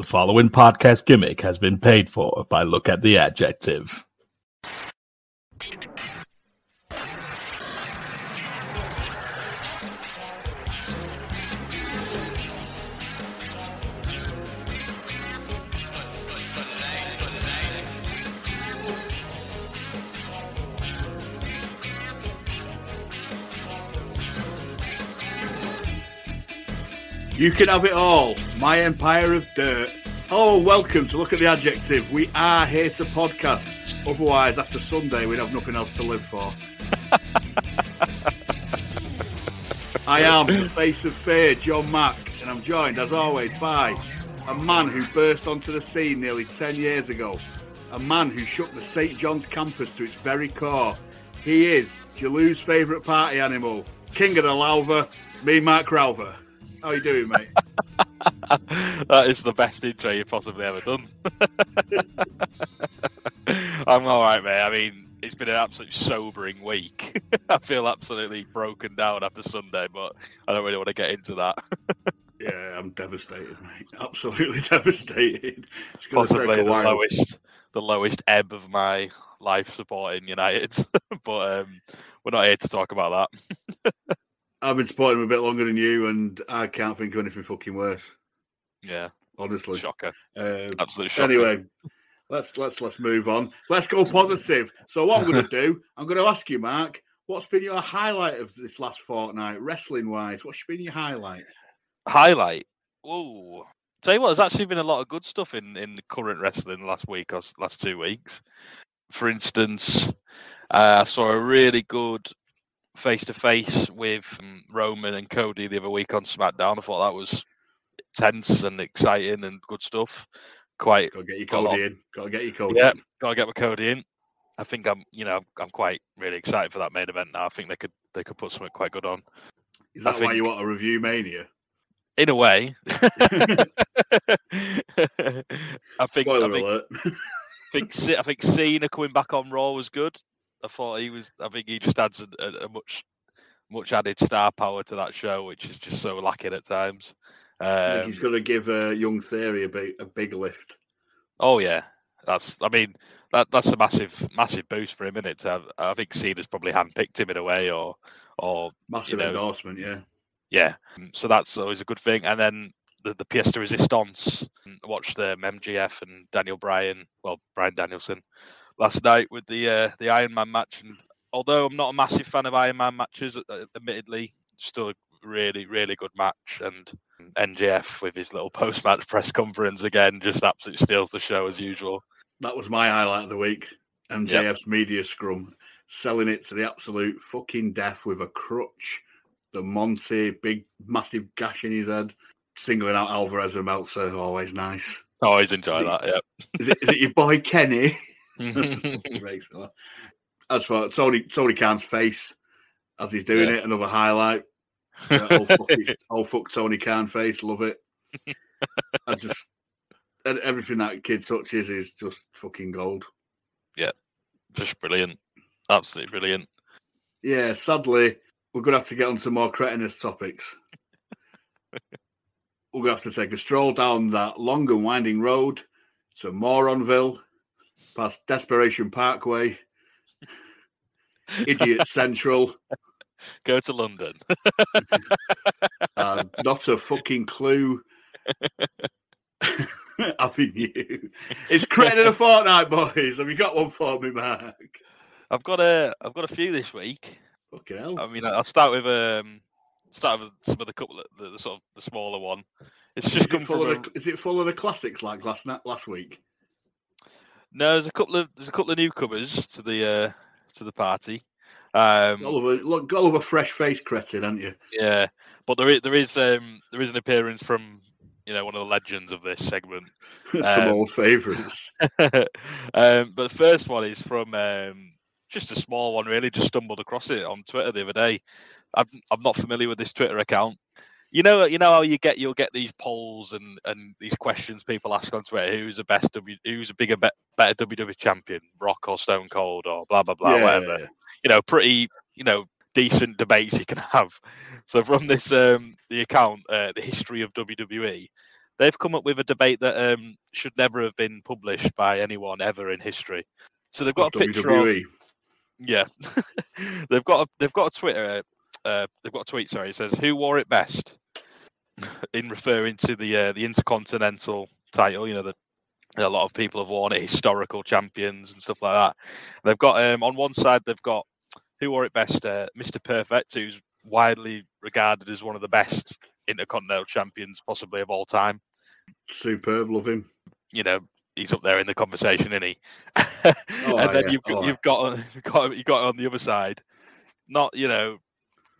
The following podcast gimmick has been paid for by Look at the Adjective. You can have it all. My empire of dirt. Oh, welcome to Look at the Adjective. We are here to podcast. Otherwise, after Sunday, we'd have nothing else to live for. I am the face of fear, John Mack, and I'm joined, as always, by a man who burst onto the scene nearly 10 years ago. A man who shook the St. John's campus to its very core. He is Jalou's favourite party animal, King of the Louver, me, Mark Ralver. How you doing, mate? that is the best intro you've possibly ever done. I'm all right, mate. I mean, it's been an absolute sobering week. I feel absolutely broken down after Sunday, but I don't really want to get into that. yeah, I'm devastated, mate. Absolutely devastated. It's Possibly the lowest, the lowest ebb of my life supporting United, but um, we're not here to talk about that. I've been supporting him a bit longer than you, and I can't think of anything fucking worse. Yeah, honestly, shocker. Um, Absolute shocker. Anyway, let's let's let's move on. Let's go positive. So what I'm going to do, I'm going to ask you, Mark, what's been your highlight of this last fortnight, wrestling wise? What's been your highlight? Highlight. Oh, tell you what, there's actually been a lot of good stuff in in the current wrestling last week or last two weeks. For instance, uh, I saw a really good face to face with um, Roman and Cody the other week on SmackDown. I thought that was tense and exciting and good stuff. Quite. Gotta get your Cody in. Gotta get your Cody. Yeah, in. gotta get my Cody in. I think I'm, you know, I'm quite really excited for that main event now. I think they could they could put something quite good on. Is that I why think, you want to review Mania? In a way. I think. Spoiler I think, alert. I think I think Cena coming back on Raw was good. I thought he was. I think he just adds a, a, much, much added star power to that show, which is just so lacking at times. Um, I think he's um, going to give uh, Young Theory a big, a big lift. Oh yeah, that's. I mean, that that's a massive, massive boost for him, isn't it? Have, I think Cena's probably handpicked him in a way, or, or massive you know, endorsement, yeah. Yeah, so that's always a good thing. And then the, the pièce de resistance. Watched the MJF and Daniel Bryan, well, Bryan Danielson, last night with the uh, the Iron Man match. And although I'm not a massive fan of Iron Man matches, uh, admittedly, still a really really good match. And MJF with his little post match press conference again just absolutely steals the show as usual. That was my highlight of the week. MJF's yep. media scrum, selling it to the absolute fucking death with a crutch. The Monty, big massive gash in his head, singling out Alvarez and Meltzer, always nice. Always enjoy is that. yeah. Is it is it your boy Kenny? as for Tony Tony Khan's face as he's doing yeah. it, another highlight. Yeah, oh, fuck oh fuck Tony Khan face, love it. I just everything that kid touches is just fucking gold. Yeah, just brilliant, absolutely brilliant. Yeah, sadly, we're gonna have to get on some more cretinous topics. we're gonna have to take a stroll down that long and winding road to Moronville past Desperation Parkway, Idiot Central. Go to London. uh, not a fucking clue. Avenue. It's created a fortnight, boys. Have you got one for me, Mark? I've got a I've got a few this week. Fucking hell. I mean, I'll start with um start with some of the couple of the, the sort of the smaller one. It's just is come it from. A... The, is it full of the classics like last last week? No, there's a couple of there's a couple of newcomers to the uh, to the party. Um, look, Oliver, fresh face cretin, aren't you? Yeah, but there is there is um, there is an appearance from you know one of the legends of this segment. Some um, old favourites. um, but the first one is from um, just a small one, really. Just stumbled across it on Twitter the other day. I'm I'm not familiar with this Twitter account, you know, you know how you get you'll get these polls and and these questions people ask on Twitter: who's the best W, who's a bigger, better WWE champion, Rock or Stone Cold or blah blah blah, yeah, whatever. Yeah. You know, pretty, you know, decent debates you can have. So from this um the account, uh, the history of WWE, they've come up with a debate that um, should never have been published by anyone ever in history. So they've got a picture WWE. of yeah, they've got a, they've got a Twitter uh, they've got a tweet. Sorry, it says who wore it best in referring to the uh, the Intercontinental title. You know that a lot of people have worn it, historical champions and stuff like that. They've got um, on one side they've got who wore it best, uh, Mr. Perfect, who's widely regarded as one of the best Intercontinental champions possibly of all time. Superb, love him. You know, he's up there in the conversation, isn't he? and then yeah. you've, Oh, you've got you've got you got on the other side, not you know,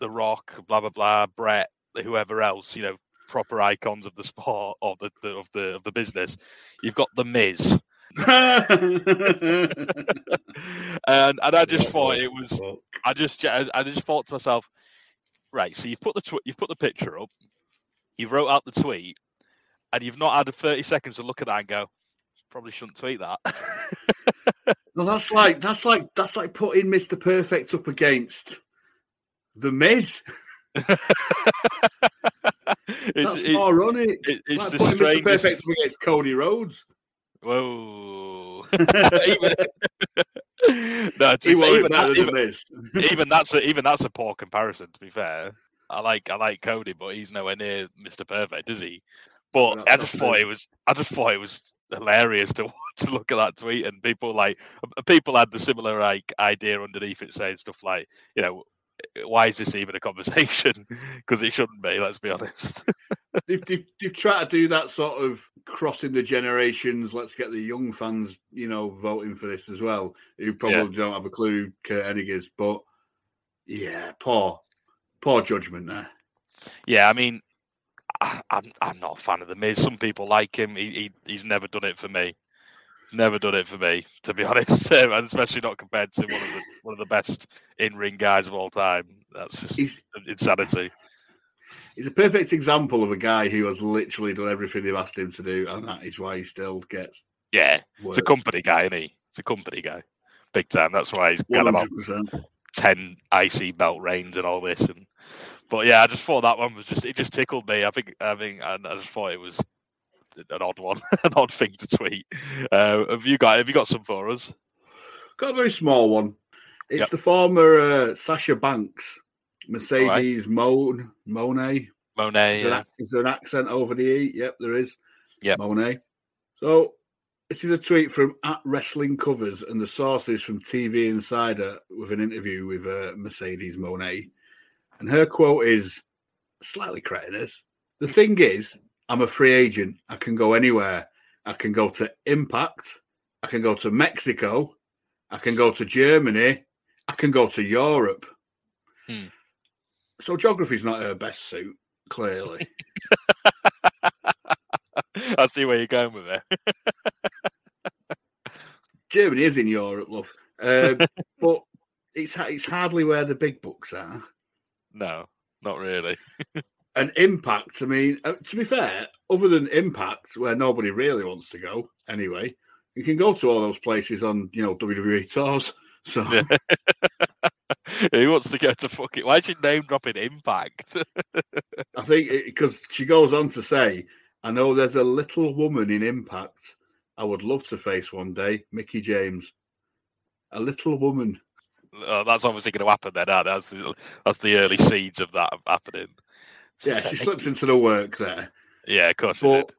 the Rock, blah blah blah, Brett, whoever else, you know, proper icons of the sport or the, the of the of the business. You've got the Miz, and and I just thought it was. I just I just thought to myself, right? So you've put the tw- you've put the picture up, you wrote out the tweet, and you've not had 30 seconds to look at that and go, probably shouldn't tweet that. No, that's like that's like that's like putting Mr. Perfect up against the Miz. it's, That's it- more on it. it- it's like the putting Mr. Perfect against Cody Rhodes. Whoa. even, no, to he be fair, even, that, even, even that's a, even that's a poor comparison. To be fair, I like I like Cody, but he's nowhere near Mr. Perfect, is he? But No, I just thought it. it was I just thought it was hilarious to to look at that tweet and people like people had the similar like idea underneath it saying stuff like you know Uh, why is this even a conversation because it shouldn't be let's be honest they've, they've, they've tried to do that sort of crossing the generations. Let's get the young fans, you know, voting for this as well, who probably don't have a clue who Curt Hennig is. But yeah, poor, poor judgment there. yeah i mean I, i'm i'm not a fan of the miz some people like him he, he he's never done it for me never done it for me to be honest um, and especially not compared to one of the one of the best in-ring guys of all time. That's just He's insanity. He's a perfect example of a guy who has literally done everything they've asked him to do, and that is why he still gets yeah it's a company guy isn't he? It's a company guy big time. That's why he's got about 100%. 10 IC belt reigns and all this and but yeah I just thought that one was just it just tickled me. I think I think and I just thought it was an odd one an odd thing to tweet uh, have you got have you got some for us Got a very small one. It's Yep. the former uh, Sasha Banks, Mercedes Moan Moné. Moné Is, there yeah. an, is there an accent over the E? Yep, there is. Yeah, Moné. So this is a tweet from at Wrestling Covers, and the source is from TV Insider with an interview with uh, Mercedes Moné. And her quote is slightly cretinous. The thing is, I'm a free agent. I can go anywhere. I can go to Impact. I can go to Mexico. I can go to Germany. I can go to Europe. Hmm. So geography's not her best suit, clearly. I see where you're going with it Germany is in Europe, love. Um, but it's it's hardly where the big books are. no not really And Impact, I mean, uh, to be fair, other than Impact, where nobody really wants to go anyway, you can go to all those places on, you know, WWE tours. So Yeah. who wants to go to fucking why is your name dropping impact I think because she goes on to say, I know there's a little woman in Impact I would love to face one day, Mickie James. A little woman. oh, that's obviously going to happen then aren't that's the that's the early seeds of that happening Yeah, she slips into the work there. yeah of course she But did.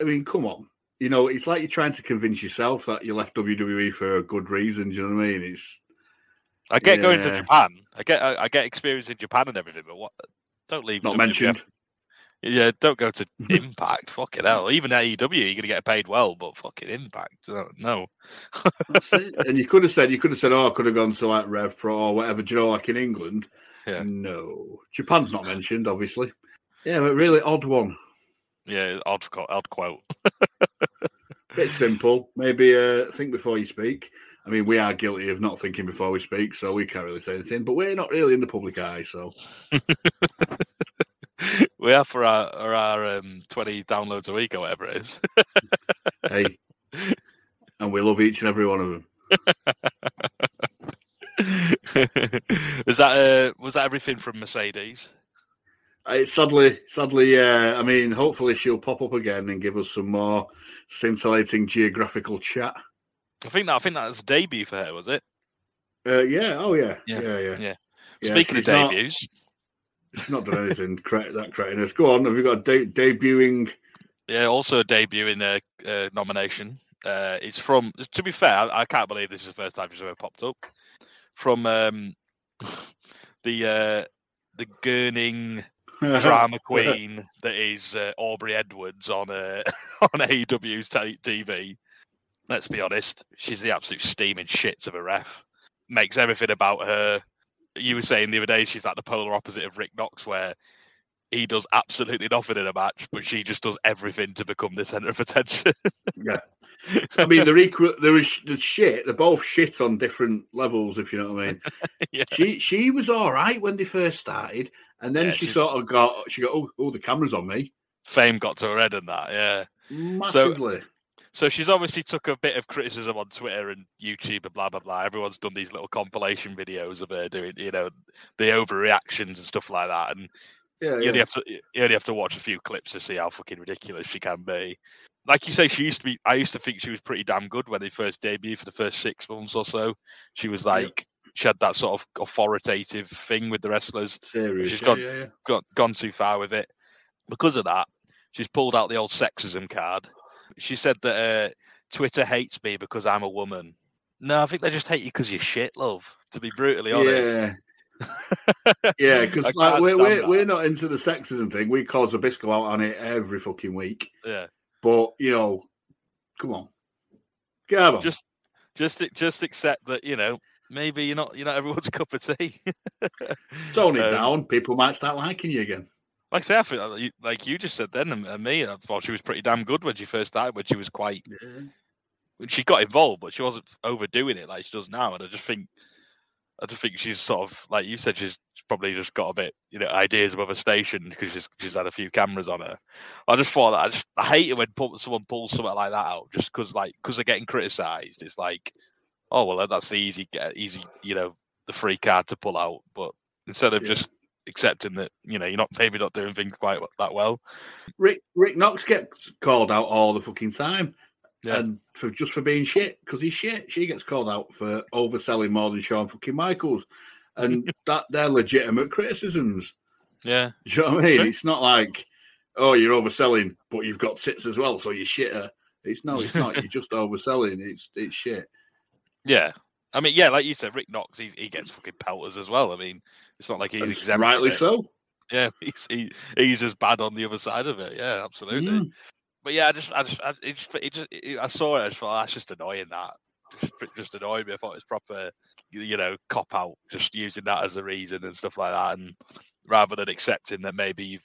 I mean, come on. You know, it's like you're trying to convince yourself that you left WWE for a good reason. Do you know what I mean? It's I get going to Japan. I get I, I get experience in Japan and everything, but what? Don't leave. not WWF. mentioned. Yeah, don't go to Impact. fucking hell. Even AEW, you're gonna get paid well, but fucking Impact. No. no. That's it. And you could have said, you could have said, oh, I could have gone to like Rev Pro or whatever. Do you know, like in England? Yeah. No, Japan's not mentioned, obviously. Yeah, but really odd one. Yeah, odd odd quote. Bit simple. Maybe uh, think before you speak. I mean, we are guilty of not thinking before we speak, so we can't really say anything. But we're not really in the public eye, so we are for our for our um, twenty downloads a week or whatever it is. hey. And we love each and every one of them. Is that uh, was that everything from Mercedes? Uh, sadly, sadly, uh, I mean, hopefully she'll pop up again and give us some more scintillating geographical chat. I think that I think that was a debut for her, was it? Uh, yeah. Oh, yeah. Yeah. Yeah. Yeah. Yeah. Yeah, Speaking of not- debuts, She's not done anything cra- that creatiness. Go on. Have you got a de- debuting? yeah, also a debut in uh, nomination. Uh, it's from. To be fair, I, I can't believe this is the first time she's ever popped up. From um, the uh, the gurning drama queen that is uh, Aubrey Edwards on uh, on AEW's t- TV. Let's be honest, she's the absolute steaming shits of a ref. Makes everything about her. You were saying the other day she's like the polar opposite of Rick Knox, where he does absolutely nothing in a match, but she just does everything to become the center of attention. Yeah. I mean, they're equal. There is the shit. They're both shit on different levels, if you know what I mean. yeah, She she was all right when they first started, and then Yeah, she she's- sort of got she got oh, oh the camera's on me fame got to her head in that. Yeah. massively. So she's obviously took a bit of criticism on Twitter and YouTube and blah blah blah. Everyone's done these little compilation videos of her doing, you know, the overreactions and stuff like that. And yeah, you yeah. only have to you only have to watch a few clips to see how fucking ridiculous she can be. Like you say, she used to be. I used to think she was pretty damn good when they first debuted for the first six months or so. She was like she had that sort of authoritative thing with the wrestlers. Serious. she's yeah, got- yeah, yeah. Got gone too far with it. Because of that, she's pulled out the old sexism card. She said that uh, Twitter hates me because I'm a woman. No, I think they just hate you because you're shit, love. To be brutally honest. Yeah, yeah, because like we're we're, we're not into the sexism thing. We call Zabisco out on it every fucking week. yeah. But you know, come on, on. Just just just accept that you know maybe you're not you're not everyone's cup of tea. tone it um, down. People might start liking you again. Like I say, I feel like you, like you just said then, and, me, I thought she was pretty damn good when she first started. When she was quite, Yeah. when she got involved, but she wasn't overdoing it like she does now. And I just think, I just think she's sort of like you said, she's probably just got a bit, you know, ideas above a station because she's she's had a few cameras on her. I just thought that I just I hate it when pull, someone pulls something like that out just because like because they're getting criticised. It's like, oh well, that's the easy get easy, you know, the free card to pull out. But instead of Yeah. just accepting that, you know, you're not maybe not doing things quite that well. Rick Rick Knox gets called out all the fucking time, Yeah. and for just for being shit because he's shit. She gets called out for overselling more than Shawn fucking Michaels, and that they're legitimate criticisms. Yeah. Do you know what I mean? True. It's not like, oh, you're overselling, but you've got tits as well, so you're shitter. It's no, it's not. You're just overselling. It's it's shit. Yeah. I mean, yeah, like you said, Rick Knox, he's, he gets fucking pelters as well. I mean, it's not like he's exempt. rightly so. Yeah, he's he, he's as bad on the other side of it. Yeah, absolutely. Mm. But yeah, I just, I just, I, it just, it just it, I saw it. I just thought that's just annoying. That just, just annoyed me. I thought it was proper, you you know, cop out, just using that as a reason and stuff like that, and rather than accepting that maybe you've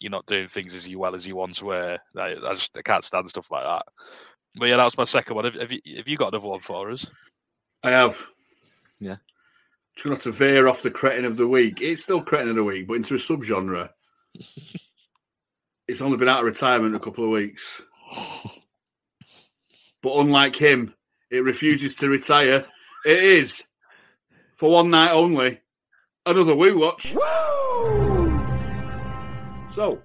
you're not doing things as you well as you once were. I, I just I can't stand stuff like that. But yeah, that was my second one. Have, have you have you got another one for us? I have. Yeah. Just gonna have to veer off the cretin of the week. It's still cretin of the week, but into a subgenre. it's only been out of retirement a couple of weeks. But unlike him, it refuses to retire. It is for one night only. Another Woo Watch. So,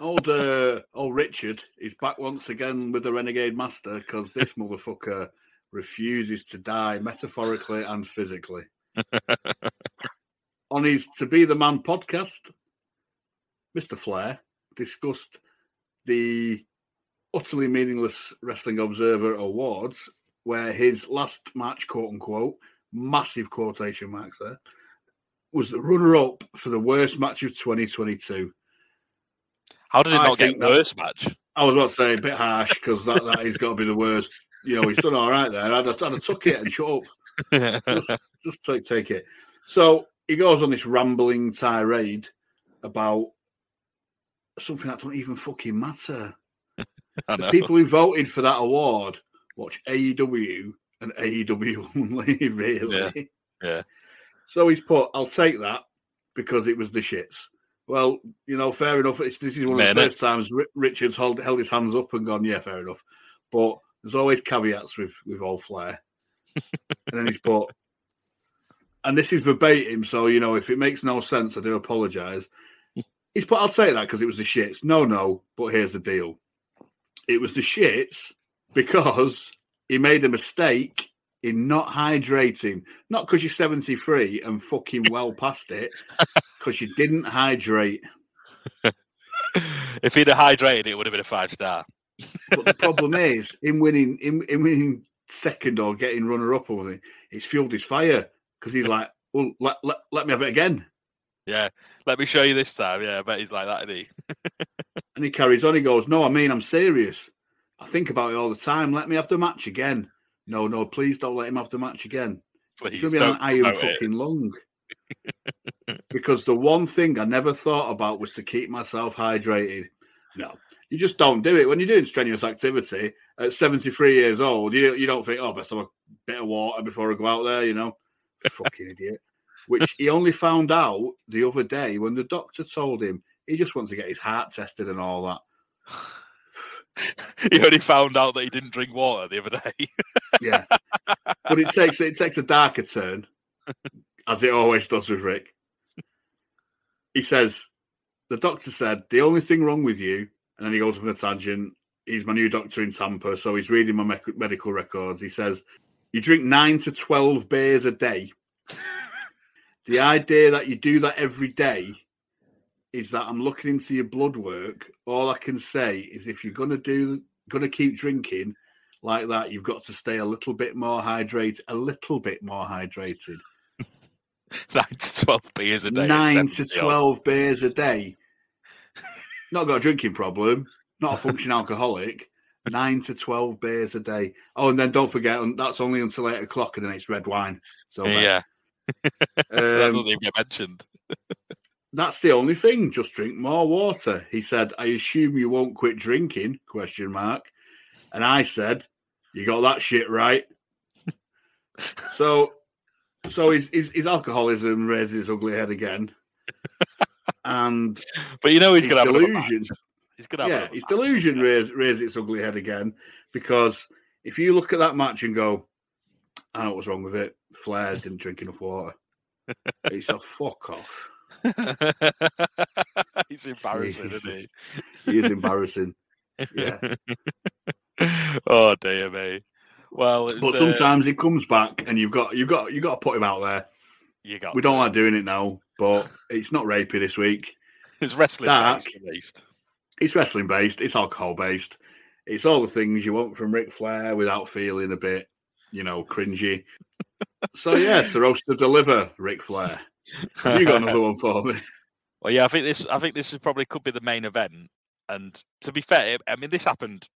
old uh, old Richard is back once again with the Renegade Master because this motherfucker refuses to die metaphorically and physically. On his To Be the Man podcast, Mr. Flair discussed the utterly meaningless Wrestling Observer Awards, where his last match, quote unquote, massive quotation marks there, was the runner up for the worst match of 2022. How did it I not get that- worse, match? I was about to say a bit harsh because that, that has got to be the worst. You know, he's done all right there. I'd, have- I'd have took it and shut up. Just, just take, take it. So he goes on this rambling tirade about something that don't even fucking matter. The people who voted for that award watch AEW and AEW only, really. yeah. So he's put, I'll take that because it was the shits. Well, you know, fair enough. It's, this is one of the Man, it- first times Ri- Richard's held, held his hands up and gone, yeah, fair enough. But there's always caveats with with old Flair. and then he's put, and this is verbatim, so you know, if it makes no sense, I do apologise. He's put. I'll say that because it was the shits. No, no. But here's the deal. It was the shits because he made a mistake in not hydrating. Not because you're 73 and fucking well past it, because you didn't hydrate. if he'd have hydrated, it would have been a five star. But the problem is, in winning, in, in winning second or getting runner up or anything, it's fueled his fire because he's like, well, let, let, let me have it again. Yeah, let me show you this time. Yeah, I bet he's like that, isn't he? And he carries on. He goes, No, I mean, I'm serious. I think about it all the time. Let me have the match again. No, no, please don't let him have the match again. Please, It's going to be an iron promote it. fucking lung. because the one thing I never thought about was to keep myself hydrated. No, you just don't do it when you're doing strenuous activity at 73 years old. You you don't think, oh, best have a bit of water before I go out there. You know, fucking idiot. Which he only found out the other day when the doctor told him he just wants to get his heart tested and all that. he only found out that he didn't drink water the other day. Yeah, but it takes it takes a darker turn, as it always does with Ric. He says, "The doctor said the only thing wrong with you," and then he goes on a tangent. He's my new doctor in Tampa, so he's reading my mec- medical records. He says, "You drink nine to twelve beers a day. The idea that you do that every day." Is that I'm looking into your blood work. All I can say is if you're gonna do gonna keep drinking, like that, you've got to stay a little bit more hydrated, a little bit more hydrated. Nine to twelve beers a day. Nine to 70 odd. 12 beers a day. Not got a drinking problem, not a functioning alcoholic. Nine to 12 beers a day. Oh, and then don't forget, that's only until eight o'clock, and then it's red wine. So, uh, Yeah, that um, doesn't even get mentioned. that's the only thing. Just drink more water. He said, I assume you won't quit drinking? Question mark. And I said, You got that shit right. so so his, his his alcoholism raises his ugly head again. And But you know he's gonna have delusion. He's gonna have Yeah, his delusion raise raise its ugly head again. Because if you look at that match and go, I know what's wrong with it. Flair didn't drink enough water. It's a fuck off. he's embarrassing, Jesus. isn't He is embarrassing. Yeah. oh dear me. Well, it's, But uh, sometimes he comes back, and you've got you've got you've got to put him out there. you got We don't like doing it now, but it's not rapey this week. It's wrestling Dark. based, at least. It's wrestling based. It's alcohol based. It's all the things you want from Ric Flair without feeling a bit, you know, cringy. So yes, the roast to deliver, Ric Flair. Have you got another one for me? Well, yeah, I think this. I think this is probably could be the main event. And to be fair, I mean, this happened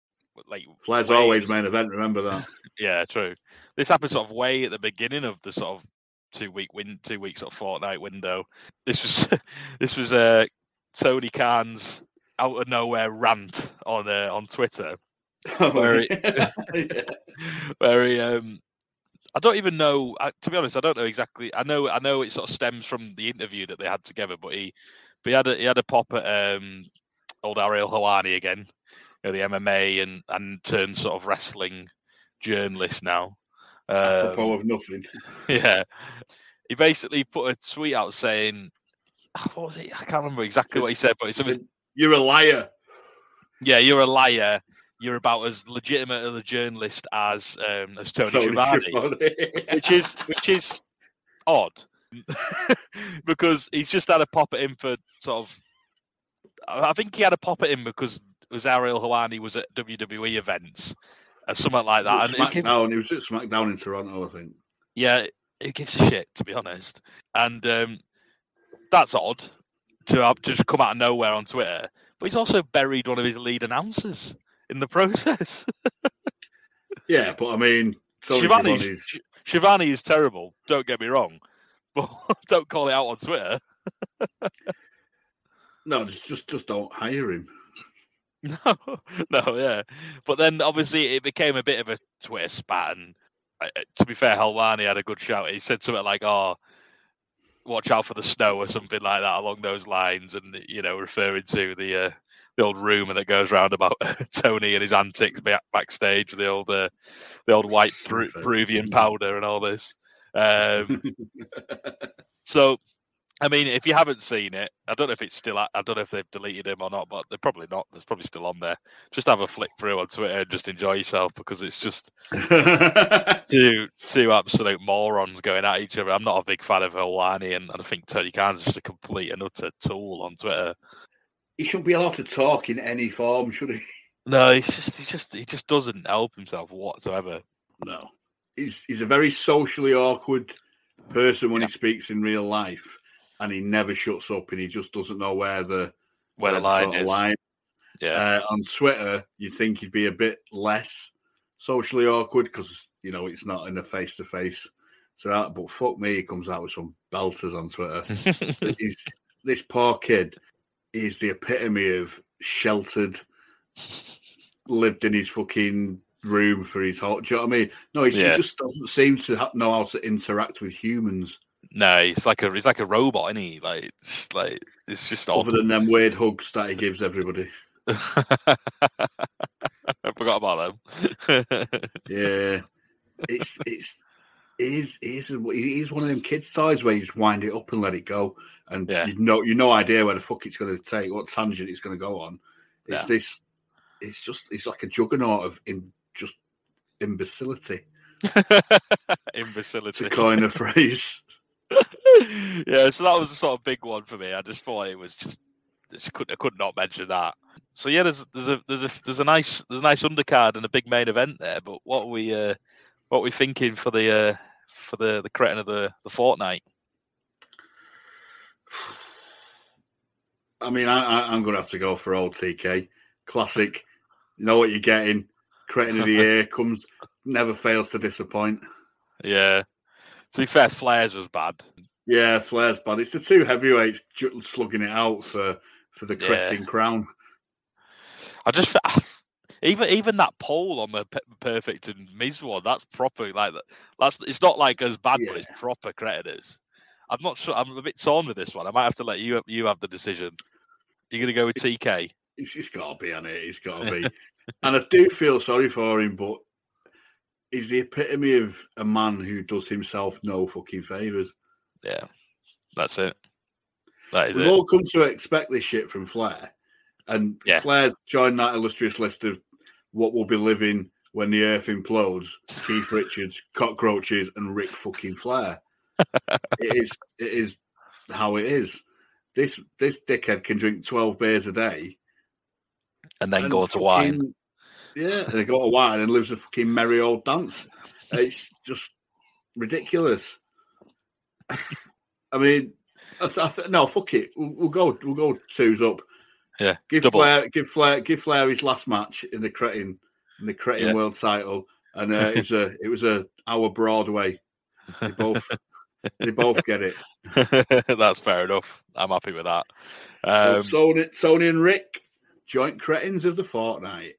like Flair's way always main event. Remember that. Yeah, true. This happened sort of way at the beginning of the sort of two week win, two weeks sort of fortnight window. This was this was uh, Tony Khan's out of nowhere rant on uh, on Twitter, Where yeah. where he um. I don't even know. I, to be honest, I don't know exactly. I know. I know it sort of stems from the interview that they had together. But he, but he had a, he had a pop at um, old Ariel Helwani again, you know, the MMA and and turned sort of wrestling journalist now. Um, of nothing. yeah. He basically put a tweet out saying, what was it? I can't remember exactly what he said, but it's something, You're a liar. yeah, you're a liar. You're about as legitimate of a journalist as um, as Tony, Tony which is which is odd because he's just had a pop at him for sort of. I think he had a pop at him because was Ariel Helwani was at WWE events or something like that. And gives- SmackDown. He was at SmackDown in Toronto, I think. Yeah, who gives a shit to be honest? And um, that's odd to have to just come out of nowhere on Twitter. But he's also buried one of his lead announcers in the process. Yeah, but I mean, Tony Shivani's, Schiavone's- Schiavone is terrible. Don't get me wrong, but don't call it out on Twitter. no, just just just don't hire him. No, no, yeah. But then obviously it became a bit of a Twitter spat. And uh, to be fair, Helwani had a good shout. He said something like, "Oh, watch out for the snow" or something like that along those lines, and you know, referring to the uh, the old rumor that goes around about Tony and his antics back, backstage, the old uh, the old white Peru- Peruvian powder and all this. Um, so I mean, if you haven't seen it, I don't know if it's still. I don't know if they've deleted him or not, but they're probably not. There's probably still on there. Just have a flick through on Twitter and just enjoy yourself because it's just two two absolute morons going at each other. I'm not a big fan of Helwani, and, and I think Tony Khan's just a complete and utter tool on Twitter. He shouldn't be allowed to talk in any form, should he? No, he's just he just he just doesn't help himself whatsoever. No. He's he's a very socially awkward person when he speaks in real life, and he never shuts up, and he just doesn't know where the Where the sort line is. line Yeah, Uh, on Twitter, you'd think he'd be a bit less socially awkward because you know it's not in a face to face. So, but fuck me, he comes out with some belters on Twitter. He's this poor kid is the epitome of sheltered, lived in his fucking room for his whole. Do you know what I mean? No, Yeah. he just doesn't seem to ha- know how to interact with humans no, he's like a he's like a robot, isn't he? Like, just like it's just odd. other than them weird hugs that he gives everybody. I forgot about them. Yeah, it's it's he's he's he's one of them kids' toys where you just wind it up and let it go, and Yeah. you know you no idea where the fuck it's going to take, what tangent it's going to go on. It's Yeah. this, it's just it's like a juggernaut of in just imbecility Imbecility. to coin a phrase. yeah, so that was a sort of big one for me. I just thought it was just, I just couldn't, I could not mention that. So yeah, there's there's a there's a there's a nice there's a nice undercard and a big main event there. But what are we uh, what we thinking for the uh, for the the cretin of the the fortnight? I mean, I, I, I'm going to have to go for old TK. Classic. You know what you're getting. Cretin of the year comes, never fails to disappoint. Yeah. To be fair, Flair's was bad. Yeah, Flair's bad. It's the two heavyweights slugging it out for for the Yeah. cretin crown. I just even even that poll on the perfect and Miz one that's proper like that. That's it's not like as bad, but it's proper creditors. I'm not sure. I'm a bit torn with this one. I might have to let you you have the decision. You're gonna go with TK. It's, it's got to be on it. It's got to be. and I do feel sorry for him, but he's the epitome of a man who does himself no fucking favors. Yeah, that's it. That is We've it. all come to expect this shit from Flair, and Yeah. Flair's joined that illustrious list of what we'll be living when the earth implodes: Keith Richards, cockroaches, and Ric fucking Flair. it is. It is how it is. This this dickhead can drink twelve beers a day and then and go to wine. Yeah, and they go to wine and lives a fucking merry old dance. It's just ridiculous. I mean, I, I th- no, fuck it. We'll, we'll go. We'll go twos up. Yeah, Give double. Flair, give Flair, give Flair his last match in the Cretin, in the Cretin Yeah. World Title, and uh, it was a, it was a our Broadway. They both, they both get it. that's fair enough. I'm happy with that. So Um, Tony, Tony and Ric, joint Cretins of the fortnight.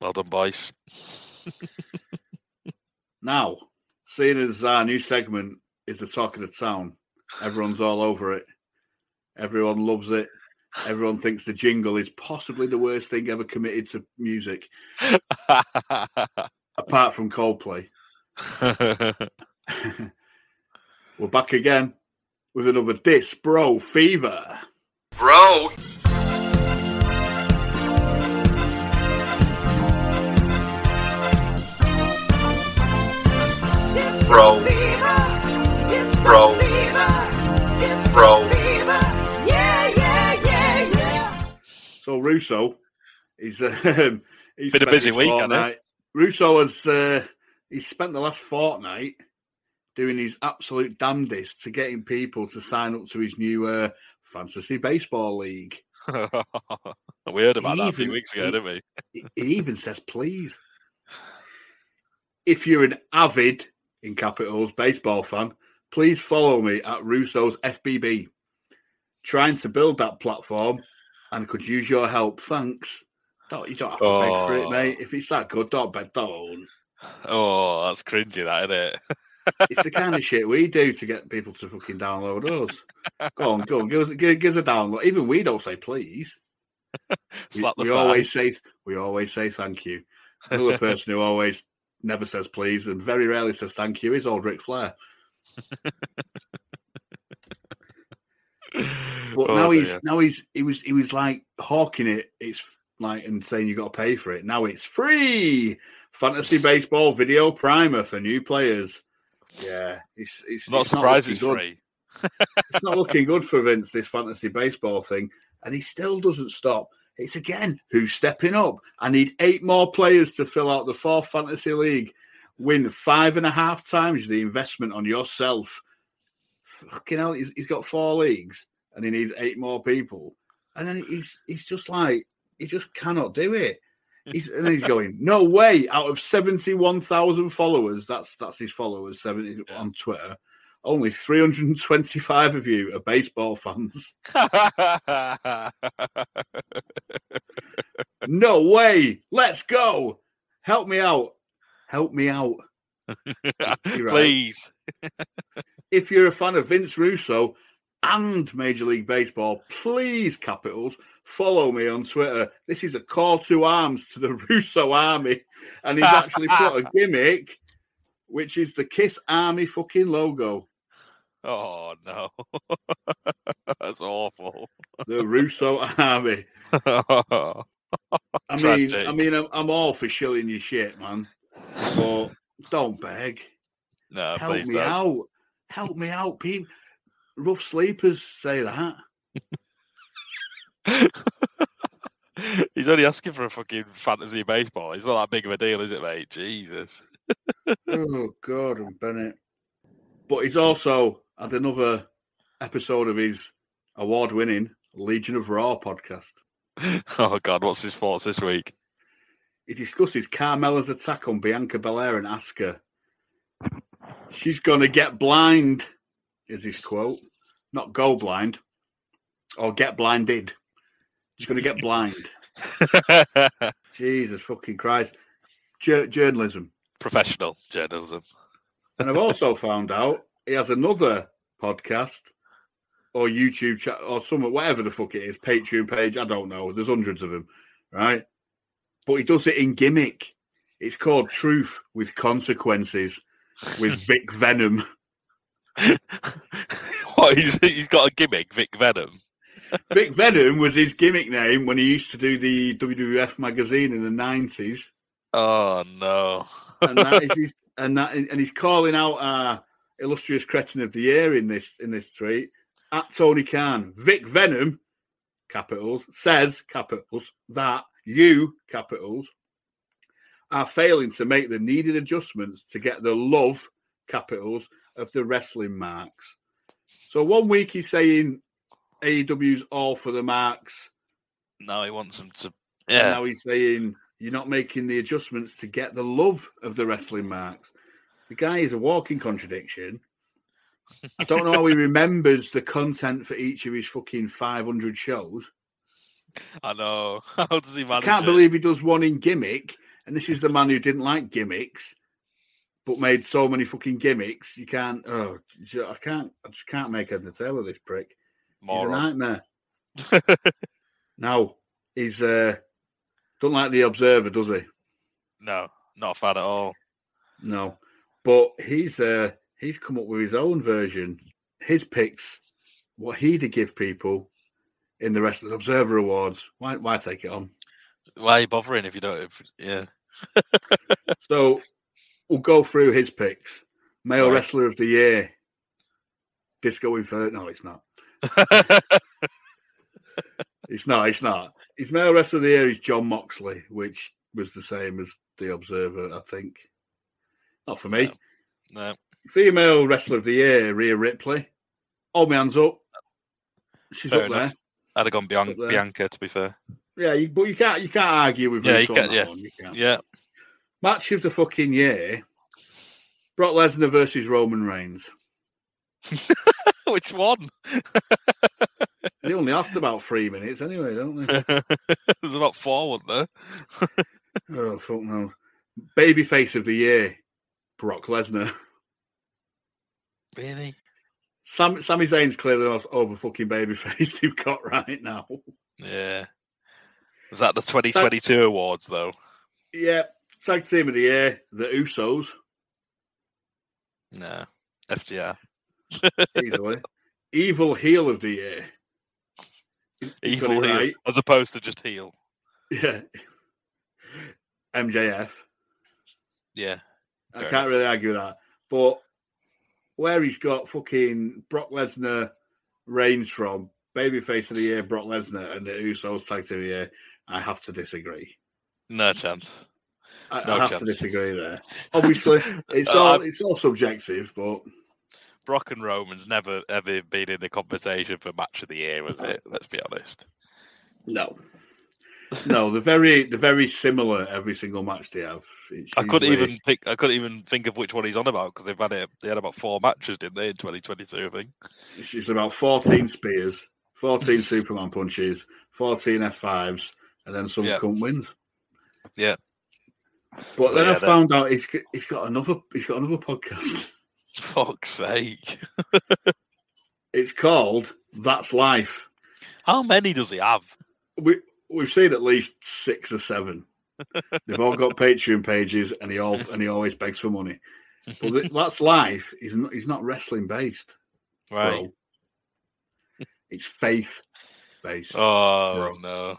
well done, boys. Now, seeing as our new segment is the talk of the town, everyone's all over it. Everyone loves it. Everyone thinks the jingle is possibly the worst thing ever committed to music, apart from Coldplay. We're back again with another Dis Bro Fever. Bro. Bro. Bro. Bro. So Russo is um, he's Been a busy week, fortnight- Russo has uh, he's spent the last fortnight doing his absolute damnedest to getting people to sign up to his new uh, fantasy baseball league. we heard about that a few weeks ago, he- didn't we? He he even says, please. If you're an avid, in capitals, baseball fan, please follow me at Russo's FBB. Trying to build that platform and could use your help. Thanks. Don't, you don't have to beg for it, Oh. mate. If it's that good, don't beg. Don't. Oh, that's cringy, that isn't it? It's the kind of shit we do to get people to fucking download us. Go on, go on, give us, give, give us a download. Even we don't say please. We, we always say we always say thank you. Another person who always never says please and very rarely says thank you is old Ric Flair. But Oh, now he's dear. now he's he was he was like hawking it. It's like and saying you got to pay for it. Now it's free. Fantasy baseball video primer for new players. Yeah, it's it's not looking it's free. It's not looking good for Vince. This fantasy baseball thing, and he still doesn't stop. It's again who's stepping up. I need eight more players to fill out the fourth fantasy league. Win five and a half times the investment on yourself. Fucking hell, he's, he's got four leagues and he needs eight more people. And then he's he's just like he just cannot do it. He's and then he's going, no way. Out of seventy one thousand followers, that's that's his followers, seventy Yeah. on Twitter. Only three hundred and twenty five of you are baseball fans. No way. Let's go. Help me out. Help me out. Right. Please. If you're a fan of Vince Russo and Major League Baseball, please, capitals, follow me on Twitter. This is a call to arms to the Russo army. And he's actually put a gimmick, which is the Kiss Army fucking logo. Oh no. That's awful. The Russo army. I mean, Tragic. I mean, I'm, I'm all for shilling your shit, man. But don't beg. No, Help me don't. out. Help me out, people. Rough sleepers say that. He's only asking for a fucking fantasy baseball. It's not that big of a deal, is it, mate? Jesus. oh God, and Bennett. But he's also had another episode of his award-winning Legion of Raw podcast. Oh God, what's his thoughts this week? He discusses Carmella's attack on Bianca Belair and asks her, "She's gonna get blind," is his quote. Not go blind or get blinded. She's gonna get blind. Jesus fucking Christ! Jour- journalism. Professional journalism. And I've also found out he has another podcast or YouTube chat or some whatever the fuck it is, Patreon page. I don't know. There's hundreds of them, right? But he does it in gimmick. It's called Truth with Consequences with Vic Venom. what? He's, he's got a gimmick, Vic Venom. Vic Venom was his gimmick name when he used to do the WWF magazine in the nineties, Oh no. and that is his, and that and he's calling out our illustrious cretin of the year in this in this tweet at Tony Khan. Vic Venom, capitals says capitals that you capitals are failing to make the needed adjustments to get the love capitals of the wrestling marks. So one week he's saying AEW's all for the marks. no, he wants him to. And Yeah. now he's saying you're not making the adjustments to get the love of the wrestling marks. The guy is a walking contradiction. I don't know how he remembers the content for each of his fucking 500 shows. I know. How does he manage? I can't it? believe he does one in gimmick. And this is the man who didn't like gimmicks, but made so many fucking gimmicks. You can't. Oh, I can't. I just can't make head or tail of this prick. He's a nightmare. Now he's uh, don't like the Observer, does he? no, not a fan at all. No, but he's uh he's come up with his own version. His picks, what he'd give people in the rest of the Observer Awards. Why why take it on? Why are you bothering if you don't? If, yeah. So we'll go through his picks. Male Right. Wrestler of the Year. Disco Inferno. No, it's not. It's not. It's not. His Male Wrestler of the Year is Jon Moxley, which was the same as the Observer, I think. Not for me. no. Female Wrestler of the Year, Rhea Ripley. Hold my hands up. She's Fair up enough. there. I'd have gone Bian- Bianca, to be fair. Yeah, you, but you can't you can't argue with Yeah, you can't- that yeah. one. You can't. Yeah. Match of the fucking year: Brock Lesnar versus Roman Reigns. Which one? They only asked about three minutes anyway, don't they? There's about four, wasn't there? oh fuck no! Babyface of the year: Brock Lesnar. Really? Sam, Sami Zayn's clearly the most over fucking babyface you've got right now. Yeah. Was that the 2022 awards though? Yeah, tag team of the year: the Usos. No. FTR. easily. evil heel of the year. He's Evil heel, right. as opposed to just heel. Yeah. MJF. Yeah. I can't really argue that. But where he's got fucking Brock Lesnar reigns from, babyface of the year, Brock Lesnar, and the Usos tag team of the year, I have to disagree. No chance. I, No I have chance. to disagree there. Obviously, it's Uh, all it's all subjective, but Brock and Roman's never ever been in the conversation for match of the year, was it? Let's be honest. no, no, they're very they're very similar every single match they have. It's I couldn't usually- even pick. I couldn't even think of which one he's on about because they've had it. They had about four matches, didn't they, in 2022? I think. It's usually about 14 spears, 14 Superman punches, 14 F5s, and then some Yeah. cunt wins. Yeah. But then yeah, I found out he's he's got another he's got another podcast. Fuck's sake! It's called That's Life. How many does he have? We we've seen at least six or seven. They've all got Patreon pages, and he all and he always begs for money. But th- That's Life. He's not he's not wrestling based, Right. bro. It's faith based. Oh Bro. no.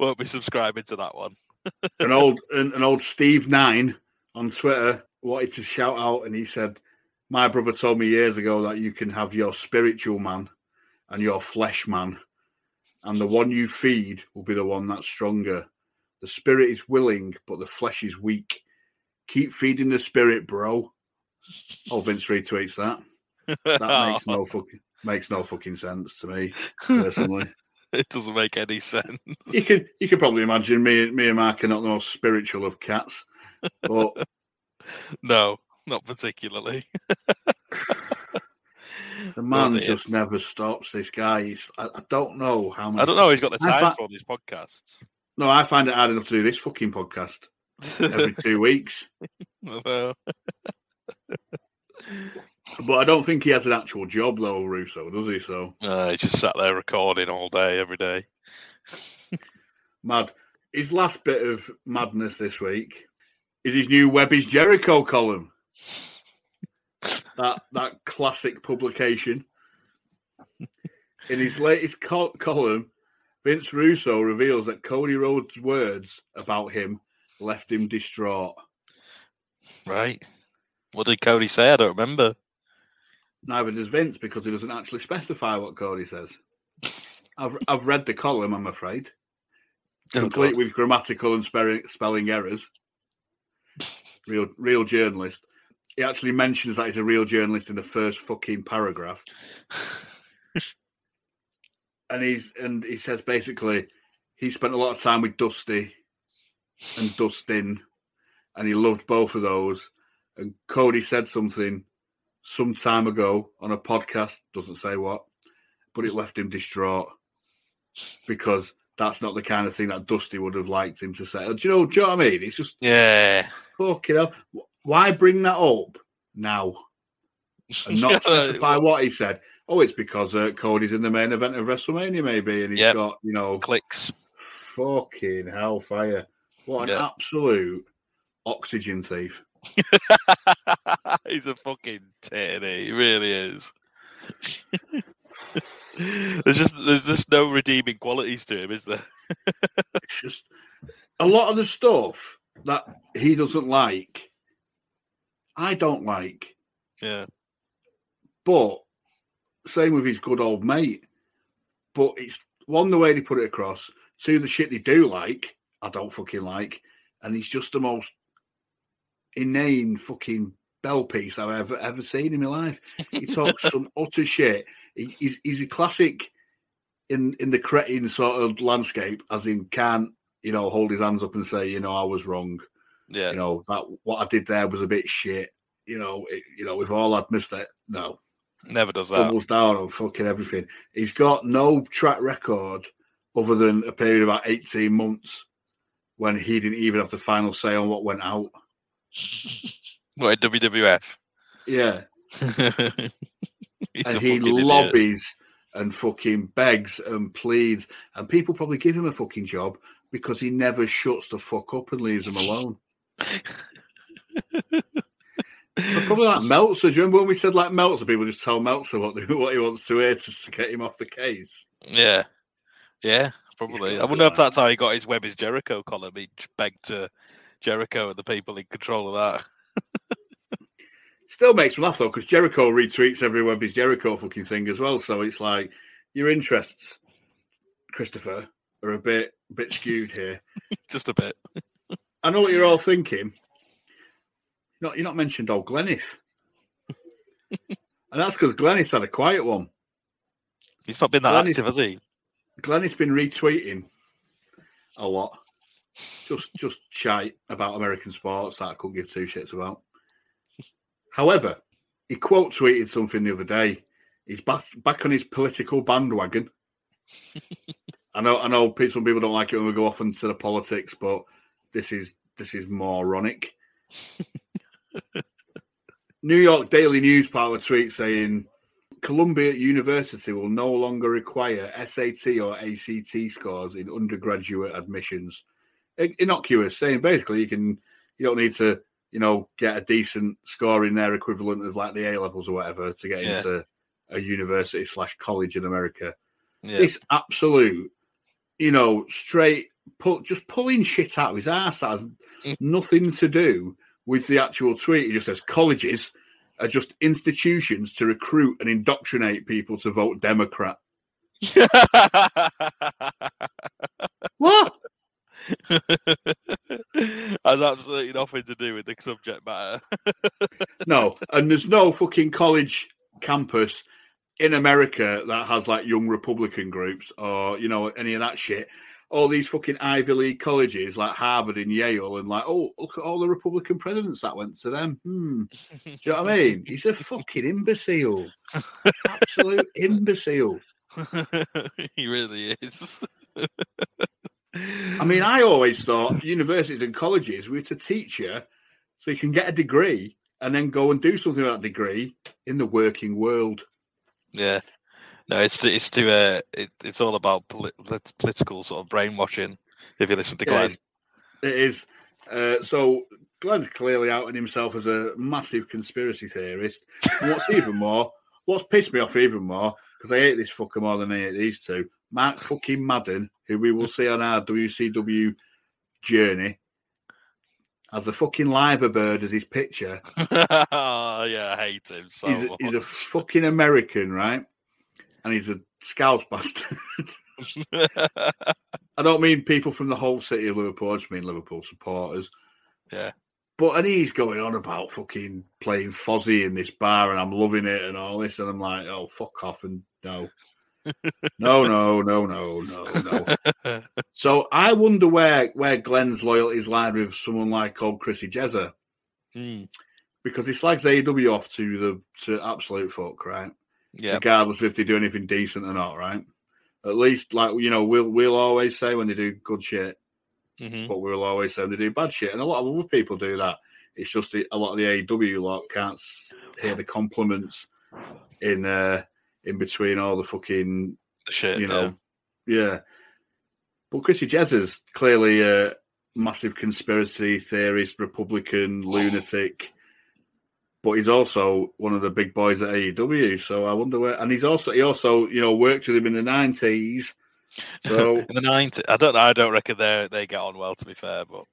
Won't be subscribing to that one. An old an, an old Steve Nine on Twitter wanted to shout out, and he said, "My brother told me years ago that you can have your spiritual man and your flesh man, and the one you feed will be the one that's stronger. The spirit is willing, but the flesh is weak. Keep feeding the spirit, bro." Oh, Vince retweets that. That makes no fucking makes no fucking sense to me personally. It doesn't make any sense. you can you can probably imagine me me and Mark are not the most spiritual of cats, but No, not particularly. the man just never stops. This guy, he's, I, I don't know how many. I don't know. He's got the time fa- for all these podcasts. No, I find it hard enough to do this fucking podcast every two weeks, Well, but I don't think he has an actual job though, Russo, does he? So uh, he just sat there recording all day, every day. mad. His last bit of madness this week is his new Web is Jericho column. That that classic publication. In his latest col- column, Vince Russo reveals that Cody Rhodes' words about him left him distraught. Right. What did Cody say? I don't remember. Neither does Vince because he doesn't actually specify what Cody says. I've I've read the column, I'm afraid, Oh, complete God. with grammatical and spelling, spelling errors. Real real journalist. He actually mentions that he's a real journalist in the first fucking paragraph. and he's and he says basically he spent a lot of time with Dusty and Dustin, and he loved both of those. And Cody said something some time ago on a podcast, doesn't say what, but it left him distraught because that's not the kind of thing that Dusty would have liked him to say. Do you know? Do you know what I mean? It's just Yeah. fucking hell. Why bring that up now and not specify what he said? Oh, it's because uh, Cody's in the main event of WrestleMania, maybe, and he's Yep. got you know Clicks. fucking hellfire. What an Yeah. absolute oxygen thief. He's a fucking titty. He really is. there's just there's just no redeeming qualities to him, is there? It's just a lot of the stuff that he doesn't like. I don't like, Yeah. but same with his good old mate. But it's one the way they put it across. Two the shit they do like, I don't fucking like, and he's just the most inane fucking bell piece I've ever ever seen in my life. He talks some utter shit. He, he's he's a classic in in the cretin sort of landscape, as in can't you know hold his hands up and say you know I was wrong. Yeah. You know that what I did there was a bit shit. You know, it, you know we've all had mistake. No, Never does that. doubles down on fucking everything. He's got no track record other than a period of about 18 months when he didn't even have the final say on what went out. What in WWF? Yeah. And he fucking idiot. lobbies and fucking begs and pleads. And people probably give him a fucking job because he never shuts the fuck up and leaves them alone. Probably like Meltzer. Do you remember when we said like Meltzer? People just tell Meltzer what, they, what he wants to hear to get him off the case. Yeah, yeah, probably. I wonder if that's how he got his Web is Jericho column. He begged to Jericho and the people in control of that. Still makes me laugh though, because Jericho retweets every Web is Jericho fucking thing as well. So it's like your interests, Christopher, are a bit a bit skewed here. Just a bit. I know what you're all thinking. You're not, you're not mentioned old Glenith. and that's because Glenith's had a quiet one. He's not been that Glenn is- active, has he? Glenith's been retweeting a lot. Just just shite about American sports that I couldn't give two shits about. However, he quote tweeted something the other day. He's back, back on his political bandwagon. I know I know some people don't like it when we go off into the politics, but this is this is moronic. New York Daily News power tweet saying Columbia University will no longer require SAT or ACT scores in undergraduate admissions. Innocuous, saying basically you can you don't need to you know get a decent score in their equivalent of like the A levels or whatever to get Yeah. into a university slash college in America. Yeah. It's absolute, you know, straight pull just pulling shit out of his ass. That has Mm. nothing to do with the actual tweet. He just says colleges are just institutions to recruit and indoctrinate people to vote Democrat. What? Has absolutely nothing to do with the subject matter. No, and there's no fucking college campus in America that has like young Republican groups or you know any of that shit. All these fucking Ivy League colleges like Harvard and Yale, and like, oh, look at all the Republican presidents that went to them. Hmm. Do you know what I mean? He's a fucking imbecile, absolute imbecile. he really is. I mean, I always thought universities and colleges were to teach you so you can get a degree and then go and do something with that degree in the working world. yeah. No, it's to, it's to uh, it, it's all about polit- political sort of brainwashing. If you listen to Glenn, it's- It is. Uh, so Glenn's clearly outing himself as a massive conspiracy theorist. And what's even more, what's pissed me off even more, because I hate this fucker more than I hate these two. Mark fucking Madden, who we will see on our WCW journey, as a fucking liver bird as his picture. oh, yeah, I hate him so he's, a, he's a fucking American, right? And he's a Scouse bastard. I don't mean people from the whole city of Liverpool. I just mean Liverpool supporters. Yeah. But and he's going on about fucking playing Fozzy in this bar, and I'm loving it and all this, and I'm like, oh fuck off and no, no, no, no, no, no, no. So I wonder where where Glenn's loyalties lie with someone like old Chrissy Jezza Hmm, because he slags AEW off to the to absolute fuck, right? yeah, regardless of if they do anything decent or not, right? At least, like you know, we'll we'll always say when they do good shit, mhm. but we'll always say when they do bad shit, and a lot of other people do that. It's just the, a lot of the AEW lot can't hear the compliments in uh in between all the fucking the shit. you know, yeah. But Chrissy Jezza's clearly a massive conspiracy theorist, Republican oh. lunatic. But he's also one of the big boys at AEW, so I wonder where. And he's also he also you know worked with him in the nineties. So in the nineties, I don't know. I don't reckon they they get on well. To be fair, but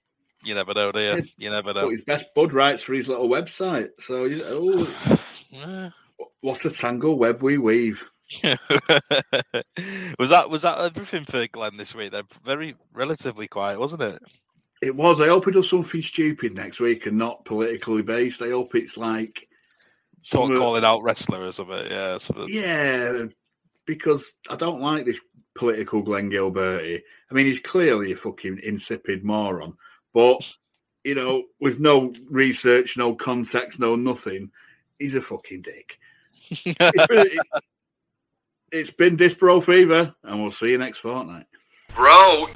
you never know, do you? You never but know. his best bud writes for his little website. So you know, oh, Yeah. What a tangle web we weave. was that was that everything for Glenn this week? They're very relatively quiet, wasn't it? It was. I hope he does something stupid next week and not politically based. I hope it's like Talk, some of- calling out wrestler or something. Yeah, something. Yeah, because I don't like this political Glenn Gilberti. I mean, he's clearly a fucking insipid moron, but you know, with no research, no context, no nothing, he's a fucking dick. It's been, it, it's been Disbro Fever, and we'll see you next fortnight. Bro,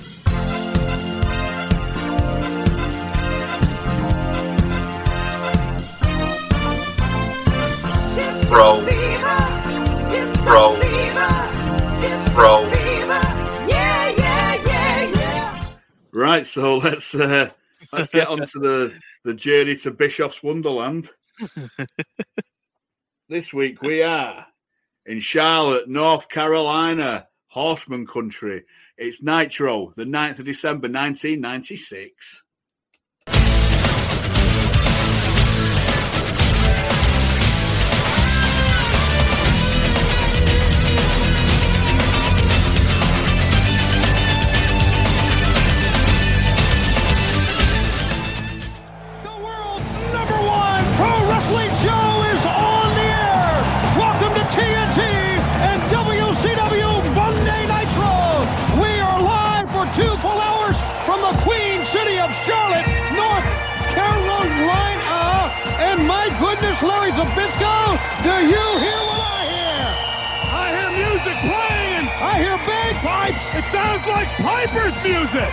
Bro. Bro. Bro. Yeah, yeah, yeah, yeah. Right, so let's uh, let's get on to the the journey to Bishop's Wonderland. this week we are in Charlotte, North Carolina, Horseman Country. It's Nitro, the 9th of December, 1996. Zbyszko, do you hear what I hear? I hear music playing. I hear bagpipes. It sounds like Piper's music.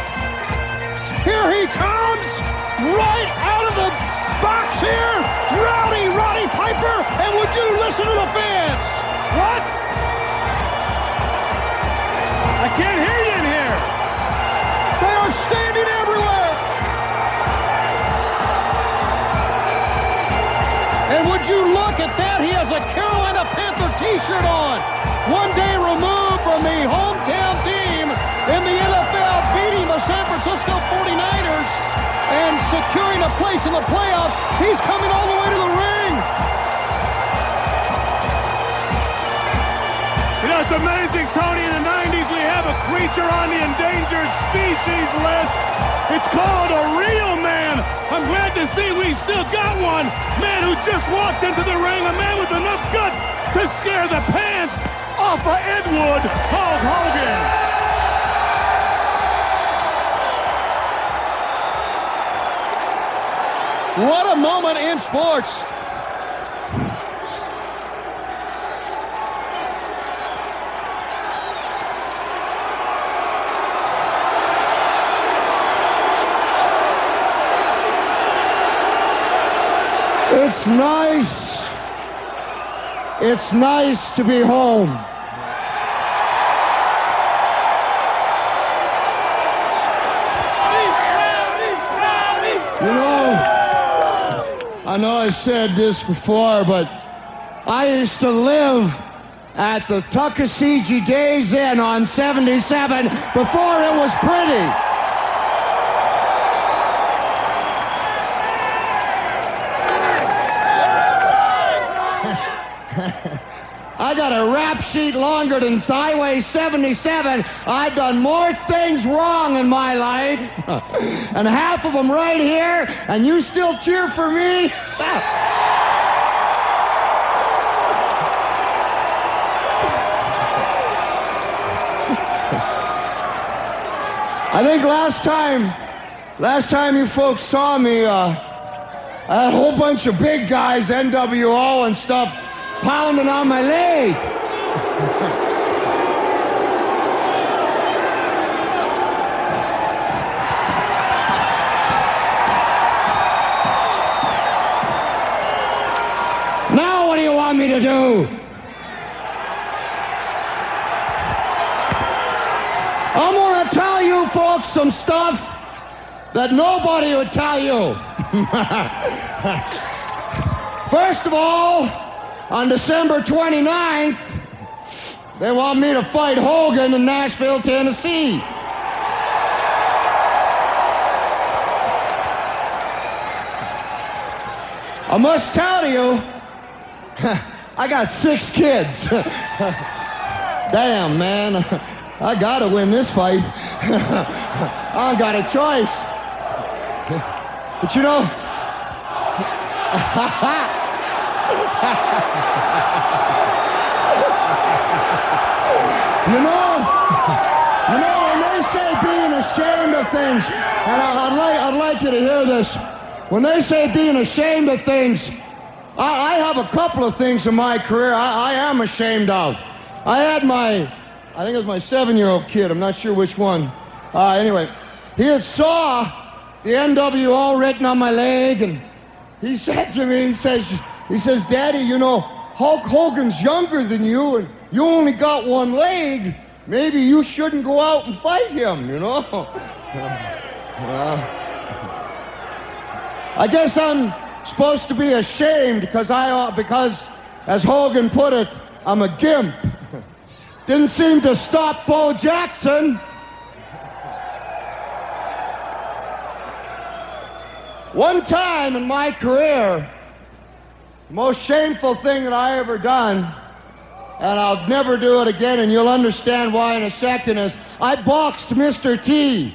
Here he comes, right out of the box here, Rowdy Roddy Piper, and would you listen to the fans? What? I can't hear you that? He has a Carolina Panther t-shirt on. One day removed from the hometown team in the NFL beating the San Francisco 49ers and securing a place in the playoffs. He's coming all the way to the ring. It's amazing, Tony. In the 90s, we have a creature on the endangered species list. It's called a real man. I'm glad to see we still got one. Man who just walked into the ring, a man with enough guts to scare the pants off of Hollywood, Hulk Hogan. What a moment in sports. It's nice. It's nice to be home. You know, I know I said this before, but I used to live at the Tuckasegee Days Inn on 77 before it was pretty. I got a rap sheet longer than Highway 77. I've done more things wrong in my life, and half of them right here, and you still cheer for me? I think last time, last time you folks saw me, uh, a whole bunch of big guys, NWO and stuff, pounding on my leg. now what do you want me to do? I'm going to tell you folks some stuff that nobody would tell you. First of all, on December 29th, they want me to fight Hogan in Nashville, Tennessee. I must tell you, I got six kids. Damn, man. I gotta win this fight. I got a choice. But you know, you know, you know, when they say being ashamed of things, and I, would like, I'd like you to hear this. When they say being ashamed of things, I, I have a couple of things in my career I, I am ashamed of. I had my, I think it was my seven-year-old kid. I'm not sure which one. Uh, anyway, he had saw the NWO written on my leg, and he said to me, he says, he says, Daddy, you know, Hulk Hogan's younger than you, and you only got one leg. Maybe you shouldn't go out and fight him, you know? I guess I'm supposed to be ashamed because I because, as Hogan put it, I'm a gimp. Didn't seem to stop Bo Jackson. One time in my career, most shameful thing that I ever done, and I'll never do it again, and you'll understand why in a second, is I boxed Mr. T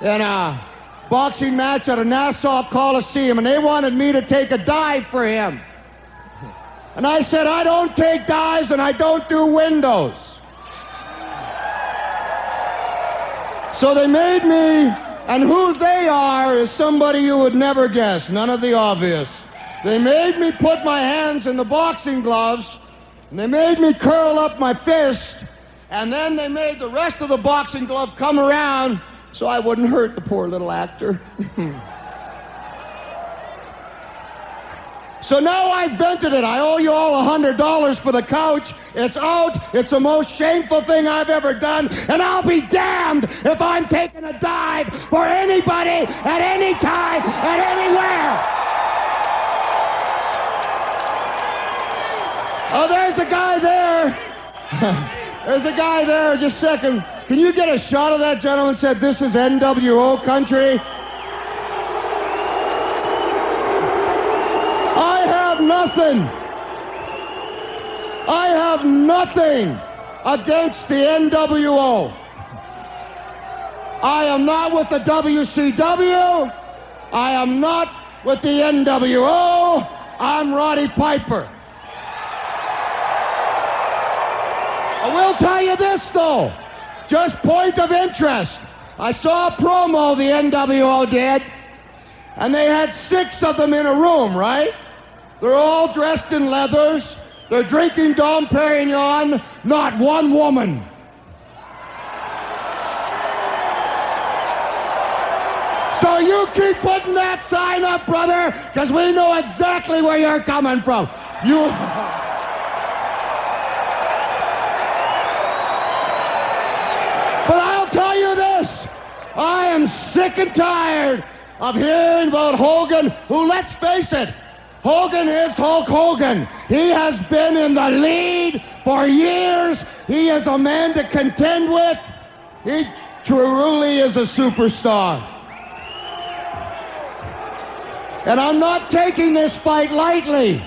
in a boxing match at a Nassau Coliseum, and they wanted me to take a dive for him. And I said, I don't take dives and I don't do windows. So they made me, and who they are is somebody you would never guess, none of the obvious. They made me put my hands in the boxing gloves, and they made me curl up my fist, and then they made the rest of the boxing glove come around so I wouldn't hurt the poor little actor. so now I've vented it. I owe you all a hundred dollars for the couch. It's out. It's the most shameful thing I've ever done, and I'll be damned if I'm taking a dive for anybody at any time, at anywhere. Oh, there's a guy there. there's a guy there. Just a second. Can you get a shot of that gentleman said this is NWO country? I have nothing. I have nothing against the NWO. I am not with the WCW. I am not with the NWO. I'm Roddy Piper. I will tell you this though. Just point of interest. I saw a promo the NWO did, and they had six of them in a room, right? They're all dressed in leathers. They're drinking Dom Perignon, not one woman. So you keep putting that sign up, brother, because we know exactly where you're coming from. You. But I'll tell you this I am sick and tired of hearing about Hogan, who, let's face it, Hogan is Hulk Hogan. He has been in the lead for years. He is a man to contend with. He truly is a superstar. And I'm not taking this fight lightly.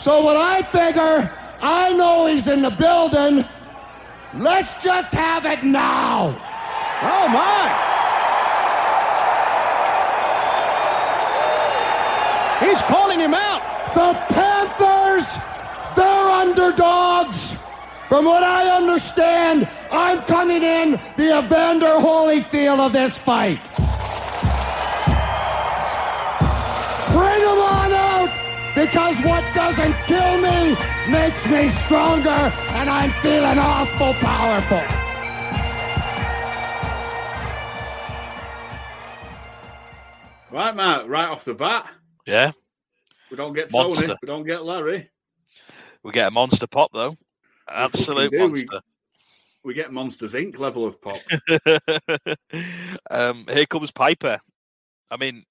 So what I figure, I know he's in the building. Let's just have it now. Oh, my. He's calling him out. The Panthers, they're underdogs. From what I understand, I'm coming in the Evander Holyfield of this fight. Bring them on out, because what doesn't kill me makes me stronger, and I'm feeling awful powerful. Right, Matt, right off the bat, Yeah, we don't get Monster. Tony, we don't get Larry, we get a monster pop though. Absolute do, monster. we get Monsters Inc. level of pop. um, here comes Piper. I mean,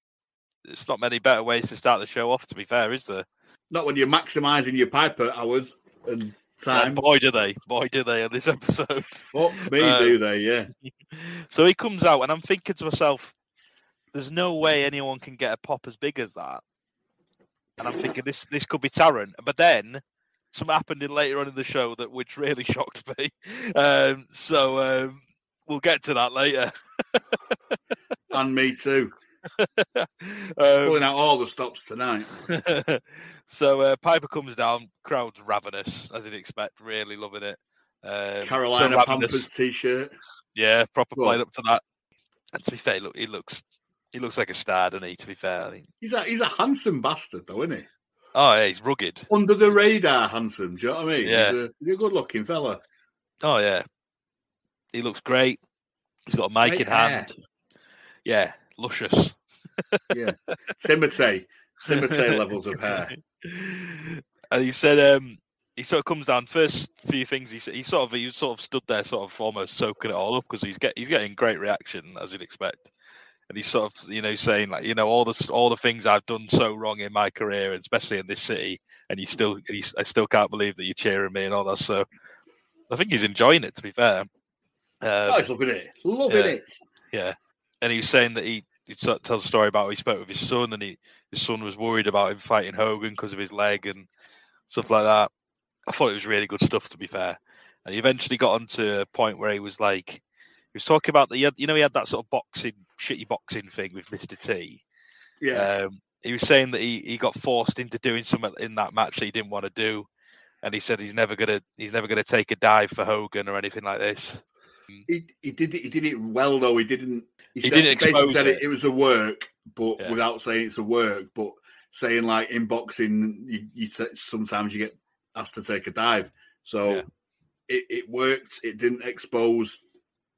it's not many better ways to start the show off. To be fair, is there? Not when you're maximising your Piper hours and time. boy, do they! Boy, do they! In this episode. Fuck me, Uh, do they? Yeah. So he comes out, and I'm thinking to myself, "There's no way anyone can get a pop as big as that." And I'm thinking this this could be Tarrant, but then something happened in later on in the show that which really shocked me. Um, so um, we'll get to that later. And me too. um, Pulling out all the stops tonight. so uh, Piper comes down, crowd's ravenous as you'd expect, really loving it. Um, Carolina ravenous. Panthers t-shirt. Yeah, proper Go played up to that. And to be fair, look, he looks he looks like a star, doesn't he? To be fair, I think. He's a he's a handsome bastard, though, isn't he? Oh, yeah, he's rugged. Under the radar, handsome. Do you know what I mean? Yeah. He's a, he's a good-looking fella. Oh yeah, he looks great. He's got a mic Great in hair. hand. Yeah, luscious. Yeah. Timothy, Timothy levels of hair. And he said, um, he sort of comes down. First few things he said, he sort of he sort of stood there, sort of almost soaking it all up because he's get he's getting great reaction as you'd expect. And he's sort of you know saying like you know all the all the things I've done so wrong in my career, especially in this city, and you still he's, I still can't believe that you're cheering me and all that. So I think he's enjoying it. To be fair, um, Oh, he's loving it. Loving yeah. it. yeah, and he was saying that he he sort of tells a story about how he spoke with his son, and he his son was worried about him fighting Hogan because of his leg and stuff like that. I thought it was really good stuff. To be fair, and he eventually got onto a point where he was like, he was talking about the you know he had that sort of boxing shitty boxing thing with Mister T. Yeah. Um, he was saying that he, he got forced into doing something in that match that he didn't want to do, and he said he's never gonna he's never gonna take a dive for Hogan or anything like this. he, he did it. He did it well though. He didn't. He, He said, didn't expose said it. it. it was a work, but Yeah. without saying it's a work. But saying like in boxing, you, you sometimes you get asked to take a dive. So Yeah. it, it worked. It didn't expose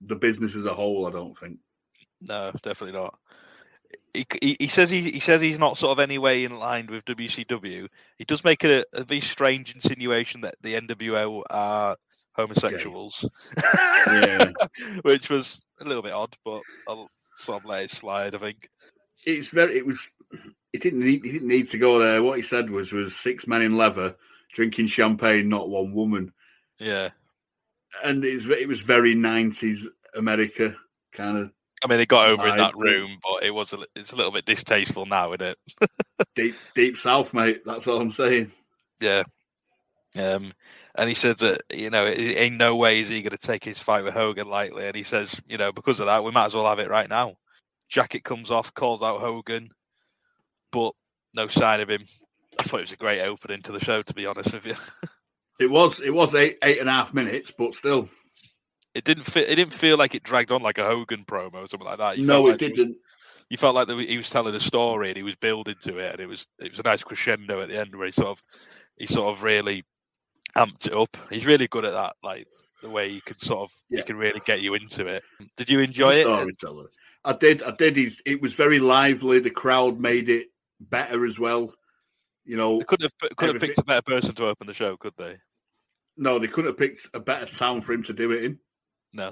the business as a whole. I don't think. No, definitely not. He, he, he says he, he says he's not sort of any way in line with WCW. He does make a, a very strange insinuation that the NWO are homosexuals, Yeah. which was a little bit odd, but I'll sort of let it slide. I think. It's very. It was. It didn't need. He didn't need to go there. What he said was was six men in leather drinking champagne, not one woman. Yeah, And it's it was very nineties America kind of I mean, it got over in that room, but it was a, it's a little bit distasteful now, isn't it? deep deep south, mate. That's all I'm saying. Yeah. Um, and he said that you know, in no way is he going to take his fight with Hogan lightly. And he says, you know, because of that, we might as well have it right now. Jacket comes off, calls out Hogan, but no sign of him. I thought it was a great opening to the show, to be honest with you. It was it was eight eight and a half minutes, but still, It didn't fit. It didn't feel like it dragged on like a Hogan promo or something like that. You no, it like didn't. you felt like the, he was telling a story and he was building to it, and it was it was a nice crescendo at the end where he sort of he sort of really amped it up. He's really good at that, like the way he can sort of he can really get you into it. Did you enjoy it? storyteller. I did. I did. He's, it was very lively. The crowd made it better as well. You know, They couldn't have could have picked a better person to open the show, could they? no, they couldn't have picked a better town for him to do it in. No.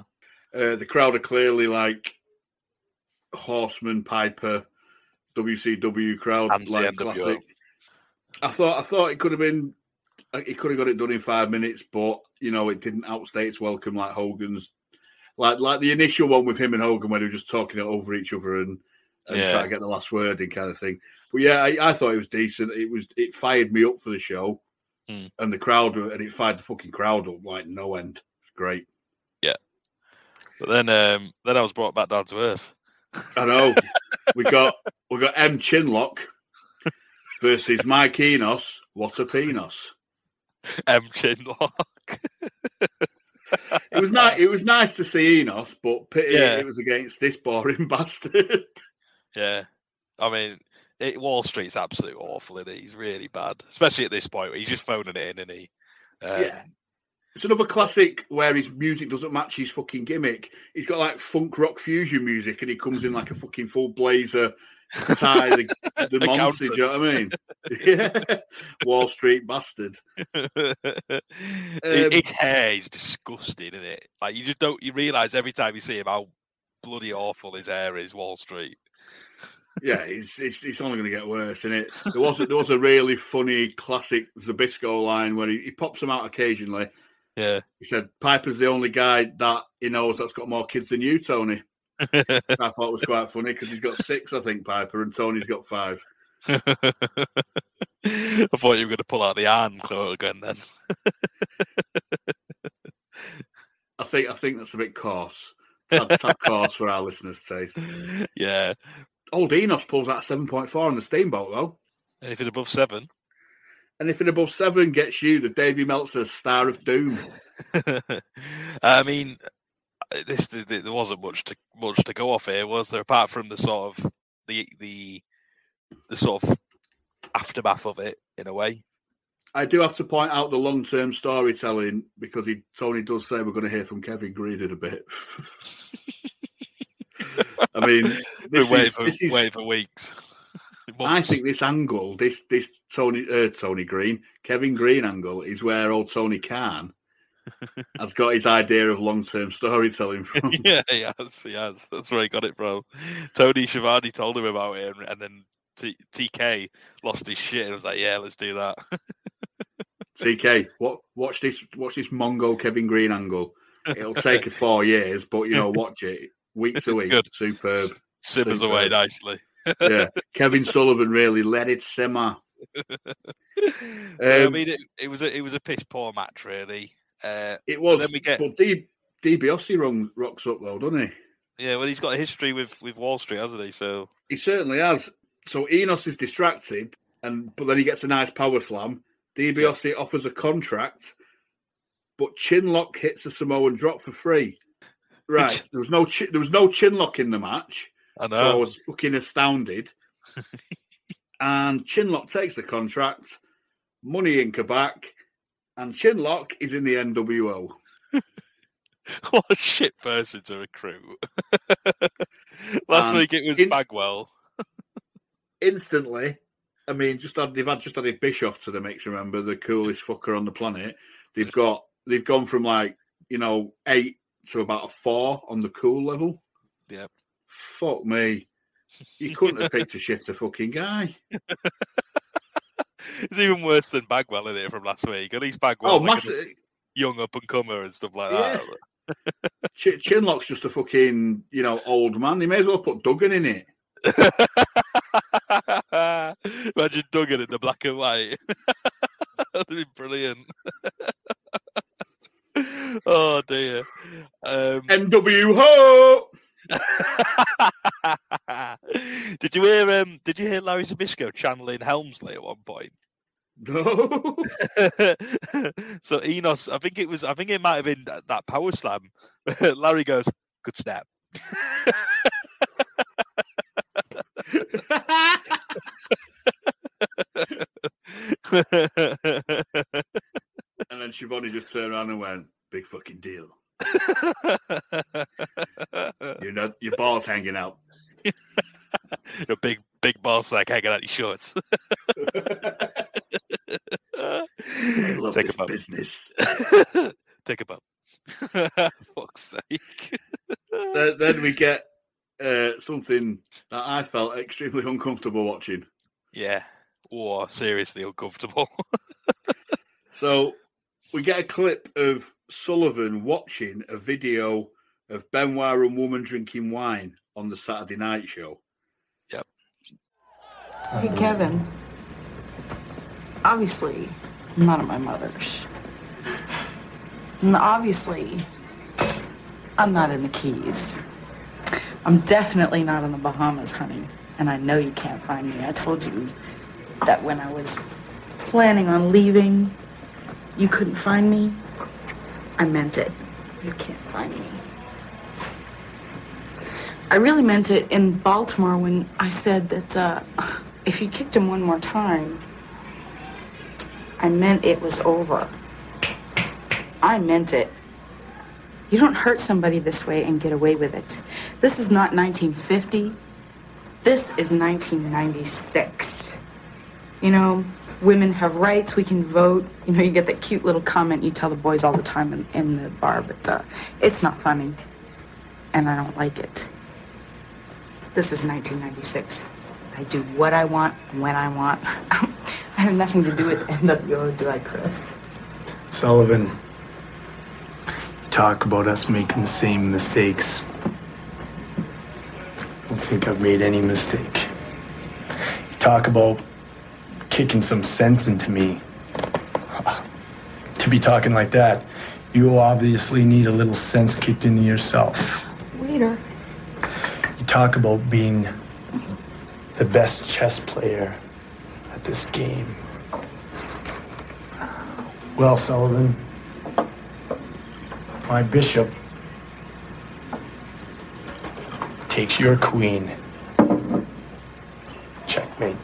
Uh, the crowd are clearly like Horseman, Piper, WCW crowd, like classic. I thought I thought it could have been he could have got it done in five minutes, but you know it didn't outstay its welcome like Hogan's, like like the initial one with him and Hogan when they were just talking it over each other and, and Yeah. trying to get the last word in kind of thing. But yeah, I, I thought it was decent. It was it fired me up for the show, Hmm. and the crowd and it fired the fucking crowd up like no end. It's great. But then um then I was brought back down to earth. I know. we got we got M Chinlock versus Mike Enos. What a penis! M Chinlock. It was nice. It was nice to see Enos, but pity Yeah. it was against this boring bastard. Yeah. I mean it, Wall Street's absolutely awful, is He's really bad. Especially at this point where he's just phoning it in, and he um, Yeah. It's another classic where his music doesn't match his fucking gimmick. He's got like funk rock fusion music, and he comes in like a fucking full blazer tie, the, the, The monster. Do you know what I mean? yeah, Wall Street bastard. His- Um, his hair is disgusting, isn't it? Like you just don't you realise every time you see him how bloody awful his hair is, Wall Street. Yeah, it's it's, it's only going to get worse, isn't it? There was a, there was a really funny classic Zbyszko line where he, he pops them out occasionally. Yeah. He said, "Piper's the only guy that he knows that's got more kids than you, Tony." I thought it was quite funny because he's got six, I think, Piper, and Tony's got five. I thought you were going to pull out the Anne quote again then. I think I think that's a bit coarse. Tad, tad coarse for our listeners' taste. yeah. Old Enos pulls out seven point four on the steamboat though, Anything above seven? Anything above seven gets you the Davy Meltzer Star of Doom. I mean, uh, this th- th- there wasn't much to much to go off here, was there? Apart from the sort of the the the sort of aftermath of it, in a way. I do have to point out the long term storytelling because he Tony does say we're going to hear from Kevin Greene in a bit. I mean, this is, for, this is waiting for weeks. I think this angle, this this Tony uh, Tony Green, Kevin Greene angle, is where old Tony Khan has got his idea of long-term storytelling from. yeah, he has. He has. That's where he got it from. Tony Schiavone told him about it, and, and then T- TK lost his shit and was like, "Yeah, let's do that." TK, what watch this watch this Mongo Kevin Greene angle. It'll take four years, but you know, watch it week to week. Good. Superb. Simmers away nicely. Yeah. Kevin Sullivan really let it simmer. I Um, mean, it, it was a it was a piss poor match, really. Uh, It was then we get- but D DiBiase rung rocks up though, doesn't he? yeah, well, he's got a history with with Wall Street, hasn't he? So He certainly has. So Enos is distracted, and but then he gets a nice power slam. DiBiase offers a contract, but Chinlock hits a Samoan drop for free. Right, there was no chi- there was no Chinlock in the match, I know. so I was fucking astounded. and Chinlock takes the contract, money in back, and Chinlock is in the NWO. what a shit person to recruit. Last And week it was in- Bagwell. instantly. I mean, just had, they've had just added Bischoff to the mix. Remember, the coolest fucker on the planet. They've got they've gone from like you know eight to about a four on the cool level. Yep. Fuck me. You couldn't have picked a shitter fucking guy. It's even worse than Bagwell in it from last week. At least Bagwell, Oh, like massive. young up and comer and stuff like Yeah. that. Ch- Chinlock's just a fucking you know old man. He may as well put Duggan in it. Imagine Duggan in the black and white. That'd be brilliant. oh dear. Um, NW ho. did you hear? Um, did you hear Larry Zbyszko channeling Helmsley at one point? No. so Enos, I think it was. I think it might have been that, that power slam. Larry goes, "Good snap." and then Schiavone just turned around and went, "Big fucking deal. You're not your balls hanging out." Your big, big ball sack hanging out your shorts. I love Take this a business. Take a bump. Fuck's sake. then, then we get uh, something that I felt extremely uncomfortable watching. Yeah. Or seriously uncomfortable. So we get a clip of Sullivan watching a video of Benoit and woman drinking wine on the Saturday night show. Yep. Hey, Kevin. Obviously, none of my mother's. And obviously, I'm not in the Keys. I'm definitely not in the Bahamas, honey. And I know you can't find me. I told you that when I was planning on leaving, you couldn't find me. I meant it. You can't find me. I really meant it in Baltimore when I said that uh, if you kicked him one more time, I meant it was over. I meant it. You don't hurt somebody this way and get away with it. This is not 1950. This is 1996. You know, women have rights. We can vote. You know, you get that cute little comment you tell the boys all the time in, in the bar, but uh, it's not funny. And I don't like it. This is 1996. I do what I want when I want. I have nothing to do with NWO, do I, Chris? Sullivan, you talk about us making the same mistakes. I don't think I've made any mistake. You talk about kicking some sense into me. To be talking like that, you obviously need a little sense kicked into yourself. Waiter. You talk about being the best chess player at this game. Well, Sullivan, my bishop takes your queen. Checkmate.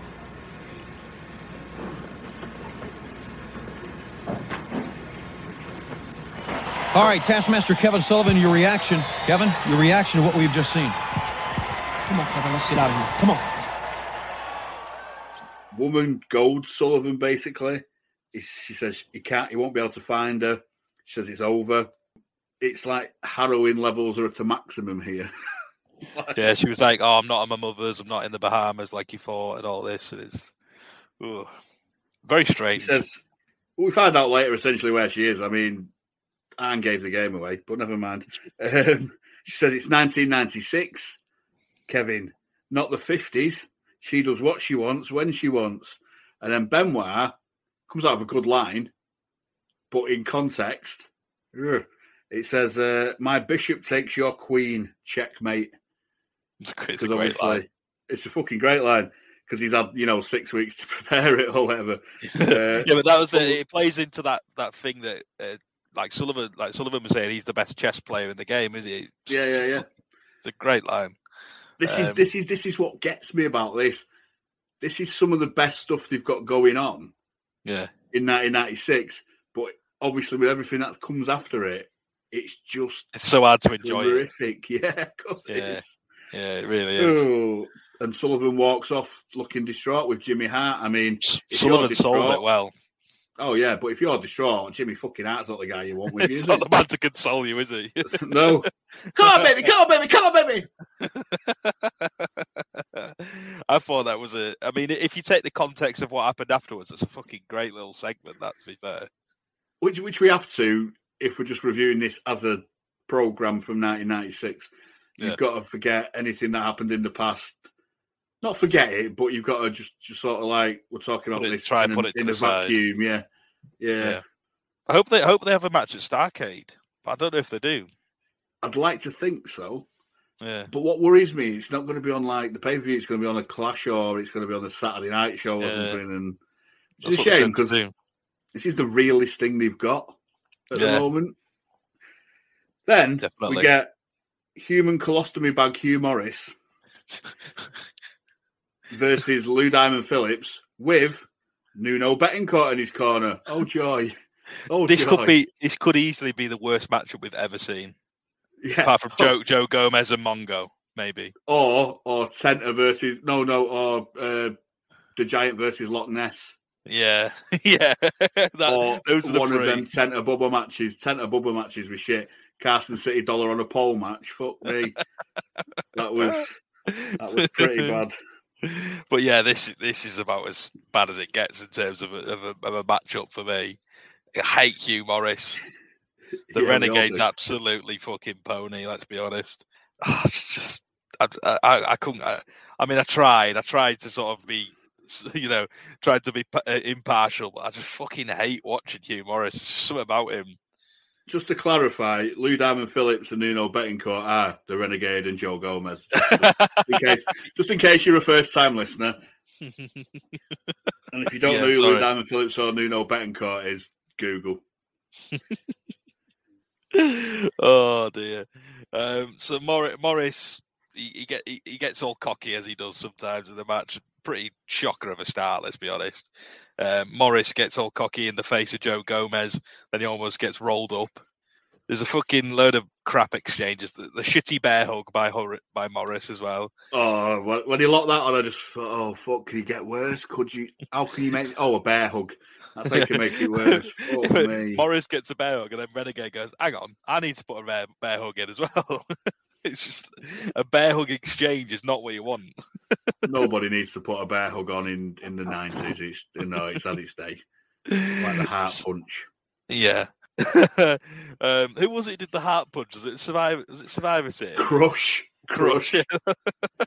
All right, Taskmaster Kevin Sullivan, your reaction. Kevin, your reaction to what we've just seen. Come on, Kevin, let's get out of here. Come on. Woman Gold Sullivan, basically. He, she says he can't, he won't be able to find her. She says it's over. It's like harrowing levels are at a maximum here. Yeah, she was like, "Oh, I'm not at my mother's. I'm not in the Bahamas like you thought, and all this." And it's ooh, very He strange. says, we find out later essentially where she is. I mean, Anne gave the game away, but never mind. Um, she says it's 1996. Kevin, not the 50s. She does what she wants when she wants. And then Benoit comes out of a good line, but in context, ugh, it says, uh, My bishop takes your queen, checkmate. It's a, great- it's a great obviously, line. it's a fucking great line because he's had, you know, six weeks to prepare it or whatever. Uh, yeah, but that was so- it. It plays into that that thing that uh, like Sullivan, like Sullivan was saying, he's the best chess player in the game, is he? Yeah, yeah, yeah. It's a great line. This is Um, this is this is what gets me about this. This is some of the best stuff they've got going on Yeah, in 1996, but obviously with everything that comes after it, it's just it's so hard to enjoy it. horrific. Yeah, of course Yeah, is. Yeah, it really is. Oh, and Sullivan walks off looking distraught with Jimmy Hart. I mean, Sullivan sold it well. Oh yeah, but if you're distraught, Jimmy fucking Hart's not the guy you want with you, He's not it? the man to console you, is he? no. Come on, baby, come on, baby, come on, baby. I thought that was a. I mean, if you take the context of what happened afterwards, it's a fucking great little segment. That, to be fair. which which we have to if we're just reviewing this as a program from 1996 Yeah. you've got to forget anything that happened in the past not forget it but you've got to just just sort of like we're talking about it- this try and put it in a vacuum yeah. yeah Yeah. I hope they I hope they have a match at Starrcade, but I don't know if they do. i'd like to think so Yeah, but what worries me it's not going to be on like the pay-per-view it's going to be on a clash or it's going to be on the saturday night show or Yeah. something and that's it's a what shame because this is the realest thing they've got at Yeah. the moment. Then Definitely. we get human colostomy bag Hugh Morris versus Lou Diamond Phillips with Nuno Bettencourt in his corner. Oh joy! Oh, this joy. could be this could easily be the worst matchup we've ever seen, yeah. apart from Joe Joe Gomez and Mongo, maybe. or or Tenta versus no no or uh, the Giant versus Loch Ness. Yeah, yeah. that, or those are one of them Tenta Bubba matches. Tenta Bubba matches with shit. Carson City Dollar on a pole match. Fuck me. that was that was pretty bad. But yeah, this this is about as bad as it gets in terms of a, of a, of a matchup for me. I hate Hugh Morris. The Yeah, Renegade's absolutely fucking pony. Let's be honest. It's just I, I, I couldn't. I, I mean, I tried. I tried to sort of be, you know, tried to be uh, impartial. But I just fucking hate watching Hugh Morris. It's just something about him. Just to clarify, Lou Diamond Phillips and Nuno Bettencourt are the Renegade and Joe Gomez. Just, just in case, just in case you're a first time listener. And if you don't Yeah, know who Lou. Diamond Phillips or Nuno Bettencourt is, Google. oh dear. Um, so Morris, Morris he, he get he, he gets all cocky as he does sometimes in the match. Pretty shocker of a start, let's be honest. Um, Morris gets all cocky in the face of Joe Gomez, then he almost gets rolled up. There's a fucking load of crap exchanges. The, the shitty bear hug by Hor- by Morris as well. Oh, when- when he locked that on, I just thought, oh, fuck, can you get worse? Could you? How can you make Oh, a bear hug. That's how you can make it worse. Fuck me. Morris gets a bear hug, and then Renegade goes, "Hang on, I need to put a bear, bear hug in as well." it's just a bear hug exchange is not what you want. Nobody needs to put a bear hug on in, in the 90s. It's, you know, it's had its day. Like the heart punch. Yeah. um, who was it who did the heart punch? Was it Survivor? Was it Survivor Series? Crush. Crush. yeah.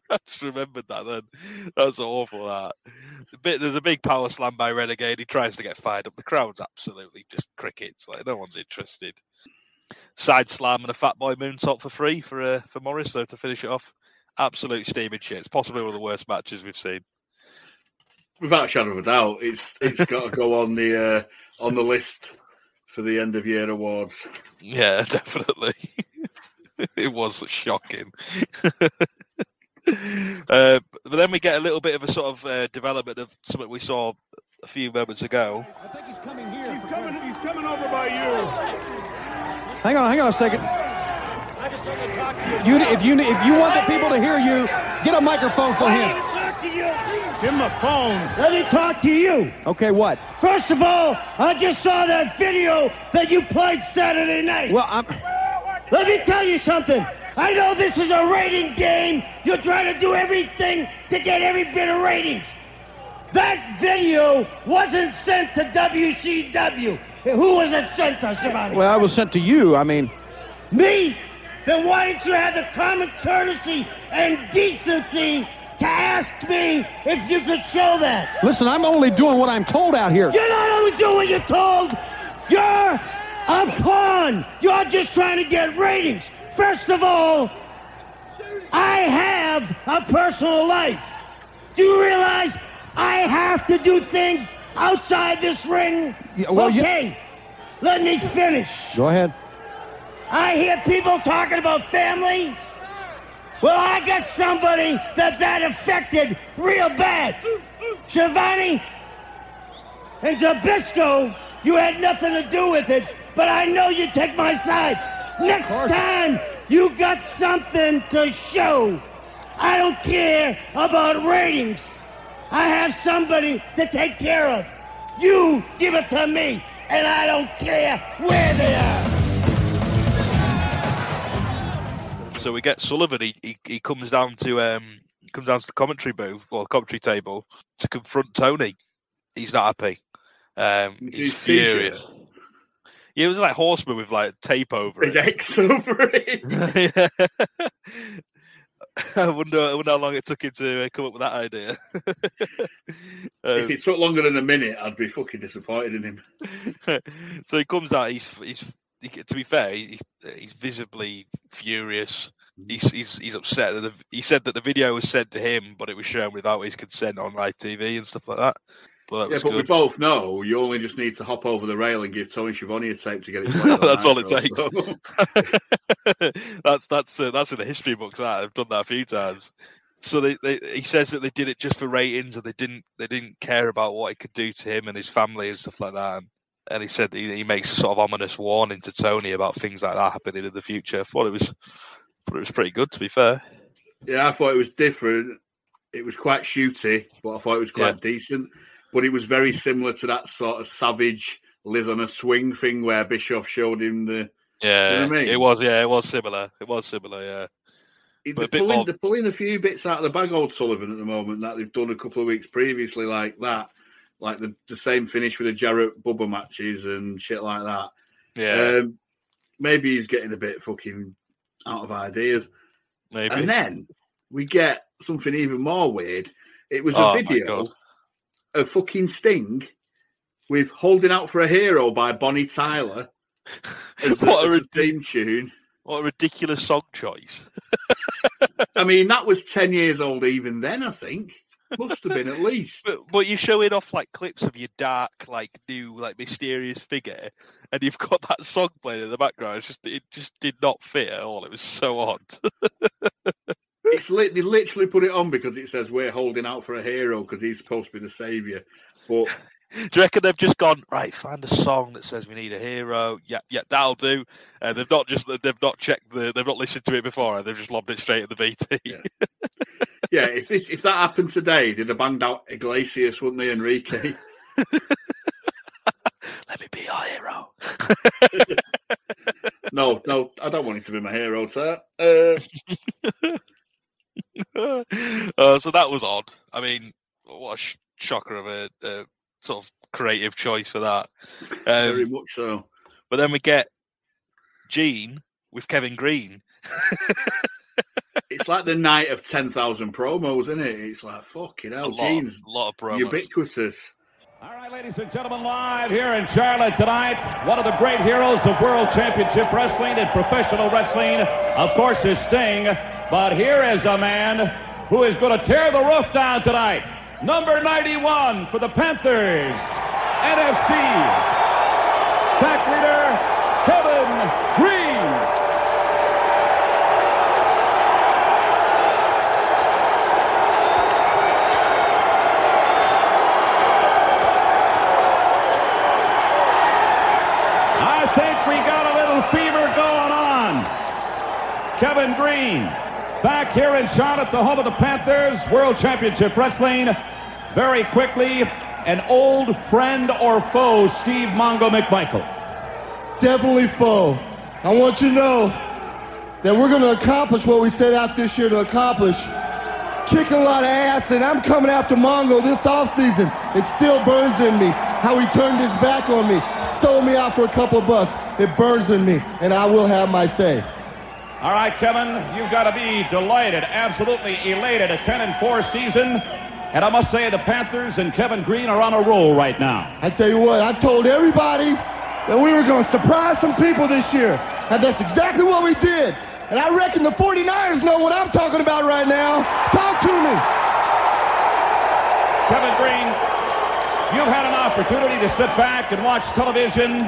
I just remembered that then. That's awful. That. There's a big power slam by Renegade. He tries to get fired up. The crowd's absolutely just crickets. Like no one's interested. Side slam and a fat boy moonsault for free for uh, for Morris though to finish it off. Absolute steaming shit. It's possibly one of the worst matches we've seen. Without a shadow of a doubt, it's it's got to go on the uh, on the list for the end of year awards. Yeah, definitely. it was shocking. uh, but then we get a little bit of a sort of uh, development of something we saw a few moments ago. I think he's coming here. He's coming. He's coming over by you. Hang on, hang on a second. You, if you if you want the people to hear you, get a microphone for him. Give him a phone. Let me talk to you. Okay, what? First of all, I just saw that video that you played Saturday night. Well, I'm. Let me tell you something. I know this is a rating game. You're trying to do everything to get every bit of ratings. That video wasn't sent to WCW. Who was it sent to, Schiavone? Well, I was sent to you. I mean, Me? Then why didn't you have the common courtesy and decency to ask me if you could show that? listen, I'm only doing what I'm told out here. You're not only doing what you're told, you're a pawn. You're just trying to get ratings. First of all, I have a personal life. Do you realize I have to do things outside this ring? Yeah, well, you- okay, let me finish. Go ahead. I hear people talking about family. Well, I got somebody that that affected real bad. Schiavone and Zbyszko, you had nothing to do with it, but I know you take my side. Next time, you got something to show. I don't care about ratings. I have somebody to take care of. You give it to me, and I don't care where they are. So we get Sullivan. He, he, he comes down to um comes down to the commentary booth or the commentary table to confront Tony. He's not happy. Um, It's he's his t-shirt. furious. Yeah, it was like horseman with like tape over Big it. X over it. I wonder, I wonder how long it took him to uh, come up with that idea. if Um, it took longer than a minute, I'd be fucking disappointed in him. so he comes out. He's he's he, to be fair, he, he's visibly furious. He's he's he's upset that the, he said that the video was sent to him, but it was shown without his consent on live TV and stuff like that. But Yeah, but we both know you only just need to hop over the rail and give Tony Schiavone a tape to get it. That's all it takes. so- that's that's uh, that's in the history books. That I've done that a few times. So they, they he says that they did it just for ratings, and they didn't they didn't care about what it could do to him and his family and stuff like that. And, and he said that he, he makes a sort of ominous warning to Tony about things like that happening in the future. I thought it was thought it was pretty good, to be fair. Yeah, I thought it was different. It was quite shooty, but I thought it was quite decent. But it was very similar to that sort of savage Liz on a swing thing where Bischoff showed him the. Yeah, you know I mean? it was. Yeah, it was similar. It was similar. Yeah. They're But a bit pulling, more- they're pulling a few bits out of the bag, old Sullivan, at the moment that they've done a couple of weeks previously, like that, like the, the same finish with the Jarrett Bubba matches and shit like that. Yeah. Um, maybe he's getting a bit fucking out of ideas. Maybe. And then we get something even more weird. It was Oh, a video. Of fucking Sting with "Holding Out for a Hero" by Bonnie Tyler as the, What a as the theme tune. What a ridiculous song choice. I mean, that was ten years old even then. I think must have been at least. But, but you're showing off like clips of your dark, like new, like mysterious figure, and you've got that song playing in the background. It's just it just did not fit at all. It was so odd. It's lit. They literally put it on because it says we're holding out for a hero because he's supposed to be the savior. But Do you reckon they've just gone right? Find a song that says we need a hero. Yeah, yeah, that'll do. And they've not just they've not checked the they've not listened to it before. And they've just lobbed it straight at the BT. yeah, if this if that happened today, they'd have banged out Iglesias, wouldn't they, Enrique? Let me be your hero. no, no, I don't want him to be my hero, sir. Uh, uh, so that was odd. I mean, what a sh- shocker of a, a sort of creative choice for that. very Um, much so. but then we get Gene with Kevin Greene. It's like the night of ten thousand promos, isn't it? It's like fucking A hell, lot, Gene's lot of promos. ubiquitous. All right, ladies and gentlemen, live here in Charlotte tonight, one of the great heroes of World Championship Wrestling and professional wrestling, of course, is Sting. But here is a man who is going to tear the roof down tonight. Number 91 for the Panthers, NFC, sack leader, Kevin Greene. I think we got a little fever going on. Kevin Greene, back here in Charlotte, the home of the Panthers, World Championship Wrestling. very quickly, an old friend or foe, Steve Mongo McMichael? Definitely foe. I want you to know that we're going to accomplish what we set out this year to accomplish. Kicking a lot of ass, and I'm coming after Mongo this offseason. It still burns in me how he turned his back on me, sold me out for a couple bucks. It burns in me, and I will have my say. All right, Kevin, you've got to be delighted, absolutely elated. A 10 and 4 season. And I must say, the Panthers and Kevin Greene are on a roll right now. I tell you what, I told everybody that we were going to surprise some people this year. And that's exactly what we did. And I reckon the 49ers know what I'm talking about right now. Talk to me. Kevin Greene, you've had an opportunity to sit back and watch television,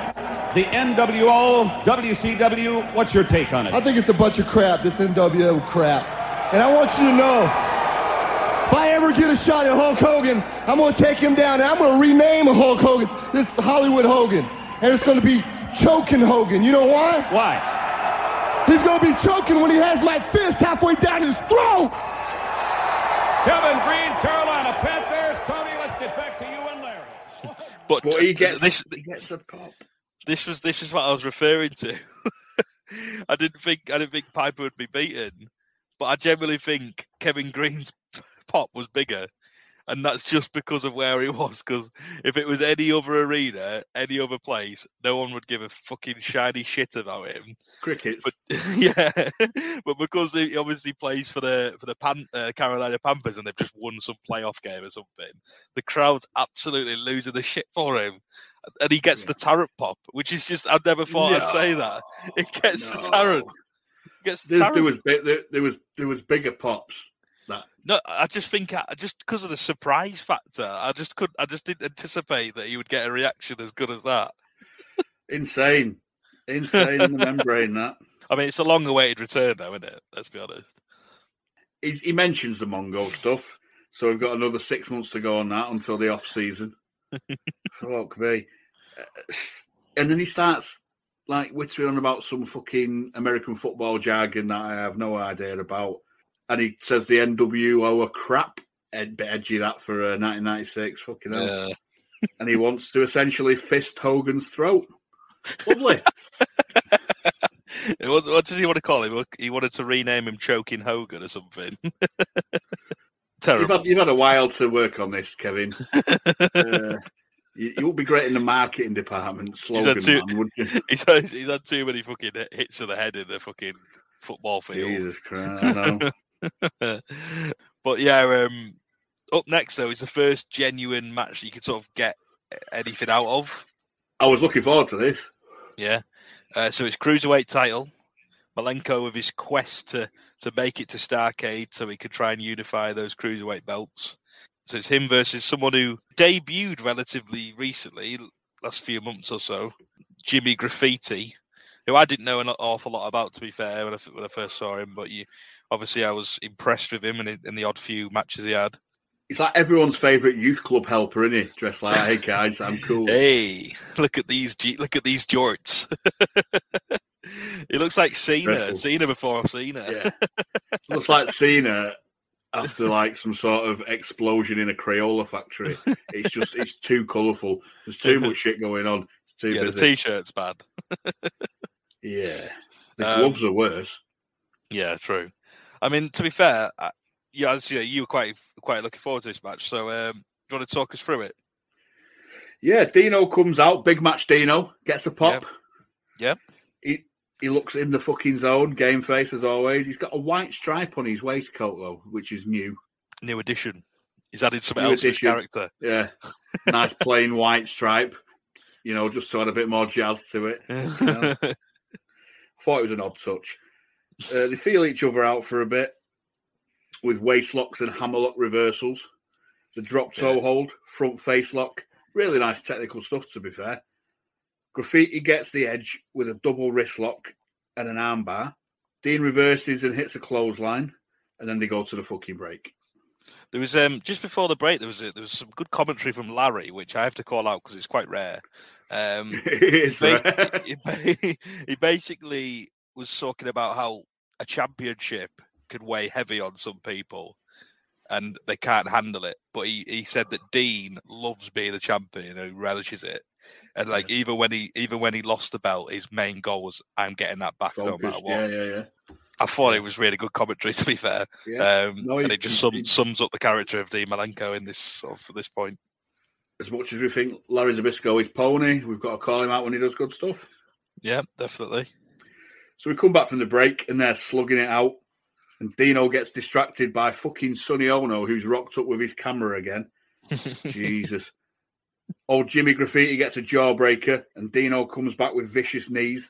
the NWO, WCW. What's your take on it? I think it's a bunch of crap, this NWO crap. And I want you to know, if I ever get a shot at Hulk Hogan, I'm going to take him down and I'm going to rename Hulk Hogan. This Hollywood Hogan. And it's going to be Choking Hogan. You know why? Why? He's going to be choking when he has my fist halfway down his throat. Kevin Greene, Carolina Panthers. Tony, let's get back to you and Larry. But, But he gets this. he gets a pop. This was this is what I was referring to. I didn't think I didn't think Piper would be beaten, but I generally think Kevin Greene's pop was bigger, and that's just because of where he was. Because if it was any other arena, any other place, no one would give a fucking shiny shit about him. Crickets. But yeah, but because he obviously plays for the for the Pan, uh, Carolina Panthers and they've just won some playoff game or something, the crowd's absolutely losing the shit for him, and he gets the tarrant pop, which is just I never thought I'd say that. It gets the tarrant. No. Gets the There, there was there, there was there was bigger pops. No, I just think I, just because of the surprise factor, I just couldn't. I just didn't anticipate that he would get a reaction as good as that. insane, insane in the membrane. That I mean, it's a long awaited return, though, isn't it? Let's be honest. He's, he mentions the Mongo stuff, so we've got another six months to go on that until the off season. Fuck me. Uh, And then he starts like whittering on about some fucking American football jargon that I have no idea about, and he says the NWO are crap. Ed, bit edgy that for uh, 1996. Fucking hell. and he wants to essentially fist Hogan's throat. Lovely. what, what did he want to call him? He wanted to rename him Choking Hogan or something. You've Terrible. had, you've had a while to work on this, Kevin. uh, you, you would be great in the marketing department, He's slogan had, too, man, would you? he's, had, he's had too many fucking hits to the head in the fucking football field. Jesus Christ, I know. but yeah, um, up next though is the first genuine match you could sort of get anything out of. I was looking forward to this. Yeah. Uh, so it's cruiserweight title. Malenko with his quest to to make it to Starrcade so he could try and unify those cruiserweight belts. So it's him versus someone who debuted relatively recently, last few months or so, Jimmy Graffiti, who I didn't know an awful lot about, to be fair, when I, when I first saw him. But you, obviously, I was impressed with him and in the odd few matches he had. It's like everyone's favourite youth club helper, isn't he? Dressed like, hey guys, I'm cool. Hey, look at these look at these jorts. he looks like Cena, Dreadful. Cena before Cena. Yeah. Looks like Cena after like some sort of explosion in a Crayola factory. It's just it's too colourful. There's too much shit going on. It's too yeah, the t-shirt's bad. yeah. The Um, gloves are worse. Yeah, true. I mean, to be fair, I, yeah, as you, you were quite quite looking forward to this match. So, um, do you want to talk us through it? Yeah, Dino comes out, big match Dino, gets a pop. Yep. He he looks in the fucking zone, game face as always. He's got a white stripe on his waistcoat though, which is new. New addition. He's added something New else to his character. Yeah. nice plain white stripe. You know, just to add a bit more jazz to it. You know? Thought it was an odd touch. Uh, they feel each other out for a bit with waist locks and hammerlock reversals. The drop toe hold, front face lock. Really nice technical stuff, to be fair. Graffiti gets the edge with a double wrist lock and an armbar. Dean reverses and hits a clothesline, and then they go to the fucking break. There was um just before the break. There was a, there was some good commentary from Larry, which I have to call out because it's quite rare. Um, It is he, rare. basi- he he basically was talking about how a championship could weigh heavy on some people, and they can't handle it. But he, he said that Dean loves being a champion and he relishes it. And like even when he even when he lost the belt, his main goal was I'm getting that back no matter what. Yeah, yeah, yeah. I thought it was really good commentary to be fair. Yeah. Um, No, and he- it just sum, he- sums up the character of Dean Malenko in this sort of, this point. As much as we think Larry Zbyszko is pony, we've got to call him out when he does good stuff. Yeah, definitely. So we come back from the break and they're slugging it out. And Dino gets distracted by fucking Sonny Ono, who's rocked up with his camera again. Jesus. Old Jimmy Graffiti gets a jawbreaker, and Dino comes back with vicious knees.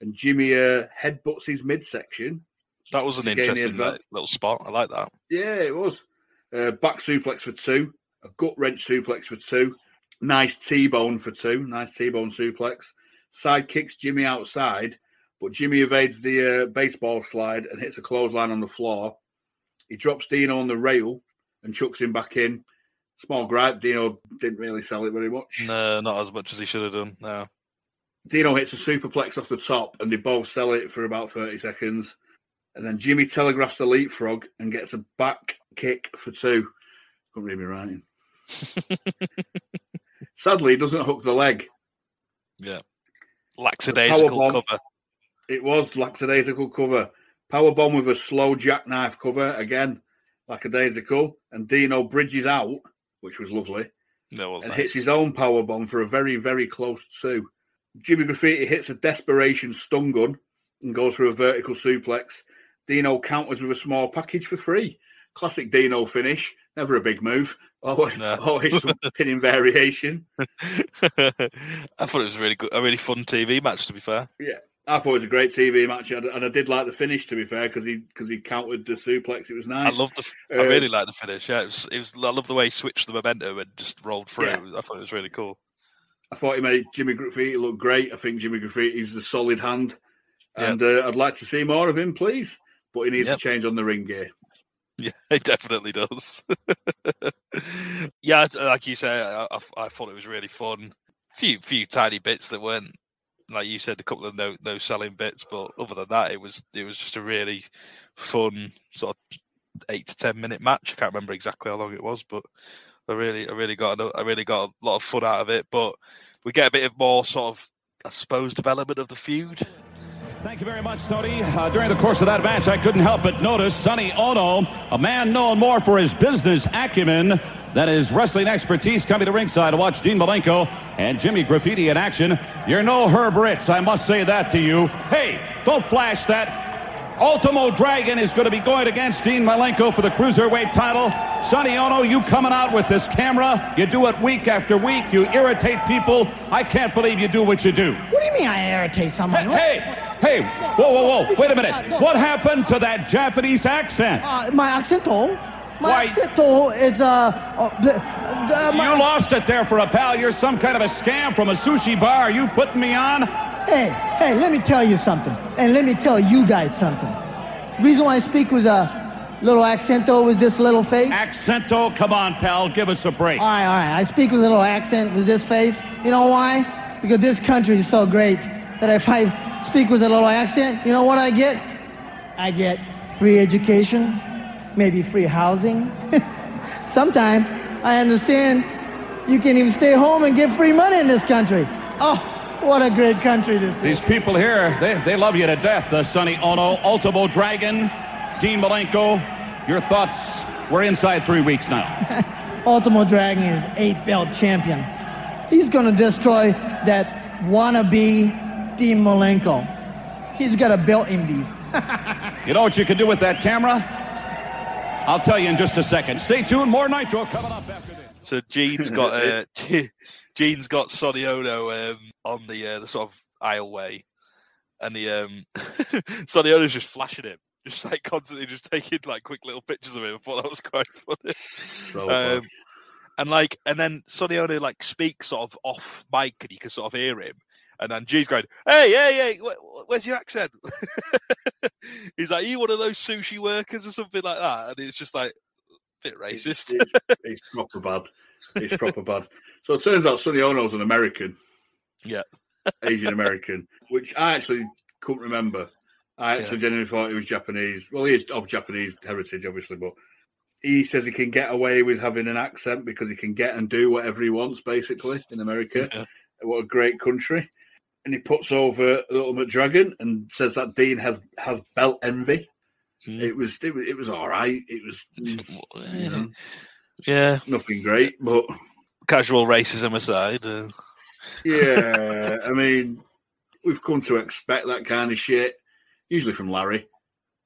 And Jimmy uh, headbutts his midsection. That was an To gain the interesting little spot. I like that. Yeah, it was. Uh, back suplex for two, a gut wrench suplex for two, nice T bone for two, nice T bone suplex. Side kicks Jimmy outside, but Jimmy evades the uh, baseball slide and hits a clothesline on the floor. He drops Dino on the rail and chucks him back in. Small gripe, Dino didn't really sell it very much. No, not as much as he should have done. No. Dino hits a superplex off the top, and they both sell it for about 30 seconds. And then Jimmy telegraphs the leapfrog and gets a back kick for two. Couldn't read me writing. Sadly, he doesn't hook the leg. Yeah. Lackadaisical cover. It was lackadaisical cover. Power bomb with a slow jackknife cover again, lackadaisical. And Dino bridges out, which was lovely, No, it was and nice. hits his own power bomb for a very, very close two. Jimmy Graffiti hits a desperation stun gun and goes for a vertical suplex. Dino counters with a small package for free. Classic Dino finish. Never a big move. Always, No. always some pinning variation. I thought it was really good, a really fun TV match. To be fair, Yeah, I thought it was a great TV match, and I did like the finish. To be fair, because he because he countered the suplex, it was nice. I love the. Uh, I really like the finish. Yeah, it was. It was. I love the way he switched the momentum and just rolled through. Yeah. I thought it was really cool. I thought he made Jimmy Graffiti look great. I think Jimmy Graffiti is a solid hand, Yeah. and uh, I'd like to see more of him, please. But he needs Yep. to change on the ring gear. Yeah, it definitely does. yeah, like you say, I, I, I thought it was really fun. Few few tiny bits that weren't like you said, a couple of no no selling bits, but other than that, it was it was just a really fun sort of eight to ten minute match. I can't remember exactly how long it was, but I really I really got I really got a lot of fun out of it. But we get a bit of more sort of I suppose development of the feud. Thank you very much, Tony. Uh, during the course of that match, I couldn't help but notice Sonny Ono, a man known more for his business acumen than his wrestling expertise, coming to ringside to watch Dean Malenko and Jimmy Graffiti in action. You're no Herb Ritts, I must say that to you. Hey, don't flash that. Ultimo Dragon is going to be going against Dean Malenko for the Cruiserweight title. Sonny Ono, you coming out with this camera. You do it week after week. You irritate people. I can't believe you do what you do. What do you mean I irritate someone? Hey, hey, whoa, whoa, whoa, wait a minute. What happened to that Japanese accent? Uh, my accent, My Why- accento is, uh, uh, the, my, You lost it there for a pal. You're some kind of a scam from a sushi bar. Are you putting me on? Hey, hey, let me tell you something. And let me tell you guys something. Reason why I speak with a little accento with this little face? Accento, come on, pal, give us a break. All right, all right. I speak with a little accent with this face. You know why? Because this country is so great that if I speak with a little accent, you know what I get? I get free education, maybe free housing. Sometimes I understand you can even stay home and get free money in this country. Oh, what a great country this is. These people here, they, they love you to death. The Sonny Ono, Ultimo Dragon, Dean Malenko. Your thoughts? We're inside three weeks now. Ultimo Dragon is eight belt champion. He's gonna destroy that wannabe Dean Malenko. He's got a belt in these. You know what you could do with that camera? I'll tell you in just a second. Stay tuned. More Nitro coming up after this. So Gene's got uh, Gene's got Sonny Ono um, on the uh, the sort of aisleway, and the um, Sonny Ono's just flashing him, just like constantly just taking like quick little pictures of him. I thought that was quite funny. So Um, bad. and like, and then Sonny Ono like speaks sort of off mic, and you can sort of hear him. And then G's going, "Hey, hey, hey, wh- where's your accent?" He's like, "You one of those sushi workers or something like that?" And it's just like a bit racist. It's, it's, it's proper bad. It's proper bad. So it turns out Sonny Ono's an American, yeah, Asian American, which I actually couldn't remember. I actually genuinely thought he was Japanese. Well, he is of Japanese heritage, obviously, but he says he can get away with having an accent because he can get and do whatever he wants, basically, in America. Yeah. What a great country. And he puts over the Ultimate Dragon and says that Dean has has belt envy. Mm. It was it was, it was all right. It was you know, Yeah, nothing great, but casual racism aside. Uh, yeah, I mean, we've come to expect that kind of shit, usually from Larry.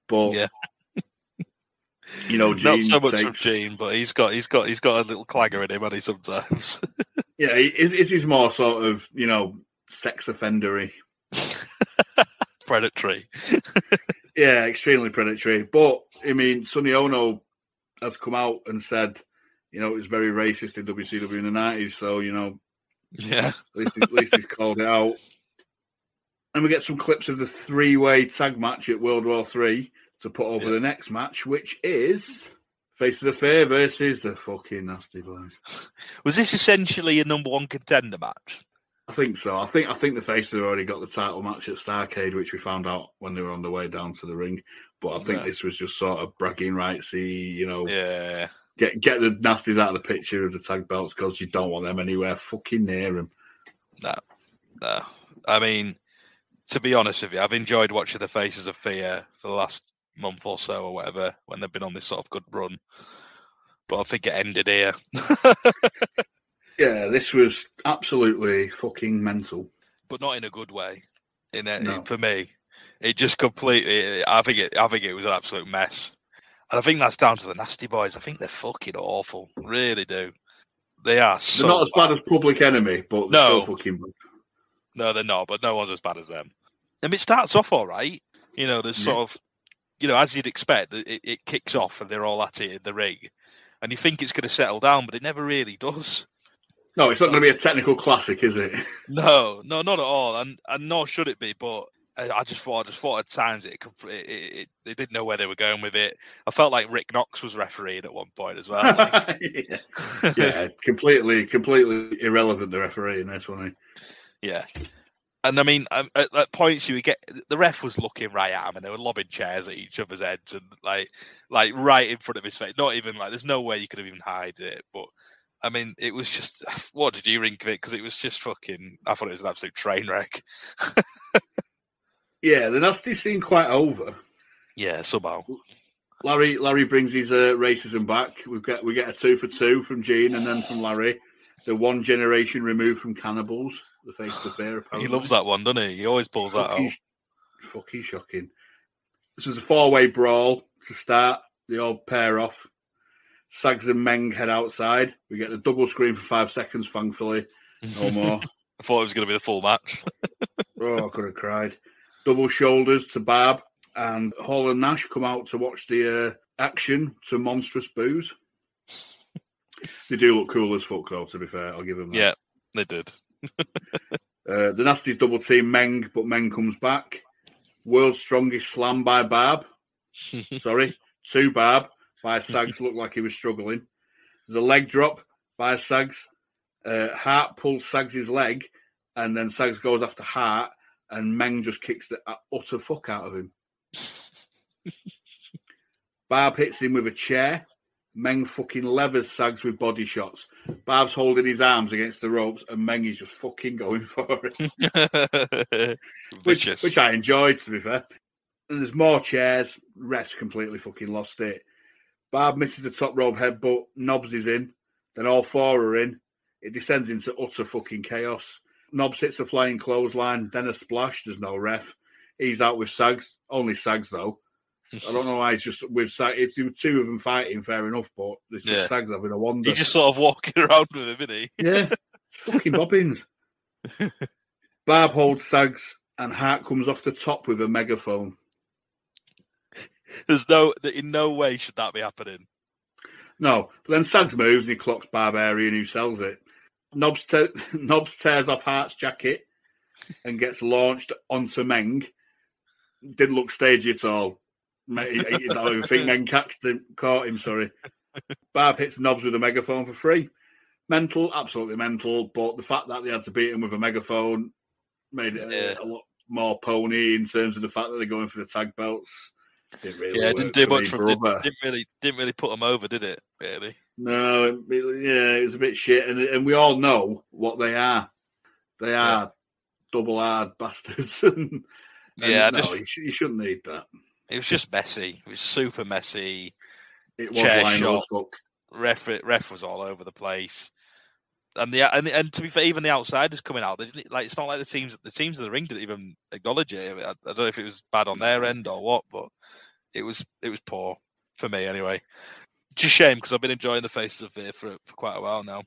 But Yeah. you know, Gene not so much from takes, Gene, but he's got he's got he's got a little clanger in him, and he sometimes. yeah, it is more sort of you know sex offendery. predatory. Yeah, extremely predatory. But I mean, Sonny Ono has come out and said, you know, it was very racist in WCW in the nineties. So you know, Yeah. at least, at least he's called it out. And we get some clips of the three-way tag match at World War Three to put over the next match, which is Faces of Fear versus the fucking Nasty Boys. Was this essentially a number one contender match? I think so. I think I think the Faces have already got the title match at Starrcade, which we found out when they were on the way down to the ring. But I think Yeah. this was just sort of bragging rightsy, you know, Yeah. get get the nasties out of the picture of the tag belts because you don't want them anywhere fucking near them. No, no. I mean, to be honest with you, I've enjoyed watching the Faces of Fear for the last month or so or whatever when they've been on this sort of good run. But I think it ended here. Yeah, this was absolutely fucking mental. but not in a good way. In a, No. for me, it just completely. I think it. I think it was an absolute mess, and I think that's down to the nasty boys. I think they're fucking awful. Really do. They are. So They're not as bad as Public Enemy, but they're No. fucking bad. No, they're not. But no one's as bad as them. And it starts off all right. You know, there's Yeah. sort of, you know, as you'd expect, it, it kicks off and they're all at it in the ring, and you think it's going to settle down, but it never really does. No, it's not going to be a technical classic, is it? No, no, not at all, and and nor should it be. But I, I just thought, I just thought at times it, could- it, it, it they didn't know where they were going with it. I felt like Rick Knox was refereeing at one point as well. yeah. yeah, completely, completely irrelevant. The referee in this one. Yeah. And I mean, um, at, at points you would get the ref was looking right at him, and they were lobbing chairs at each other's heads, and like, like right in front of his face. Not even like, there's no way you could have even hide it. But I mean, it was just, what did you think of it? Because it was just fucking. I thought it was an absolute train wreck. Yeah, the nasty seem quite over. Yeah, somehow. Larry Larry brings his uh, racism back. We've got we get a two for two from Gene and then from Larry. The one generation removed from cannibals. The face of fear. He loves that one, doesn't he? He always pulls that fucking, out. fucking shocking. This was a four-way brawl to start. They all pair off. Sags and Meng head outside. We get the double screen for five seconds, thankfully. No more. I thought it was going to be the full match. oh, I could have cried. Double shoulders to Barb and Hall and Nash come out to watch the uh, action to monstrous booze. they do look cool as fuck, though. To be fair, I'll give them that. Yeah, they did. Uh, the Nasties double team Meng, but Meng comes back. World's strongest slam by Barb. Sorry, two Barb by Sags. Looked like he was struggling. There's a leg drop by Sags. Uh, Hart pulls Sags' leg, and then Sags goes after Hart, and Meng just kicks the utter fuck out of him. Barb hits him with a chair. Meng fucking levers Sags with body shots. Barb's holding his arms against the ropes, and Meng is just fucking going for it, which, which I enjoyed, to be fair. And there's more chairs. Refs completely fucking lost it. Barb misses the top rope headbutt. Knobbs is in. Then all four are in. It descends into utter fucking chaos. Knobbs hits a flying clothesline, then a splash. There's no ref. He's out with Sags. Only Sags, though. I don't know why he's just with Sags. If there were two of them fighting, fair enough, but there's just Yeah. Sags having a wonder. He's just sort of walking around with him, isn't he? Yeah, fucking bobbins. Barb holds Sags, and Hart comes off the top with a megaphone. There's no, that in no way should that be happening. No, but then Sags moves and he clocks Barbarian, who sells it. Knobbs, te- Knobbs tears off Hart's jacket and gets launched onto Meng. Didn't look stagey at all. I don't even think Meng catched him, caught him. Sorry. Barb hits Knobbs with a megaphone for free. Mental, absolutely mental. But the fact that they had to beat him with a megaphone made it a- a, lot more pony in terms of the fact that they're going for the tag belts. Didn't really yeah, didn't do me, much from did, brother. didn't really didn't really put them over, did it? Really? No, it- yeah, it was a bit shit, and and we all know what they are. They are double hard bastards. and, and Yeah, no, just- you, sh- you shouldn't need that. It was just messy. It was super messy. It was Chair shot. fuck. Ref ref was all over the place. And the and, and to be fair, even the outsiders coming out, they didn't like. It's not like the teams the teams in the ring didn't even acknowledge it. I, I don't know if it was bad on their end or what, but it was it was poor for me anyway. Just shame because I've been enjoying the faces of fear for for quite a while now.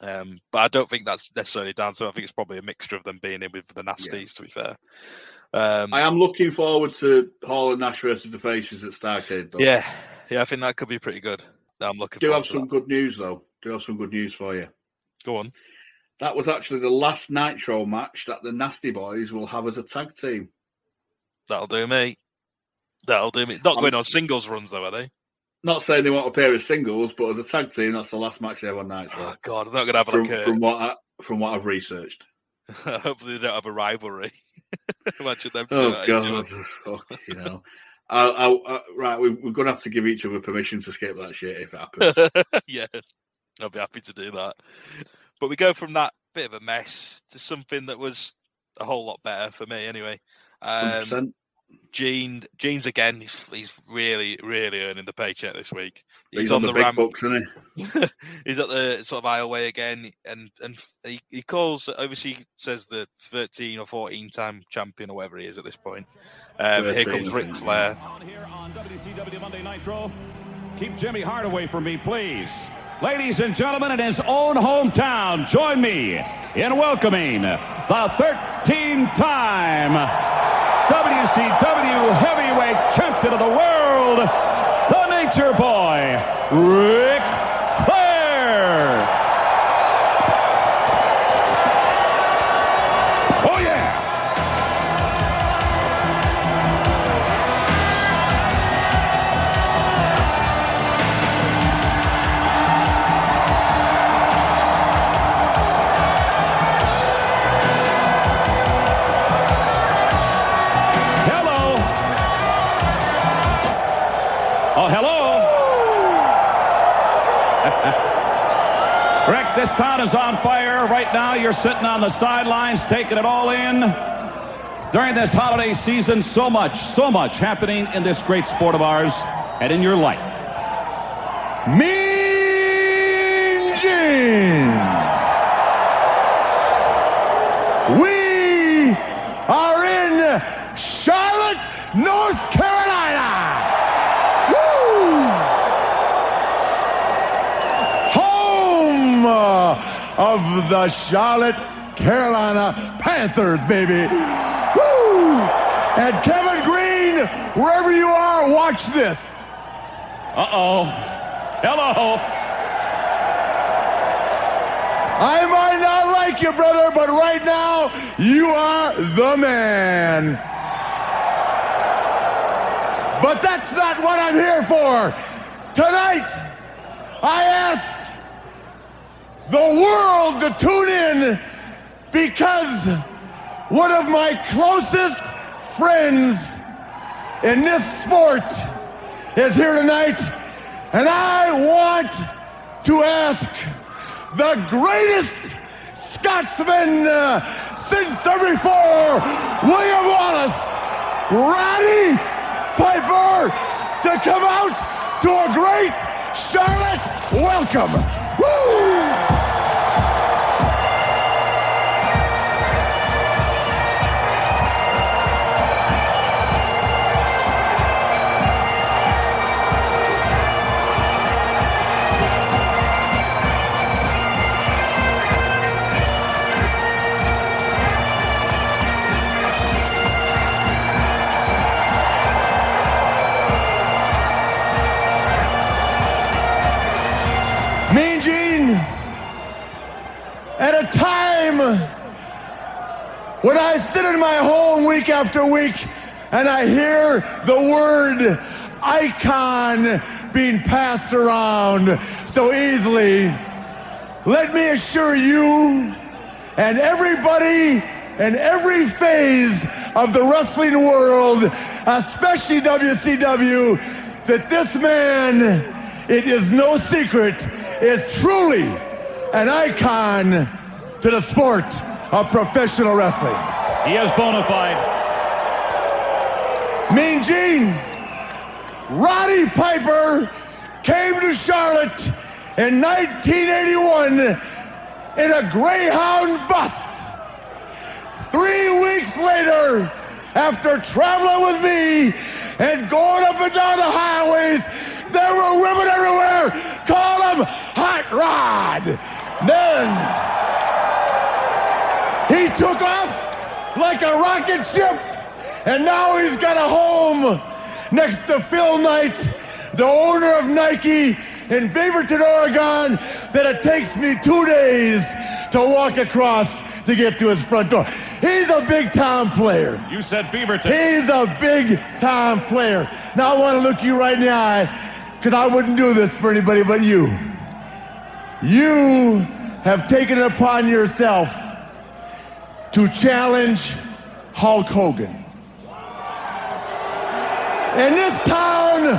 Um, but I don't think that's necessarily down to. I think it's probably a mixture of them being in with the nasties. To be fair, um, I am looking forward to Hall and Nash versus the Faces at Starrcade. Though. yeah, yeah, I think that could be pretty good. I'm looking. Do have some that. good news though. Do have some good news for you. Go on. That was actually the last Nitro match that the Nasty Boys will have as a tag team. That'll do me. That'll do me. Not I'm- going on singles runs though, are they? Not saying they won't appear as singles, but as a tag team, that's the last match they have on Nitro. Oh God, I'm not going to have from, like a. from what I, from what I've researched. Hopefully, they don't have a rivalry. Imagine them. Oh God. Fuck, you know. I'll, I'll, uh, right, we, we're going to have to give each other permission to skip that shit if it happens. yeah, I'll be happy to do that. But we go from that bit of a mess to something that was a whole lot better for me, anyway. Um, 100%. Gene, Gene's again. He's, he's really, really earning the paycheck this week. He's, on, the, big ramp. bucks, isn't he? he's at the sort of aisleway again, and and he, he calls. Obviously, he says the thirteen or fourteen time champion or whatever he is at this point. Um, here comes I Ric think, Flair. Here on WCW Monday Nitro. Keep Jimmy Hart away from me, please. Ladies and gentlemen, in his own hometown, join me in welcoming the 13-time WCW Heavyweight Champion of the World, the Nature Boy, Ric this town is on fire. Right now, you're sitting on the sidelines taking it all in. During this holiday season, so much, so much happening in this great sport of ours and in your life. Mean Gene. We are in Charlotte, North Carolina. Woo! Home uh, of the Charlotte, Carolina Panthers, baby. Woo! And Kevin Greene, wherever you are, watch this. Uh-oh. Hello. I might not like you, brother, but right now, you are the man. But that's not what I'm here for. Tonight, I asked the world to tune in because one of my closest friends in this sport is here tonight, and I want to ask the greatest Scotsman uh, since 74, William Wallace, Roddy Piper, to come out to a great Charlotte welcome. Woo! When I sit in my home week after week and I hear the word icon being passed around so easily, let me assure you and everybody in every phase of the wrestling world especially WCW, that this man, it is no secret, is truly an icon to the sport of professional wrestling. He is bona fide. Mean Gene, Roddy Piper came to Charlotte in 1981 in a Greyhound bus. Three weeks later, after traveling with me and going up and down the highways, there were women everywhere. Call him Hot Rod. Then he took off like a rocket ship, and now he's got a home next to Phil Knight, the owner of Nike in Beaverton, Oregon, that it takes me two days to walk across to get to his front door. He's a big time player. You said Beaverton. He's a big time player. Now I want to look you right in the eye because I wouldn't do this for anybody but you. You have taken it upon yourself to challenge Hulk Hogan. In this town,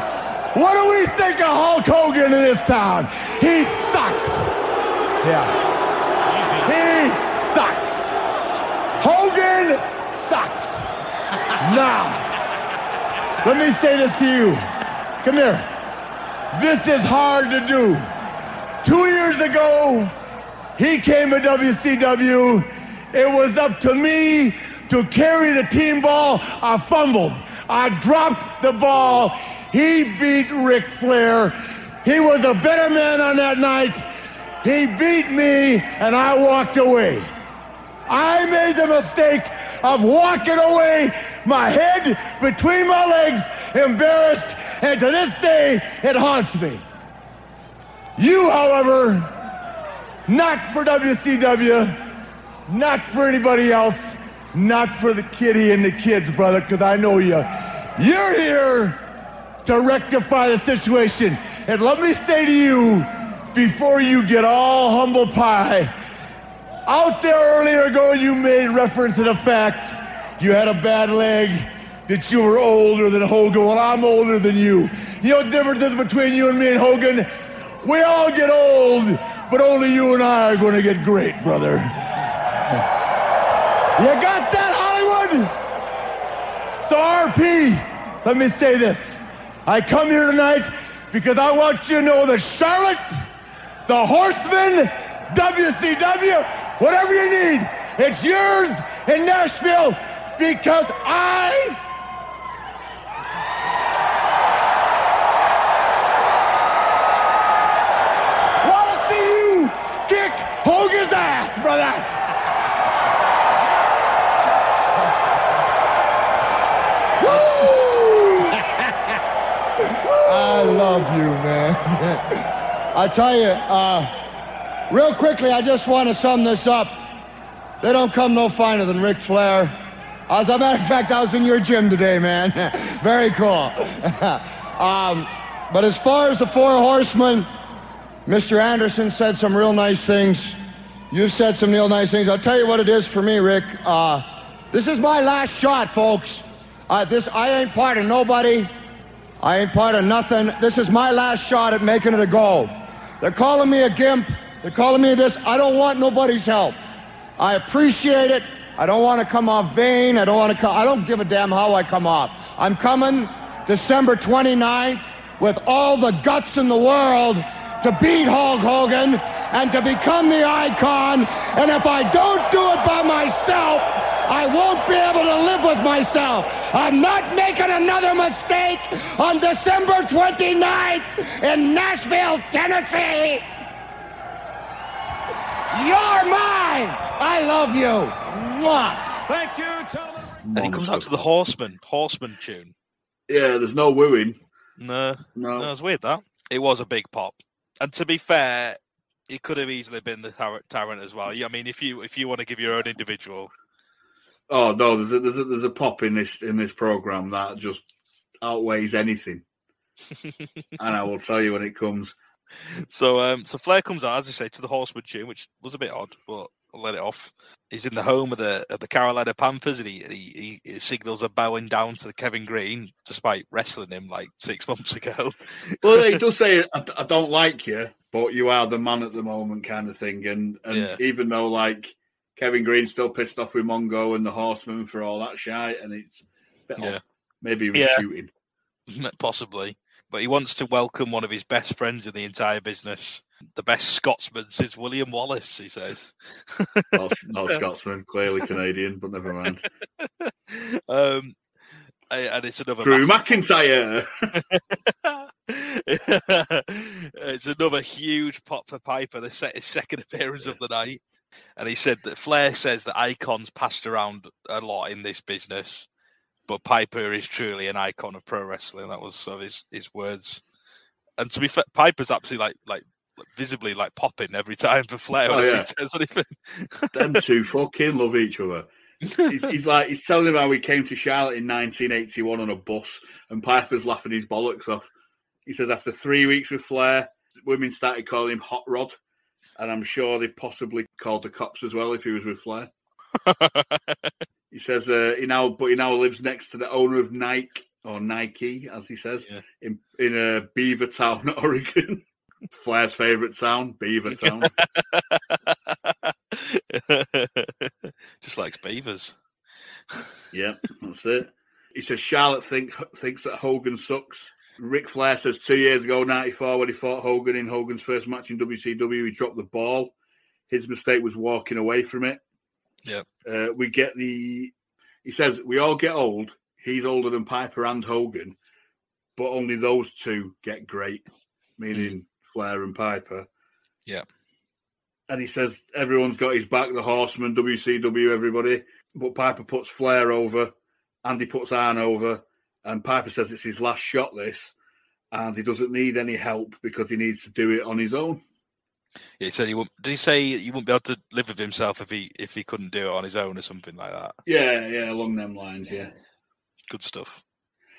what do we think of Hulk Hogan in this town? He sucks. Yeah. He sucks. Hogan sucks. now, let me say this to you. Come here. This is hard to do. Two years ago, he came to WCW. It was up to me to carry the team ball. I fumbled. I dropped the ball. He beat Ric Flair. He was a better man on that night. He beat me, and I walked away. I made the mistake of walking away, my head between my legs, embarrassed, and to this day it haunts me. You, however, not for WCW, not for anybody else, not for the kitty and the kids, brother, because I know you. You're here to rectify the situation. And let me say to you, before you get all humble pie, out there earlier ago you made reference to the fact you had a bad leg, that you were older than Hogan. Well, I'm older than you. You know the difference is between you and me and Hogan? We all get old, but only you and I are going to get great, brother. You got that, Hollywood? So, RP, let me say this. I come here tonight because I want you to know that Charlotte, the Horsemen, WCW, whatever you need, it's yours in Nashville because I Hogan's ass, brother. Woo! I love you, man. I tell you, uh, real quickly, I just want to sum this up. They don't come no finer than Ric Flair. As a matter of fact, I was in your gym today, man. Very cool. um, but as far as the four horsemen, Mr. Anderson said some real nice things. You said some real nice things. I'll tell you what it is for me, Rick. Uh, this is my last shot, folks. Uh, this I ain't part of nobody. I ain't part of nothing. This is my last shot at making it a goal. They're calling me a gimp. They're calling me this. I don't want nobody's help. I appreciate it. I don't want to come off vain. I don't want to come. I don't give a damn how I come off. I'm coming December 29th with all the guts in the world to beat Hulk Hogan and to become the icon. And if I don't do it by myself, I won't be able to live with myself. I'm not making another mistake on December 29th in Nashville, Tennessee. You're mine. I love you. Mwah. Thank you, gentlemen. And he comes out to the Horseman, Horseman tune. Yeah, there's no wooing. No, No. no, it's weird that. It was a big pop. And to be fair, it could have easily been the Tar- Tyrant as well. Yeah, I mean, if you if you want to give your own individual, Oh no, there's a, there's a, there's a pop in this in this program that just outweighs anything. and I will tell you when it comes. so um, so Flair comes out, as I say, to the Horseman tune, which was a bit odd, but I'll let it off. He's in the home of the of the Carolina Panthers, and he he, he signals a bowing down to Kevin Greene, despite wrestling him like six months ago. well, he does say, I, I, don't like you, but you are the man at the moment," kind of thing. And and yeah. even though like Kevin Greene's still pissed off with Mongo and the Horsemen for all that shit, and it's yeah. Maybe he was yeah. shooting, possibly. But he wants to welcome one of his best friends in the entire business, the best Scotsman since William Wallace. He says, "No, no Scotsman, clearly Canadian, but never mind." Um, and it's another Drew McIntyre. it's another huge pop for Piper. The set his second appearance of the night, and he said that Flair says that icons passed around a lot in this business, but Piper is truly an icon of pro wrestling. That was sort of his his words. And to be fair, Piper's absolutely like like visibly like popping every time for Flair oh, yeah. he says anything. Them two fucking love each other. He's, he's, like he's telling him how he came to Charlotte in 1981 on a bus, and Piper's laughing his bollocks off. He says after three weeks with Flair, women started calling him Hot Rod, and I'm sure they possibly called the cops as well if he was with Flair. he says uh, he now, but he now lives next to the owner of Nike or Nike, as he says, yeah. in in uh, Beavertown, Oregon. Flair's favorite town, Beavertown. Just likes beavers. yeah, that's it. He says Charlotte think, thinks that Hogan sucks. Ric Flair says two years ago, 94, when he fought Hogan in Hogan's first match in WCW, he dropped the ball. His mistake was walking away from it. Yeah. Uh, we get the, he says, we all get old. He's older than Piper and Hogan, but only those two get great, meaning mm. Flair and Piper. Yeah. And he says everyone's got his back, the Horseman, WCW, everybody. But Piper puts Flair over, Andy puts Arn over, and Piper says it's his last shot, this, and he doesn't need any help because he needs to do it on his own. Yeah, he said he wouldn't. Did he say he wouldn't be able to live with himself if he if he couldn't do it on his own or something like that? Yeah, yeah, along them lines. Yeah, good stuff.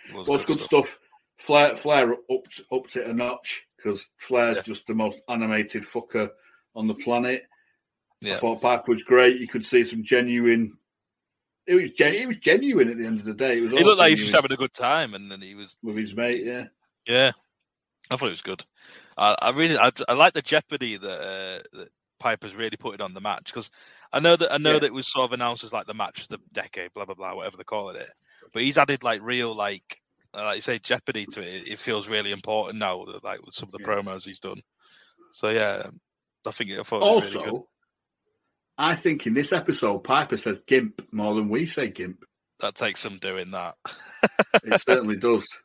It was, good, good stuff. stuff. Flair, Flair upped upped it a notch because Flair's yeah. just the most animated fucker on the planet. Yeah. I thought Piper was great. You could see some genuine. It was gen- it was genuine at the end of the day. It was. He looked like he was just having a good time, and then he was with his mate. Yeah, yeah. I thought it was good. I, I really, I, I like the jeopardy that, uh, that Piper's really putting on the match because I know that I know yeah. that it was sort of announced as like the match of the decade, blah blah blah, whatever they're calling it. But he's added like real like uh, like you say jeopardy to it. It feels really important now, like with some of the yeah. promos he's done. So yeah, I think it also. Really I think in this episode, Piper says "gimp" more than we say "gimp." That takes some doing. That it certainly does.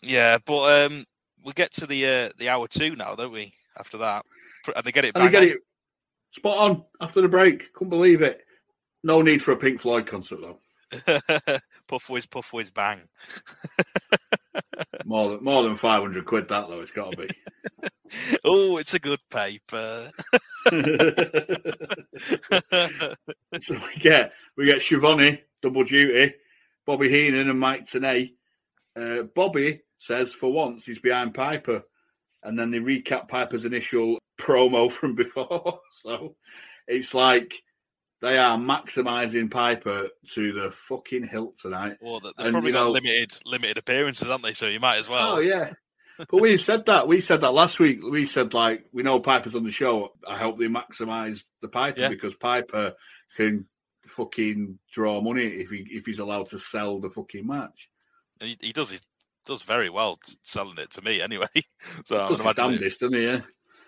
Yeah, but um, we get to the uh, the hour two now, don't we? After that, and they get it. And they get on. it spot on after the break. Couldn't believe it. No need for a Pink Floyd concert though. puff whiz, puff whiz, bang. more than more than five hundred quid that though. It's got to be. oh, it's a good paper. so we get we get Schiavone double duty, Bobby Heenan and Mike Tenay. Uh, Bobby says for once he's behind Piper, and then they recap Piper's initial promo from before. so it's like they are maximising Piper to the fucking hilt tonight. Well, they've and, probably got know, limited limited appearances, aren't they? So you might as well. Oh yeah. but we've said that. We said that last week. We said like we know Piper's on the show. I hope they maximise the Piper yeah. because Piper can fucking draw money if he if he's allowed to sell the fucking match. He, he does. He does very well selling it to me anyway. so does his damnedest, doesn't he? Yeah.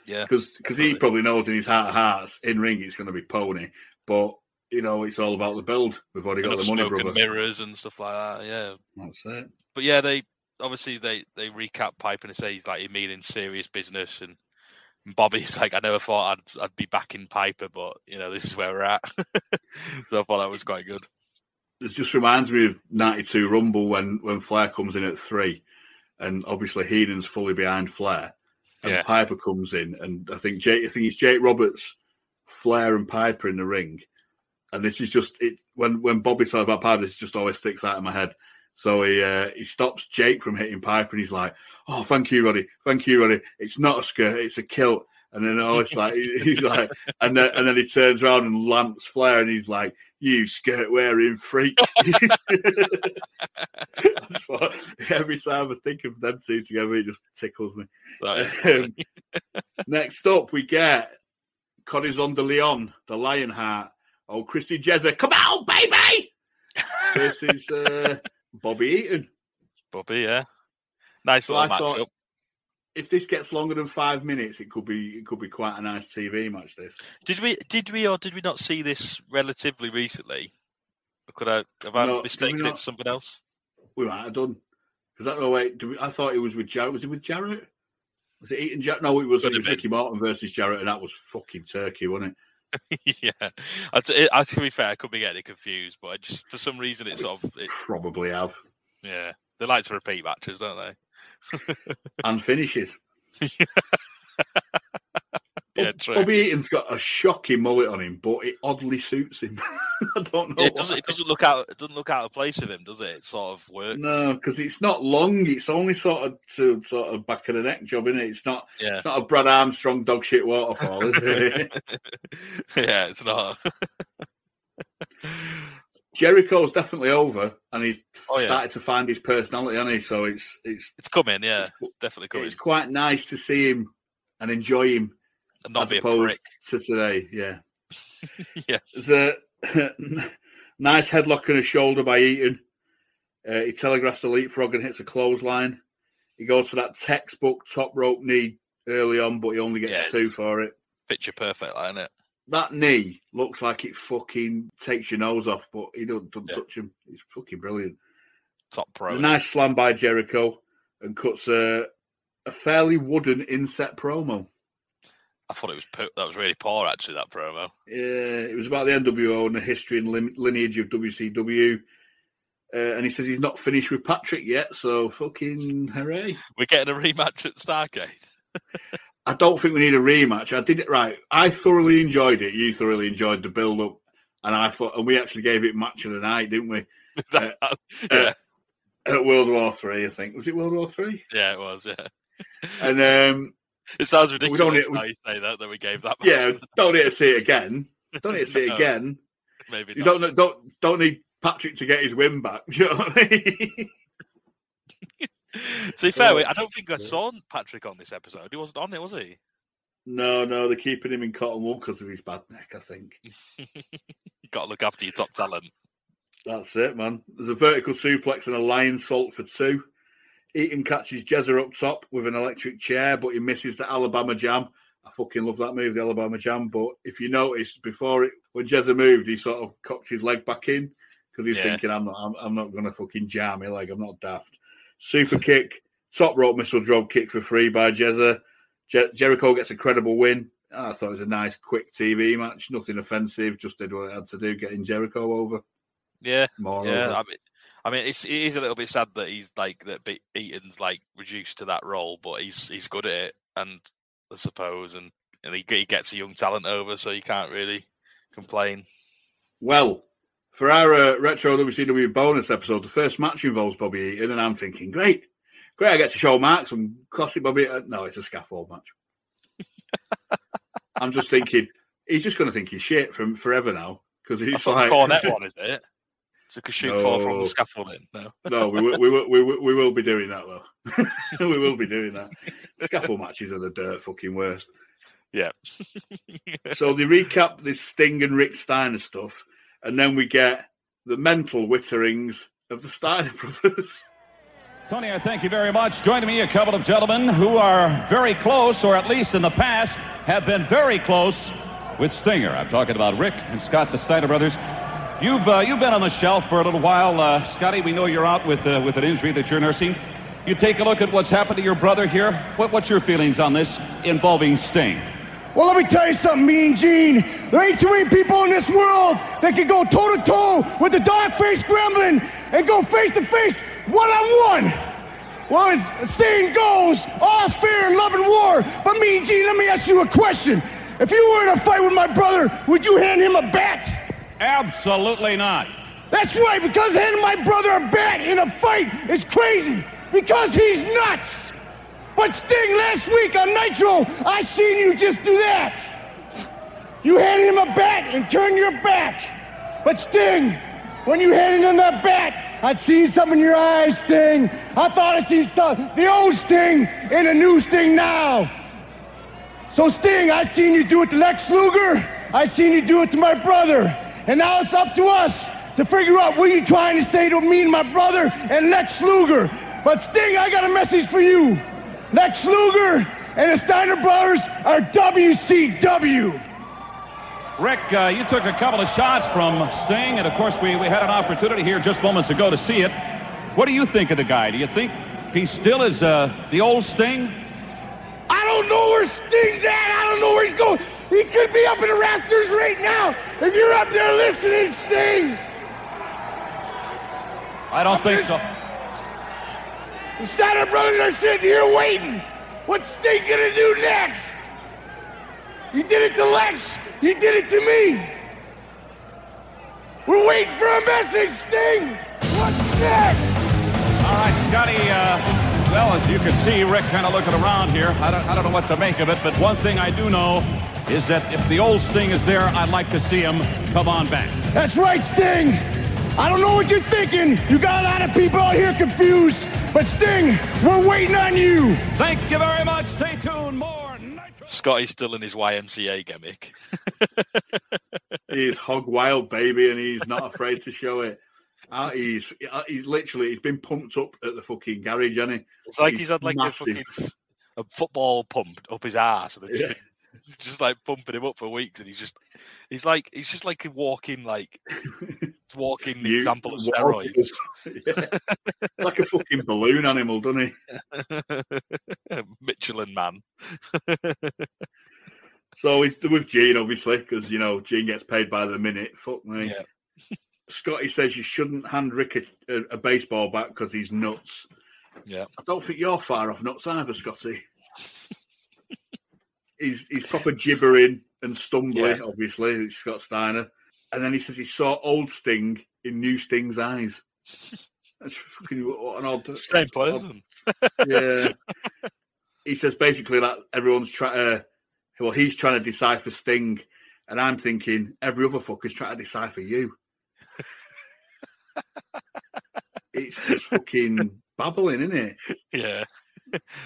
Yeah. Because because he probably knows in his heart of hearts in ring it's going to be pony. But you know, it's all about the build. We've already got the money, brother. mirrors and stuff like that. Yeah, that's it. But yeah, they obviously they they recap Pipe and say he's like he meaning serious business and. Bobby's like, I never thought I'd I'd be back in Piper, but you know this is where we're at. so I thought that was quite good. This just reminds me of '92 Rumble when when Flair comes in at three, and obviously Heenan's fully behind Flair, and yeah. Piper comes in, and I think Jake, I think it's Jake Roberts Flair and Piper in the ring. And this is just it when when Bobby talks about Piper, this just always sticks out in my head. So he uh, he stops Jake from hitting Piper, and he's like, "Oh, thank you, Roddy. Thank you, Roddy. It's not a skirt, it's a kilt." And then all it's like he's like, and then and then he turns around and Lance Flair, and he's like, "You skirt wearing freak." That's what- every time I think of them two together, it just tickles me. Um, next up, we get Corazon de Leon, the Lionheart. Oh, Christy Jezza, come out, baby! versus uh, Bobby Eaton. Bobby, yeah. Nice So little thought matchup. if this gets longer than five minutes, it could be it could be quite a nice TV match. This Did we did we or did we not see this relatively recently? Or could I have I No, mistaken it for something else? we might have done because I don't know. Wait, do we, I thought it was with Jarrett. Was it with Jarrett? Was it Eaton Jack? No, it was, it was. Ricky Morton versus Jarrett, and that was fucking turkey, wasn't it? yeah. I, t- I, to be fair, I could be getting confused, but I just for some reason it's sort of it, Probably have yeah. They like to repeat matches, don't they? and finishes. Yeah, true. Bobby Eaton's got a shocking mullet on him, but it oddly suits him. I don't know. Yeah, it doesn't it doesn't look out it doesn't look out of place with him, does it? It sort of works. No, because it's not long. It's only sort of to sort of back of the neck job, isn't it? It's not. Yeah. It's not a Brad Armstrong dog shit waterfall, is it? yeah, it's not. Jericho's definitely over, and he's Oh, yeah. started to find his personality, hasn't he? So it's it's It's coming, yeah. It's definitely coming. it's quite nice to see him and enjoy him, not as be a prick. to today. Yeah, Yeah. There's a nice headlock and a shoulder by Eaton. Uh, he telegraphs the leapfrog and hits a clothesline. He goes for that textbook top rope knee early on, but he only gets Yeah, two for it. Picture perfect, like, isn't it? That knee looks like it fucking takes your nose off, but he don't, don't Yeah. touch him. He's fucking brilliant. Top pro. A nice slam by Jericho and cuts a, a fairly wooden inset promo. I thought it was po- that was really poor actually that promo. Yeah, it was about the NWO and the history and lim- lineage of WCW. Uh, and he says he's not finished with Patrick yet, so fucking hooray. We're getting a rematch at Starrcade. I don't think we need a rematch. I did it right. I thoroughly enjoyed it. You thoroughly enjoyed the build up. And I thought, and we actually gave it match of the night, didn't we? Uh, yeah, At World War Three, I think. Was it World War Three? yeah, it was. Yeah, And um, it sounds ridiculous We don't ridiculous need- how you say that. That we gave that. yeah, match. don't need to see it again. Don't need to see it again. maybe You not. don't don't don't need Patrick to get his win back. You know what I mean? To be fair, I don't think I saw Patrick on this episode. He wasn't on it, was he? no, no, they're keeping him in cotton wool because of his bad neck. I think You got to look after your top talent. that's it, man. There's a vertical suplex and a lionsault for two. Eaton catches Jezza up top with an electric chair, but he misses the Alabama Jam. I fucking love that move, the Alabama Jam. But if you notice, before it, when Jezza moved, he sort of cocked his leg back in because he's Yeah. thinking, "I'm not, I'm, I'm not going to fucking jam my leg. I'm not daft." Super kick, top rope missile drop kick for free by Jezza. Je- Jericho gets a credible win. I thought it was a nice, quick TV match. Nothing offensive. Just did what it had to do, getting Jericho over. Yeah, More yeah. over. I mean, I mean, it's it is a little bit sad that he's like that. Eaton's like reduced to that role, but he's he's good at it, and I suppose, and, and he, he gets a young talent over, so you can't really complain. Well, for our uh, retro WCW bonus episode, the first match involves Bobby Eaton, and I'm thinking, great, great, I get to show Mark some classic Bobby. Uh, no, it's a scaffold match. I'm just thinking he's just going to think he's shit from forever now because he's That's like cornet one, is it? Took a shoot fall from No. the scaffolding. No, no, we will, we will, we will, we will be doing that though. we will be doing that. Scaffold matches are the dirt fucking worst. yeah, So they recap this Sting and Rick Steiner stuff, and then we get the mental witterings of the Steiner brothers. Tony, I thank you very much. Joining me, a couple of gentlemen who are very close, or at least in the past have been very close with Stinger. I'm talking about Rick and Scott, the Steiner brothers. You've uh, you've been on the shelf for a little while, uh, Scotty. We know you're out with uh, with an injury that you're nursing. You take a look at what's happened to your brother here. What, what's your feelings on this involving Sting? Well, let me tell you something, Mean Gene. There ain't too many people in this world that can go toe to toe with the dog faced gremlin and go face to face, one on one. Well, as saying goes, all's fair in love and war. But Mean Gene, let me ask you a question. If you were in a fight with my brother, would you hand him a bat? Absolutely not. That's right, because handing my brother a bat in a fight is crazy. Because he's nuts. But Sting, last week on Nitro, I seen you just do that. You handed him a bat and turned your back. But Sting, when you handed him that bat, I seen something in your eyes, Sting. I thought I seen some, the old Sting and the new Sting now. So Sting, I seen you do it to Lex Luger. I seen you do it to my brother. And now it's up to us to figure out what you're trying to say to me and my brother and Lex Luger. But Sting, I got a message for you. Lex Luger and the Steiner brothers are WCW. Rick, uh, you took a couple of shots from Sting, and of course, we, we had an opportunity here just moments ago to see it. What do you think of the guy? Do you think he still is uh, the old Sting? I don't know where Sting's at. I don't know where he's going. He could be up in the rafters right now. If you're up there listening, Sting. I don't think so. The Steiner brothers are sitting here waiting. What's Sting gonna do next? He did it to Lex. He did it to me. We're waiting for a message, Sting. What's next? All right, Scotty. Uh, well, as you can see, Rick kind of looking around here. I don't, I don't know what to make of it, but one thing I do know is that if the old Sting is there, I'd like to see him come on back. That's right, Sting. I don't know what you're thinking. You got a lot of people out here confused. But Sting, we're waiting on you. Thank you very much. Stay tuned. More Nitro. Scotty's still in his YMCA gimmick. He's hog wild, baby, and he's not afraid to show it. Uh, he's uh, he's literally he's been pumped up at the fucking garage, hasn't he? It's like he's, had like massive. a fucking a football pumped up his ass, and they've Yeah. just like pumping him up for weeks, and he's just he's like he's just like a walking like walking You- example of steroids. Yeah. It's like a fucking balloon animal, doesn't he? Michelin man. So he's with Gene, obviously, because you know Gene gets paid by the minute. Fuck me. Yeah. Scotty says you shouldn't hand Rick a, a, a baseball bat because he's nuts. Yeah. I don't think you're far off nuts either, Scotty. He's he's proper gibbering and stumbling, Yeah. obviously. It's Scott Steiner, and then he says he saw old Sting in new Sting's eyes. That's fucking what an odd Same person. yeah. he says basically that everyone's trying to, uh, well, he's trying to decipher Sting, and I'm thinking every other fucker's trying to decipher you. it's just fucking babbling, isn't it? Yeah.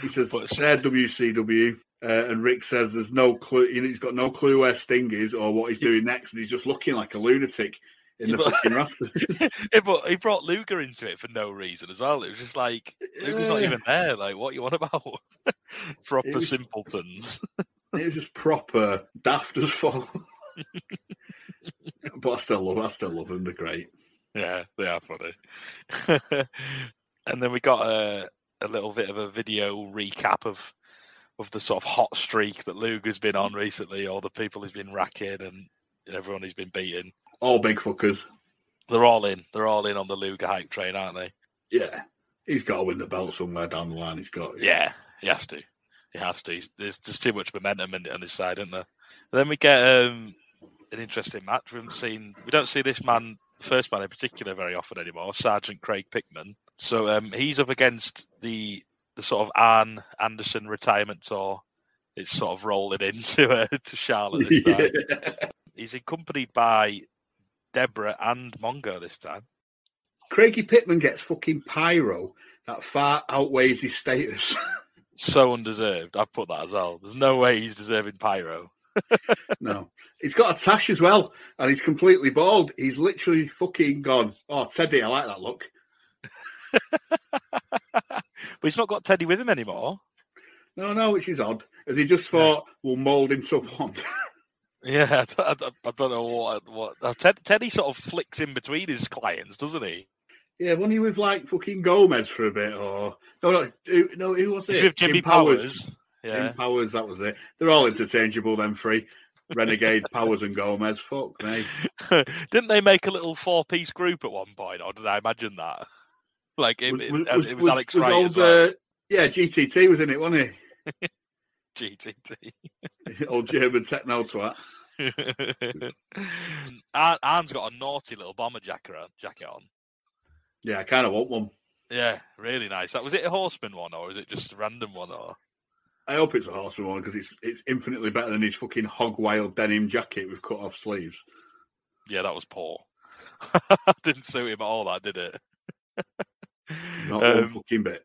He says But- they're WCW, uh, and Rick says there's no clue. You know, he's got no clue where Sting is or what he's doing next, and he's just looking like a lunatic in Yeah, the but- fucking rafters. Yeah, but he brought Luger into it for no reason as well. It was just like Luger's not even there. Like, what you want about? Proper was- simpletons. it was just proper daft as fuck. but I still love, I still love them. They're great. Yeah, they are funny. and then we got a, a little bit of a video recap of of the sort of hot streak that Luger's been on recently, all the people he's been racking and everyone he's been beating. All big fuckers. They're all in. They're all in on the Luger hype train, aren't they? Yeah, he's got to win the belt somewhere down the line. He's got. Yeah, he has to. He has to. He's, there's just too much momentum in, on his side, isn't there? And then we get um, an interesting match. We haven't seen. We don't see this man, the first man in particular, very often anymore. Sergeant Craig Pittman. So um, he's up against the the sort of Arn Anderson retirement tour. It's sort of rolling into uh, to Charlotte this time. Yeah. He's accompanied by Deborah and Mongo this time. Craigie Pittman gets fucking pyro that far outweighs his status. So undeserved. I've put that as well. There's no way he's deserving pyro. no, he's got a tash as well, and he's completely bald. He's literally fucking gone. Oh, Teddy, I like that look. but he's not got Teddy with him anymore. No, no, which is odd. As he just thought, we'll mould into one. Yeah, I don't, I I don't know what what uh, Ted, Teddy sort of flicks in between his clients, doesn't he? yeah, wasn't he with like fucking Gomez for a bit? Or no, no, who, no, who was it? Jimmy Powers. Yeah, Jim Powers, that was it. They're all interchangeable, them three. Renegade, Powers, and Gomez. Fuck me. didn't they make a little four-piece group at one point, or did I imagine that? Like it, it, Was- it was, was- Alex was Wright old, as well. uh, yeah, GTT was in it, wasn't he? GTT. old German techno twat. Arn's got a naughty little bomber jacket on. Jacket on. Yeah, I kind of want one. Yeah, really nice. That was it a horseman one or was it just a random one or? I hope it's a horseman one because it's it's infinitely better than his fucking hog wild denim jacket with cut off sleeves. Yeah, that was poor. Didn't suit him at all. That did it. Not one Um, fucking bit.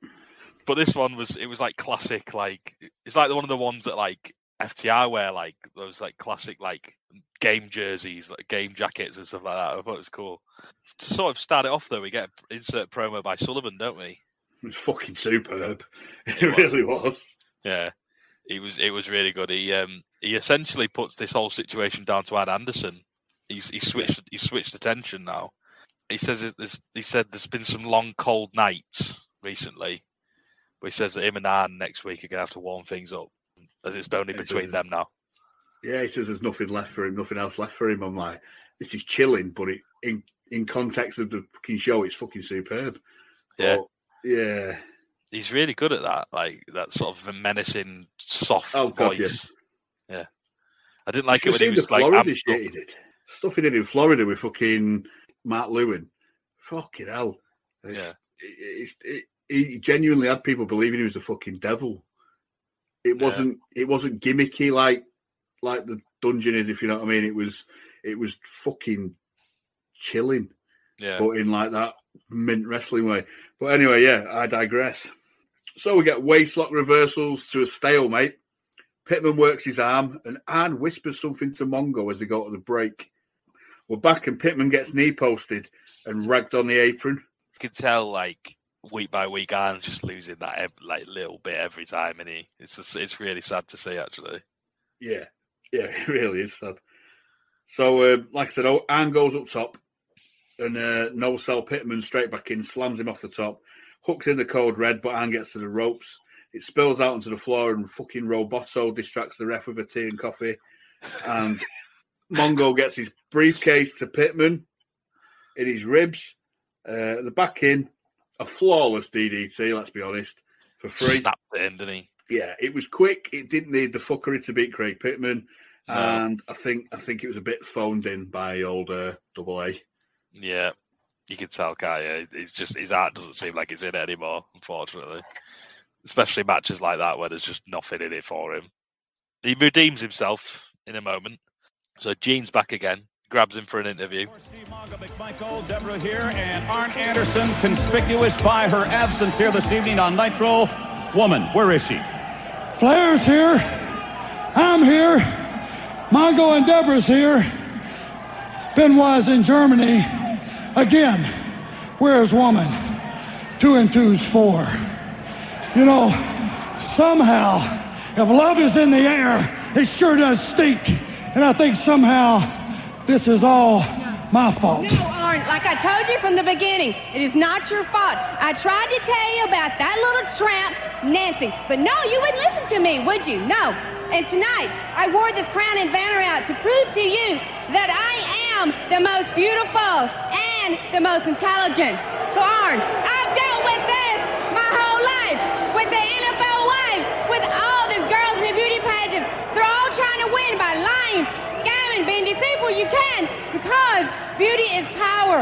but this one was it was like classic like it's like one of the ones that like FTR wear like those like classic like game jerseys like game jackets and stuff like that. I thought it was cool. To sort of start it off though, we get insert promo by Sullivan, don't we? It was fucking superb. It, It was. really was. Yeah, It was it was really good. He um he essentially puts this whole situation down to Arn Anderson. He's he switched he switched attention now. He says it, he said there's been some long cold nights recently. But he says that him and Arn next week are gonna have to warm things up. As it's only between them now. Yeah, he says there's nothing left for him, nothing else left for him. I'm like, this is chilling, but it, in in context of the fucking show, it's fucking superb. Yeah. But, yeah. He's really good at that, like that sort of menacing, soft Oh, God, voice. Yeah. I didn't like it when he was the like Florida shit he did. Stuff he did in Florida with fucking Matt Lewin. Fucking hell. It's, Yeah. it, it's, it, he genuinely had people believing he was the fucking devil. It wasn't. It wasn't gimmicky like like the dungeon is. If you know what I mean. It was. It was fucking chilling, Yeah. but in like that mint wrestling way. But anyway, yeah, I digress. So we get waistlock reversals to a stalemate. Pittman works his arm, and Arn whispers something to Mongo as they go to the break. We're back, and Pittman gets knee posted and ragged on the apron. You can tell like week by week, Arn's just losing that like little bit every time, and he it's just, it's really sad to see actually. Yeah, yeah, it really is sad. So, uh, like I said, oh, Arn goes up top, and uh, no sell Pittman straight back in, slams him off the top, hooks in the code red, but Arn gets to the ropes. It spills out onto the floor, and fucking Roboto distracts the ref with a tea and coffee. And Mongo gets his briefcase to Pittman in his ribs. Uh, the back in, a flawless DDT, let's be honest, for free. Snapped it in, didn't he? Yeah, it was quick. It didn't need the fuckery to beat Craig Pittman, No. and I think I think it was a bit phoned in by old uh, Double A. Yeah, you can tell, Kaya. It's just his art doesn't seem like it's in it anymore, unfortunately. Especially matches like that where there's just nothing in it for him. He redeems himself in a moment. So Gene's back again, grabs him for an interview. Michael, Deborah here, and Arn Anderson, conspicuous by her absence here this evening on Nitro. Woman, where is she? Flair's here. I'm here. Mongo and Deborah's here. Benoit's in Germany. Again, where's woman? Two and two's four. You know, somehow, if love is in the air, it sure does stink. And I think somehow this is all my fault. No, Arn, like I told you from the beginning, it is not your fault. I tried to tell you about that little tramp, Nancy, but no, you wouldn't listen to me, would you? No. And tonight, I wore this crown and banner out to prove to you that I am the most beautiful and the most intelligent. So, Arn, I've dealt with this my whole life, with the NFL wife, with all the girls in the beauty pageant. They're all trying to win by lying, scamming, being deceitful. You can because beauty is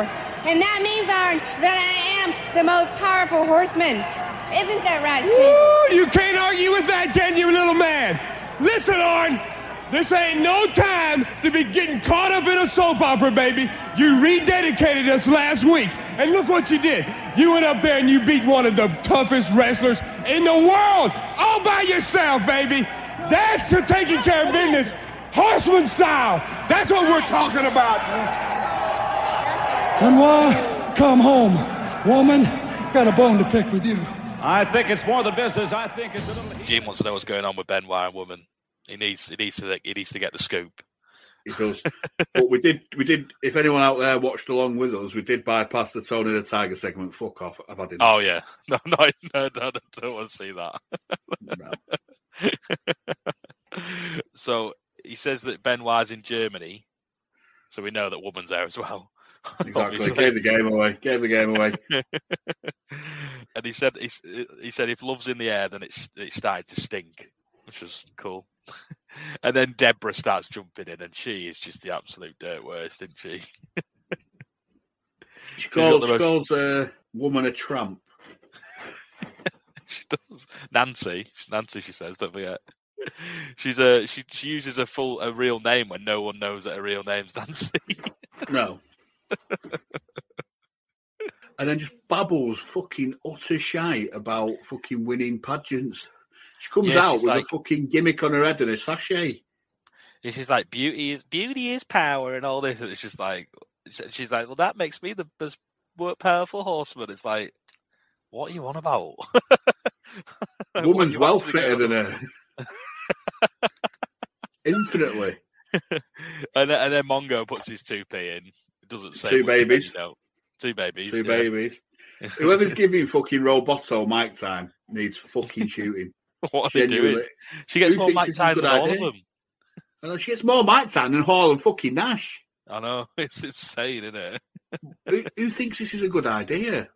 And that means, Arn, that I am the most powerful horseman. Isn't that right? Woo, you can't argue with that, can you, little man? Listen, Arn, this ain't no time to be getting caught up in a soap opera, baby. You rededicated us last week, and look what you did. You went up there and you beat one of the toughest wrestlers in the world, all by yourself, baby. That's the taking care of business, horseman style. That's what we're talking about. Benoit, come home. Woman, got a bone to pick with you. I think it's more the business. I think it's a little. Gene wants to know what's going on with Benoit and Woman. He needs he needs to he needs to get the scoop. He does. but we did we did. If anyone out there watched along with us, we did bypass the Tony the Tiger segment. Fuck off. I've had enough. Oh yeah, no, no, no, no, no don't want to see that. so he says that Ben Benoit's in Germany, so we know that Woman's there as well. Exactly. Gave the game away. Gave the game away. and he said he, he said if love's in the air, then it's it started to stink, which was cool. and then Deborah starts jumping in, and she is just the absolute dirt worst, isn't she? She calls, she most- calls a woman a tramp. she does. Nancy, Nancy, she says, don't forget. She's a she, she uses a full a real name when no one knows that her real name's Nancy. No. And then just babbles fucking utter shite about fucking winning pageants. She comes Yeah, out with like- a fucking gimmick on her head and a sachet. And she's like, beauty is beauty is power and all this, and it's just like she's like, well, that makes me the most powerful horseman. It's like, what are you on about? Woman's well fitter than her. Infinitely. and then, and then Mongo puts his two p in. It doesn't say Two babies. Two babies. Two yeah. babies. Whoever's giving fucking Roboto mic time needs fucking shooting. What are they doing? She gets Who more mic this is a time than all of idea? them. Know, she gets more mic time than Hall and fucking Nash. I know it's insane, isn't it? who, who thinks this is a good idea?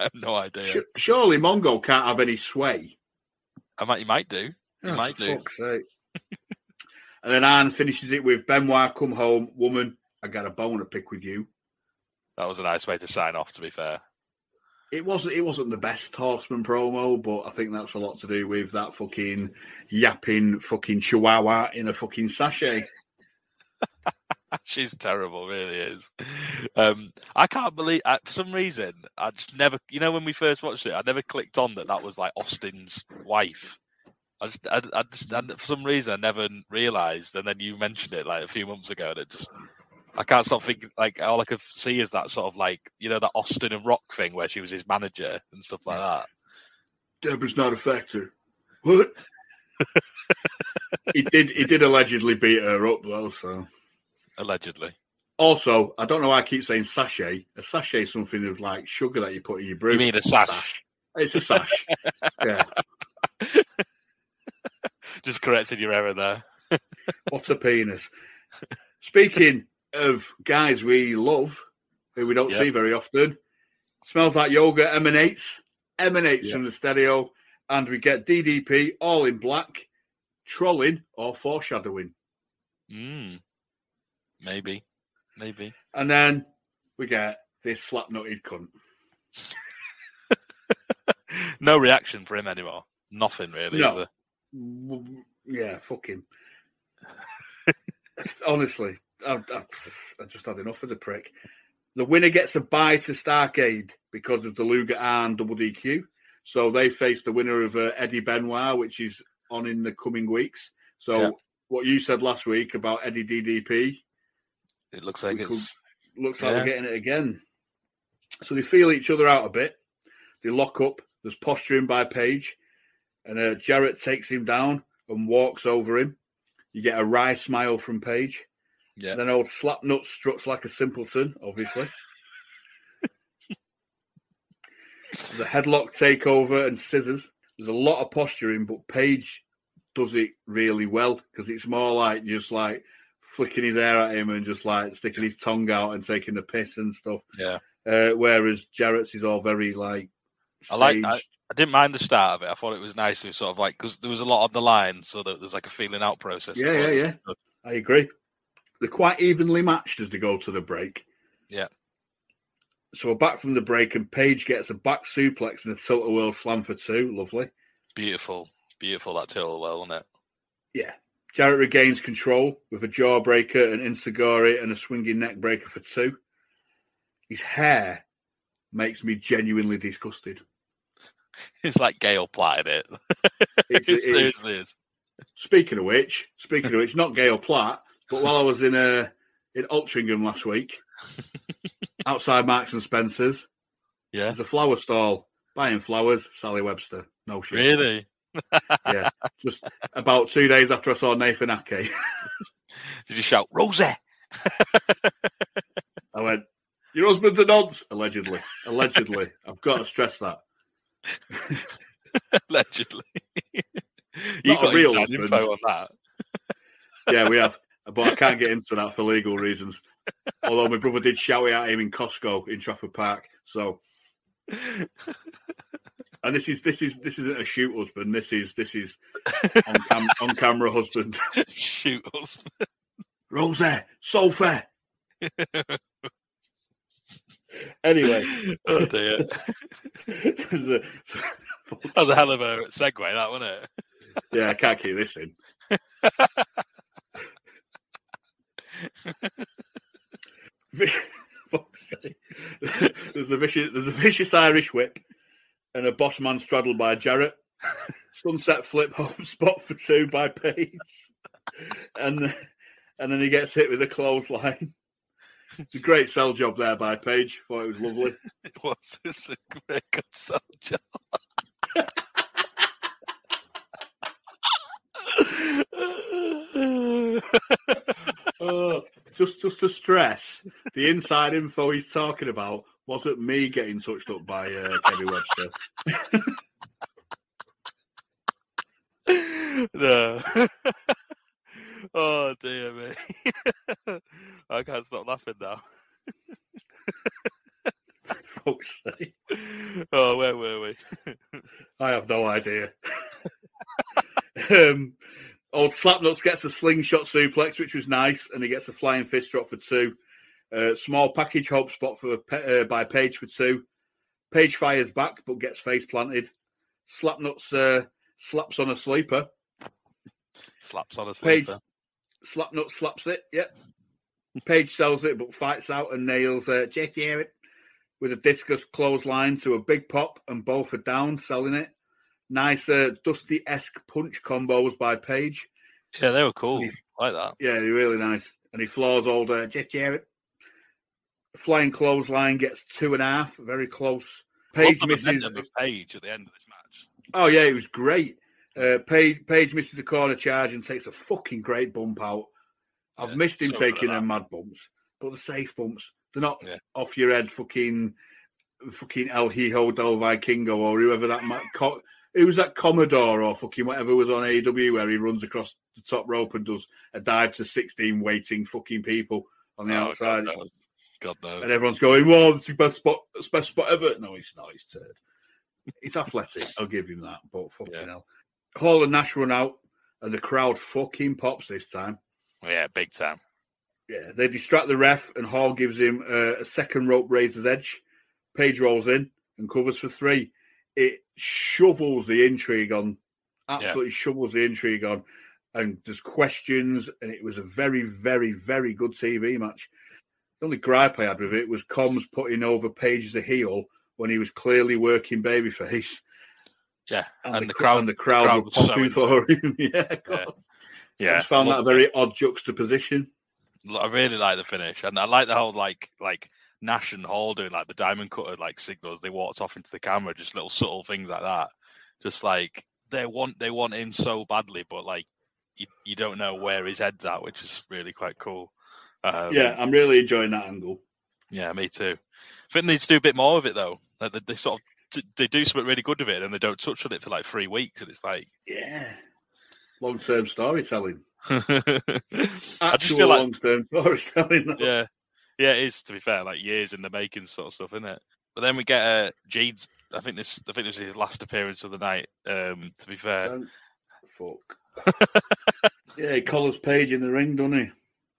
I have no idea. Surely Mongo can't have any sway. I might, you might do. You Oh, might for do. fuck's sake. and then Arn finishes it with Benoit, come home, woman, I got a bone to pick with you. That was a nice way to sign off. To be fair, It wasn't it wasn't the best horseman promo, but I think that's a lot to do with that fucking yapping fucking chihuahua in a fucking sachet. she's terrible. Really is. Um, I can't believe. I, for some reason, I just never. You know, when we first watched it, I never clicked on that that was like Austin's wife. I just, I, I just, for some reason, I never realised, and then you mentioned it like a few months ago, and it just. I can't stop thinking. Like all I could see is that sort of like you know that Austin and Rock thing where she was his manager and stuff like that. Deborah's not a factor. What? he did he did allegedly beat her up though, so Allegedly. also I don't know why I keep saying sachet. A sachet is something of like sugar that you put in your brew. You mean a sash? It's a sash. yeah. Just corrected your error there. What a penis. Speaking of guys we love, who we don't Yeah. see very often, smells like yoga emanates, emanates Yeah. from the stereo, and we get DDP all in black, trolling or foreshadowing. Mm. Maybe. Maybe. And then we get this slap nutted cunt. no reaction for him anymore. Nothing really. No. Yeah, fuck him. Honestly, I, I, I just had enough of the prick. The winner gets a bye to Starrcade because of the Luger Arn double DQ. So they face the winner of uh, Eddie Benoit, which is on in the coming weeks. So Yeah. what you said last week about Eddie DDP It looks like we could- it's looks like Yeah. we're getting it again. So they feel each other out a bit. They lock up. There's posturing by Page, and uh, Jarrett takes him down and walks over him. You get a wry smile from Page. Yeah. Then old Slapnut struts like a simpleton, obviously. There's a headlock takeover and scissors. There's a lot of posturing, but Page does it really well because it's more like just like flicking his hair at him and just like sticking his tongue out and taking the piss and stuff. Yeah. Uh, whereas Jarrett's is all very like I like I. I didn't mind the start of it. I thought it was nice to sort of like because there was a lot on the line, so that there's like a feeling out process. Yeah, yeah, yeah. I agree. They're quite evenly matched as they go to the break. Yeah. So we're back from the break, and Page gets a back suplex and a tilt a whirl slam for two. Lovely. Beautiful. Beautiful that tilt well, wasn't it? Yeah. Jarrett regains control with a jawbreaker, an enzuigiri, and a swinging neck breaker for two. His hair makes me genuinely disgusted. It's like Gale plotted it. It's, it it seriously is. Speaking of which, speaking of which, not Gail Platt, but while I was in uh, in Altrincham last week, outside Marks and Spencers, Yeah. there's a flower stall buying flowers. Sally Webster, no shit. Really? Yeah. Just about two days after I saw Nathan Ake, Did you shout Rosie? I went, "Your husband's a nonce." Allegedly, allegedly. I've got to stress that. Allegedly. you Not a got real info on that. Yeah, we have, but I can't get into that for legal reasons. Although my brother did shout it at him in Costco in Trafford Park, so And this is this is this isn't a shoot husband. This is this is on, cam- on camera husband. Shoot husband. Rose, so Sophie. Anyway, Oh dear. That was a hell of a segue, that wasn't it? yeah, I can't keep this in. There's a vicious there's a vicious Irish whip and a boss man straddled by Jarrett. Sunset flip home spot for two by Page. And and then he gets hit with a clothesline. It's a great sell job there by Page. Thought it was lovely. It was. It's a great good sell job. Uh, just just to stress, the inside info he's talking about wasn't me getting touched up by uh, Kevin Webster. no. oh dear me. I can't stop laughing now. Sake. Oh, where were we? I have no idea. um, old Slapnuts gets a slingshot suplex, which was nice, and he gets a flying fist drop for two. Uh, small package hope spot for uh, by Page for two. Page fires back, but gets face planted. Slapnuts uh, slaps on a sleeper. Slaps on a sleeper. Page. Slapnut slaps it. Yep. Page sells it, but fights out and nails uh, Jeff Jarrett with a discus clothesline to a big pop, and both are down, selling it. Nice uh, Dusty esque punch combos by Page. Yeah, they were cool. He- like that. Yeah, they're really nice. And he floors old uh, Jeff Jarrett. Flying clothesline gets two and a half, very close. Page misses. Page at the end of this match. Oh yeah, it was great. Uh, Page Page misses a corner charge and takes a fucking great bump out. I've Yeah, missed him so taking them mad bumps, but the safe bumps. They're not Yeah. off your head, fucking, fucking El Hijo del Vikingo or whoever that. Ma- co- who was that Komander or fucking whatever was on AEW where he runs across the top rope and does a dive to sixteen waiting fucking people on the Oh, outside. God knows. God knows. And everyone's going, "Well, it's the best spot, best spot ever." No, he's not. He's turd. He's athletic. I'll give him that. But fucking Yeah. hell, Hall and Nash run out, and the crowd fucking pops this time. Yeah, big time. Yeah, they distract the ref, and Hall gives him uh, a second rope razor's edge. Page rolls in and covers for three. It shovels the intrigue on, absolutely shovels the intrigue on, and there's questions. And it was a very, very, very good TV match. The only gripe I had with it was Combs putting over Page as a heel when he was clearly working babyface. Yeah, And, and, the, the crowd, and the crowd, were was so popping into for him. yeah, God. I just found that a very odd juxtaposition. I really like the finish, and I like the whole like like Nash and Hall doing like the diamond cutter like signals. They walked off into the camera, just little subtle things like that. Just like they want they want him so badly, but like you, you don't know where his head's at, which is really quite cool. Um, yeah, I'm really enjoying that angle. Yeah, me too. I think they need to do a bit more of it though. Like they, they sort of they do something really good with it, and they don't touch on it for like three weeks, and it's like Yeah. Long term storytelling. I just Actual feel like long term storytelling. though. yeah, yeah, it is to be fair, like years in the making sort of stuff, isn't it? But then we get uh, Jade's. I think this. I think this is his last appearance of the night. Um, to be fair, Don't fuck. yeah, he collars Page in the ring, doesn't he?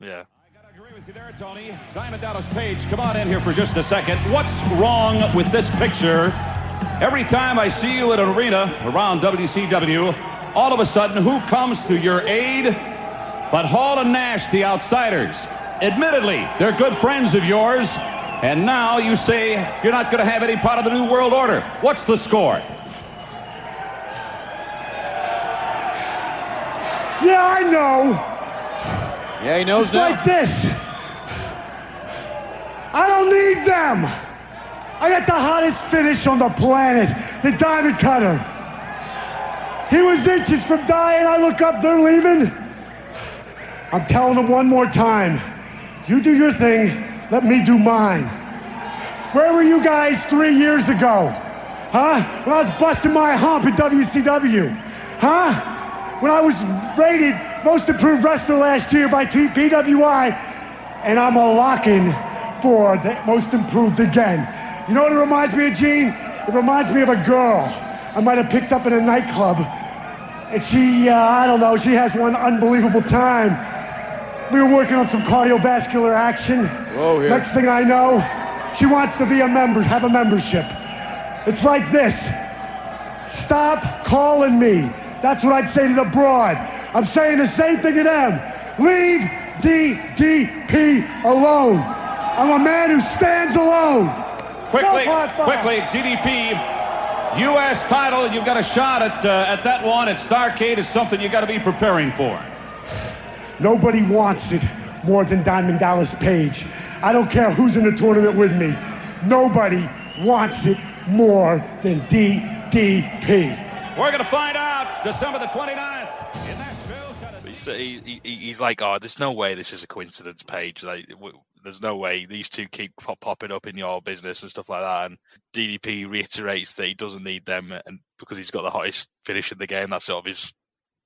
yeah. I gotta agree with you there, Tony. Diamond Dallas Page, come on in here for just a second. What's wrong with this picture? Every time I see you at an arena around WCW, all of a sudden, who comes to your aid? But Hall and Nash, the outsiders. Admittedly, they're good friends of yours. And now you say you're not going to have any part of the New World Order. What's the score? Yeah, I know. Yeah, he knows It's now. like this. I don't need them. I got the hottest finish on the planet, the Diamond Cutter. He was inches from dying. I look up, they're leaving. I'm telling them one more time. You do your thing, let me do mine. Where were you guys three years ago? Huh? When I was busting my hump at WCW? Huh? When I was rated most improved wrestler last year by PWI, and I'm a lock-in for the most improved again. You know what it reminds me of, Gene? It reminds me of a girl. I might have picked up in a nightclub. And she, uh, I don't know, she has one unbelievable time. We were working on some cardiovascular action. Whoa, here. Next thing I know, she wants to be a member, have a membership. It's like this. Stop calling me. That's what I'd say to the broad. I'm saying the same thing to them. Leave DDP alone. I'm a man who stands alone. Quickly, No quickly, DDP, U.S. title. You've got a shot at uh, at that one at Starrcade. It's something you got to be preparing for. Nobody wants it more than Diamond Dallas Page. I don't care who's in the tournament with me. Nobody wants it more than DDP. We're going to find out December the 29th in Nashville. He's, he, he, he's like, oh, there's no way this is a coincidence, Page. Like, w- there's no way these two keep pop- popping up in your business and stuff like that. And DDP reiterates that he doesn't need them, and because he's got the hottest finish in the game, that's sort of his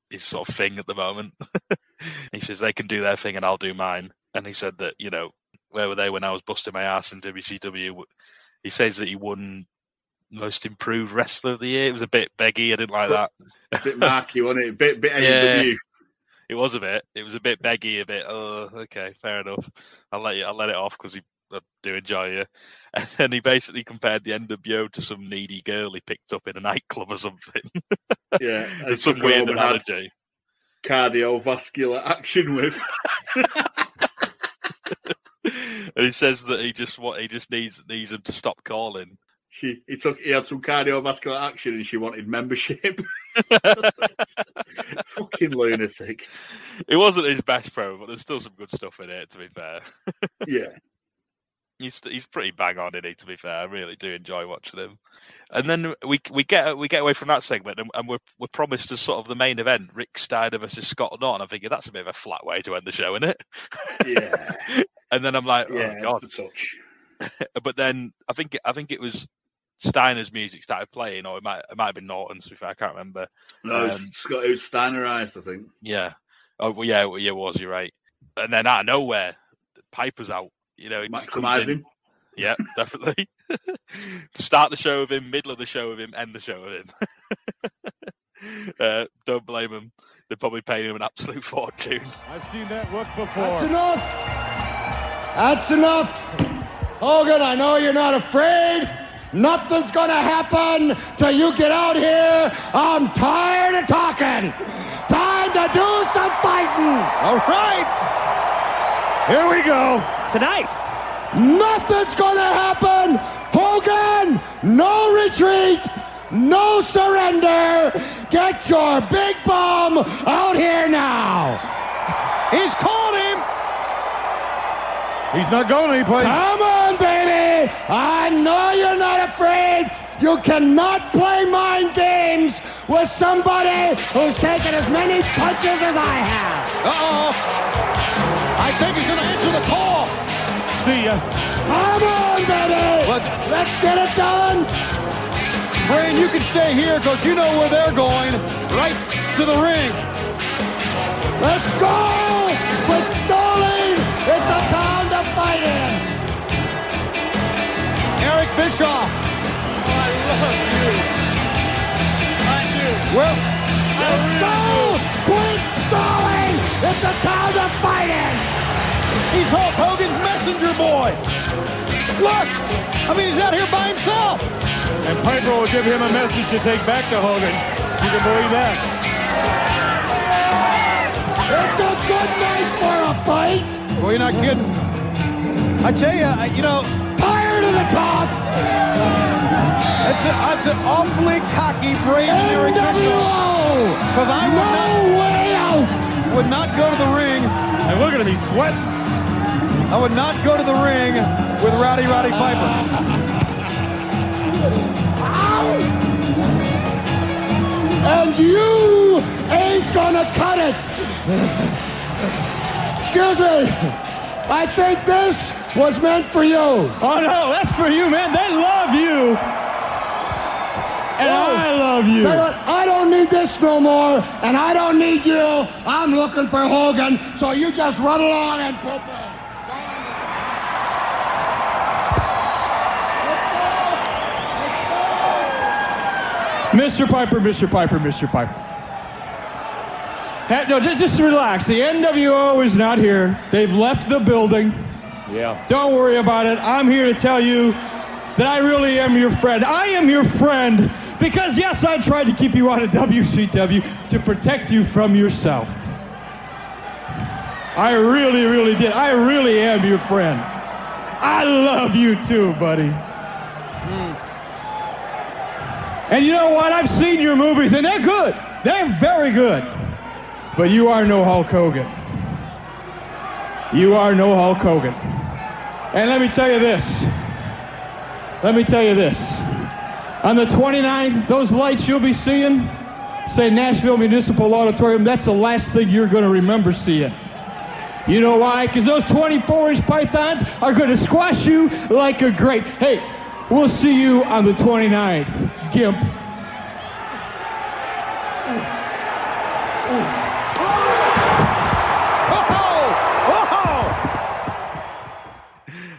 his sort of thing at the moment. he says they can do their thing and I'll do mine. And he said that you know where were they when I was busting my ass in WCW? He says that he won most improved wrestler of the year. It was a bit beggy. I didn't like that. A bit marky, wasn't it? A bit, bit Yeah. AEW. It was a bit. It was a bit beggy, a bit. Oh, okay, fair enough. I'll let you. I'll let it off because I do enjoy you. And he basically compared the NWO to some needy girl he picked up in a nightclub or something. Yeah, There's some weird home and had analogy. Cardiovascular action with. And he says that he just what he just needs needs him to stop calling. She, he took, he had some cardiovascular action, and she wanted membership. Fucking lunatic. It wasn't his best pro, but there's still some good stuff in it. To be fair, Yeah. He's he's pretty bang on in it. To be fair, I really do enjoy watching him. And then we we get we get away from that segment, and, and we're we're promised as sort of the main event, Rick Steiner versus Scott Norton. I'm thinking that's a bit of a flat way to end the show, isn't it? Yeah. and then I'm like, Yeah, oh god. touch. but then I think I think it was Steiner's music started playing, or it might it might have been Norton's. To be fair, I can't remember. No, Um, Scott, it was Steinerized, I think. Yeah. Oh, well, yeah, well, yeah, it was. You're right. And then out of nowhere, Piper's out. You know, he just Maximise him. Yeah, definitely. Start the show with him, middle of the show with him, end the show with him. uh, don't blame him. They're probably paying him an absolute fortune. I've seen that look before. That's enough. That's enough. Hogan, I know you're not afraid. Nothing's gonna happen till you get out here. I'm tired of talking. Time to do some fighting. All right. Here we go. Tonight. Nothing's gonna happen. Hogan, no retreat, no surrender. Get your big bum out here now. He's called him. He's not going anyplace. Come on, baby! I know you're not afraid. You cannot play mind games with somebody who's taken as many punches as I have. Uh-oh. I think he's going to answer the call. See ya. Uh, Come on, baby! Let's get it done. Brain, you can stay here because you know where they're going. Right to the ring. Let's go! Quit stalling! It's the time to fight in! Eric Bischoff. Oh, I love you. I do. Well, Let's go! It's the time to fight in! he's Hulk Hogan's messenger boy. Look, I mean, he's out here by himself. And Piper will give him a message to take back to Hogan. You can believe that. It's a good night for a fight! Well, you're not kidding. I tell you, I- you know, Tired of the talk! that's, a, that's an awfully cocky, brave Eric Bischoff. NWO! Because I would No not, way! Would not go to the ring. And look at him, he's sweating. I would not go to the ring with Rowdy Roddy Piper. And you ain't gonna cut it! Excuse me! I think this was meant for you! Oh no, that's for you, man. They love you. And I oh. love you. Tell you what, I don't need this no more, and I don't need you. I'm looking for Hogan, so you just run along and poop it. Mr. Piper, Mr. Piper, Mr. Piper. Hey, no, just, just relax. The NWO is not here. They've left the building. Yeah. Don't worry about it. I'm here to tell you that I really am your friend. I am your friend because, yes, I tried to keep you out of WCW to protect you from yourself. I really, really did. I really am your friend. I love you too, buddy. And you know what? I've seen your movies, and they're good. They're very good. But you are no Hulk Hogan. You are no Hulk Hogan. And let me tell you this. Let me tell you this. On the 29th, those lights you'll be seeing say Nashville Municipal Auditorium. That's the last thing you're going to remember seeing. You know why? Because those 24-inch pythons are going to squash you like a grape. Hey, we'll see you on the 29th. Gimp.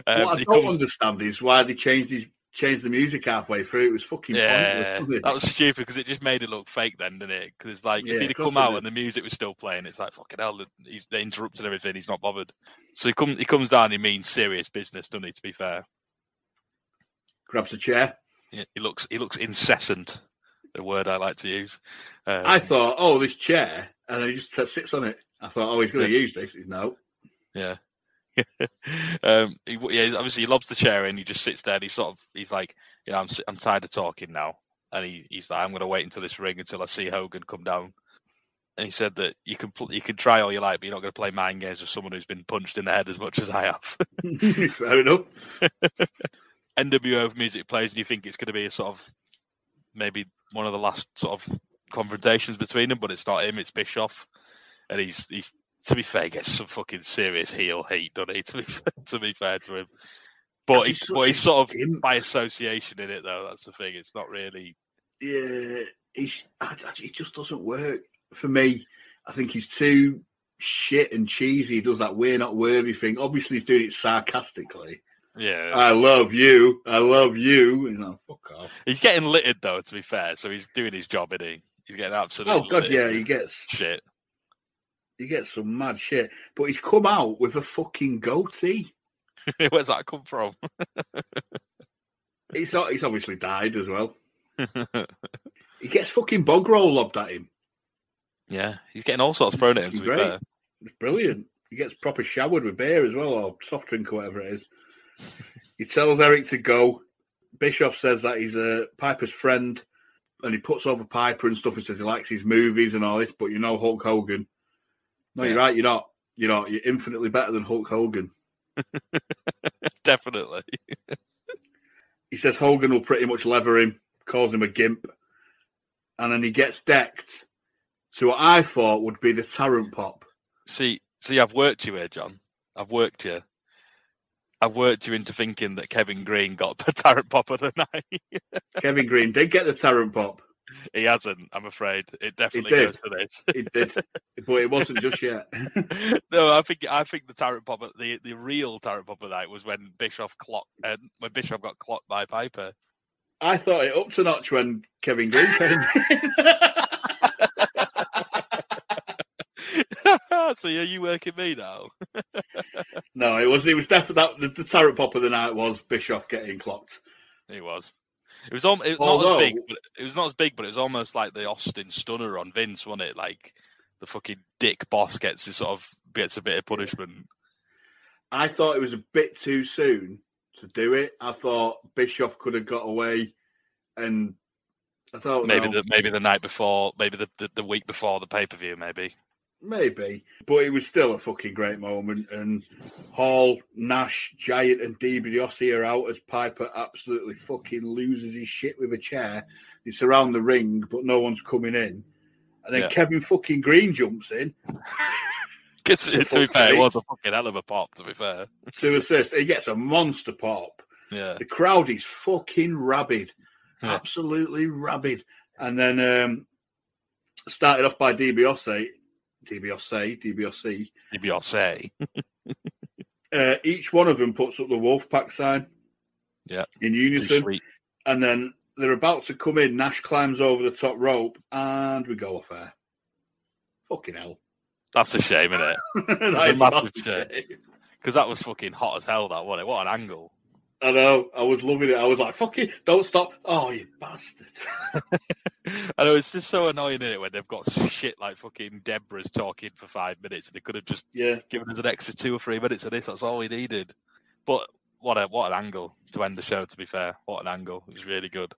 Um, what I don't comes- understand is why they changed his changed the music halfway through. It was fucking Yeah, pointless. that was stupid because it just made it look fake then, didn't it? Because like Yeah, if he'd come out and the music was still playing, it's like fucking hell. He's they interrupted everything. He's not bothered. So he comes he comes down. He means serious business, doesn't he? To be fair, Grabs a chair. Yeah, he looks he looks incessant. The word I like to use. Um, I thought, oh, this chair, and then he just sits- sits on it. I thought, oh, he's going to Yeah. use this. He's no. Yeah. um, he, yeah, obviously he lobs the chair and he just sits there and he sort of he's like, you know, I'm I'm tired of talking now, and he, he's like, I'm going to wait until this ring until I see Hogan come down. And he said that you can pl- you can try all you like, but you're not going to play mind games with someone who's been punched in the head as much as I have. Fair enough. NWO of music plays, and you think it's going to be a sort of maybe one of the last sort of confrontations between them, but it's not him; it's Bischoff, and he's he. To be fair, he gets some fucking serious heel heat, doesn't he? To be to be fair to him, but He's he's, but he's sort of gimp. by association in it, though. That's the thing. It's not really. Yeah, he's it just doesn't work for me. I think he's too shit and cheesy. He does that we're not worthy thing. Obviously, he's doing it sarcastically. Yeah, I love you. I love you. You know, fuck off. he's getting littered though. To be fair, so he's doing his job, isn't he? He's getting absolutely. Oh god, littered yeah, he gets shit. He gets some mad shit. But he's come out with a fucking goatee. Where's that come from? He's he's obviously died as well. He gets fucking bog roll lobbed at him. yeah, he's getting all sorts thrown at him. To Great. fair, It's brilliant. He gets proper showered with beer as well, or soft drink or whatever it is. He tells Eric to go. Bischoff says that he's a Piper's friend, and he puts over Piper and stuff. He says he likes his movies and all this, but you know Hulk Hogan. No, you're right. You're not. You're not. You're infinitely better than Hulk Hogan. definitely. He says Hogan will pretty much lever him, calls him a gimp, and then he gets decked to what I thought would be the Tarrant Pop. See, see, I've worked you here, John. I've worked you. I've worked you into thinking that Kevin Greene got the Tarrant Pop of the night. Kevin Greene did get the Tarrant Pop. He hasn't, I'm afraid. It definitely did. goes to this. He did, but it wasn't just yet. no, I think I think the Tarrant Pop, of- the the real Tarrant Pop of the night was when Bischoff clocked, uh, when Bischoff got clocked by Piper. I thought it up to notch when Kevin Greene came. so yeah, you working me now? no, it was. It was definitely that the, the Tarrant Pop of the night was Bischoff getting clocked. He was. It was, al- it was not Although- as big. But it was not as big, but it was almost like the Austin Stunner on Vince, wasn't it? Like the fucking dick boss gets his sort of gets a bit of punishment. I thought it was a bit too soon to do it. I thought Bischoff could have got away, and I don't maybe know. the maybe the night before, maybe the, the, the week before the pay per view, maybe. Maybe, but it was still a fucking great moment. And Hall, Nash, Giant, and DiBiase are out as Piper absolutely fucking loses his shit with a chair. It's around the ring, but no one's coming in. And then Yeah. Kevin fucking Greene jumps in. For to be fair, it was a fucking hell of a pop. To be fair, to assist. He gets a monster pop. yeah, The crowd is fucking rabid, Yeah. absolutely rabid. And then um, started off by DiBiase, DiBiase, DiBiase. DiBiase. Uh, each one of them puts up the Wolfpack sign Yeah, in unison. And then they're about to come in. Nash climbs over the top rope, and we go off air. Fucking hell. That's a shame, isn't it? That It's is a massive shame. Because that was fucking hot as hell, that wasn't it? What an angle. I know. I was loving it. I was like, "Fuck fucking, don't stop. Oh, you bastard. I know it's just so annoying in it when they've got shit like fucking Deborah's talking for five minutes and they could have just Yeah. given us an extra two or three minutes of this. That's all we needed. But what a what an angle to end the show. To be fair, what an angle. It was really good.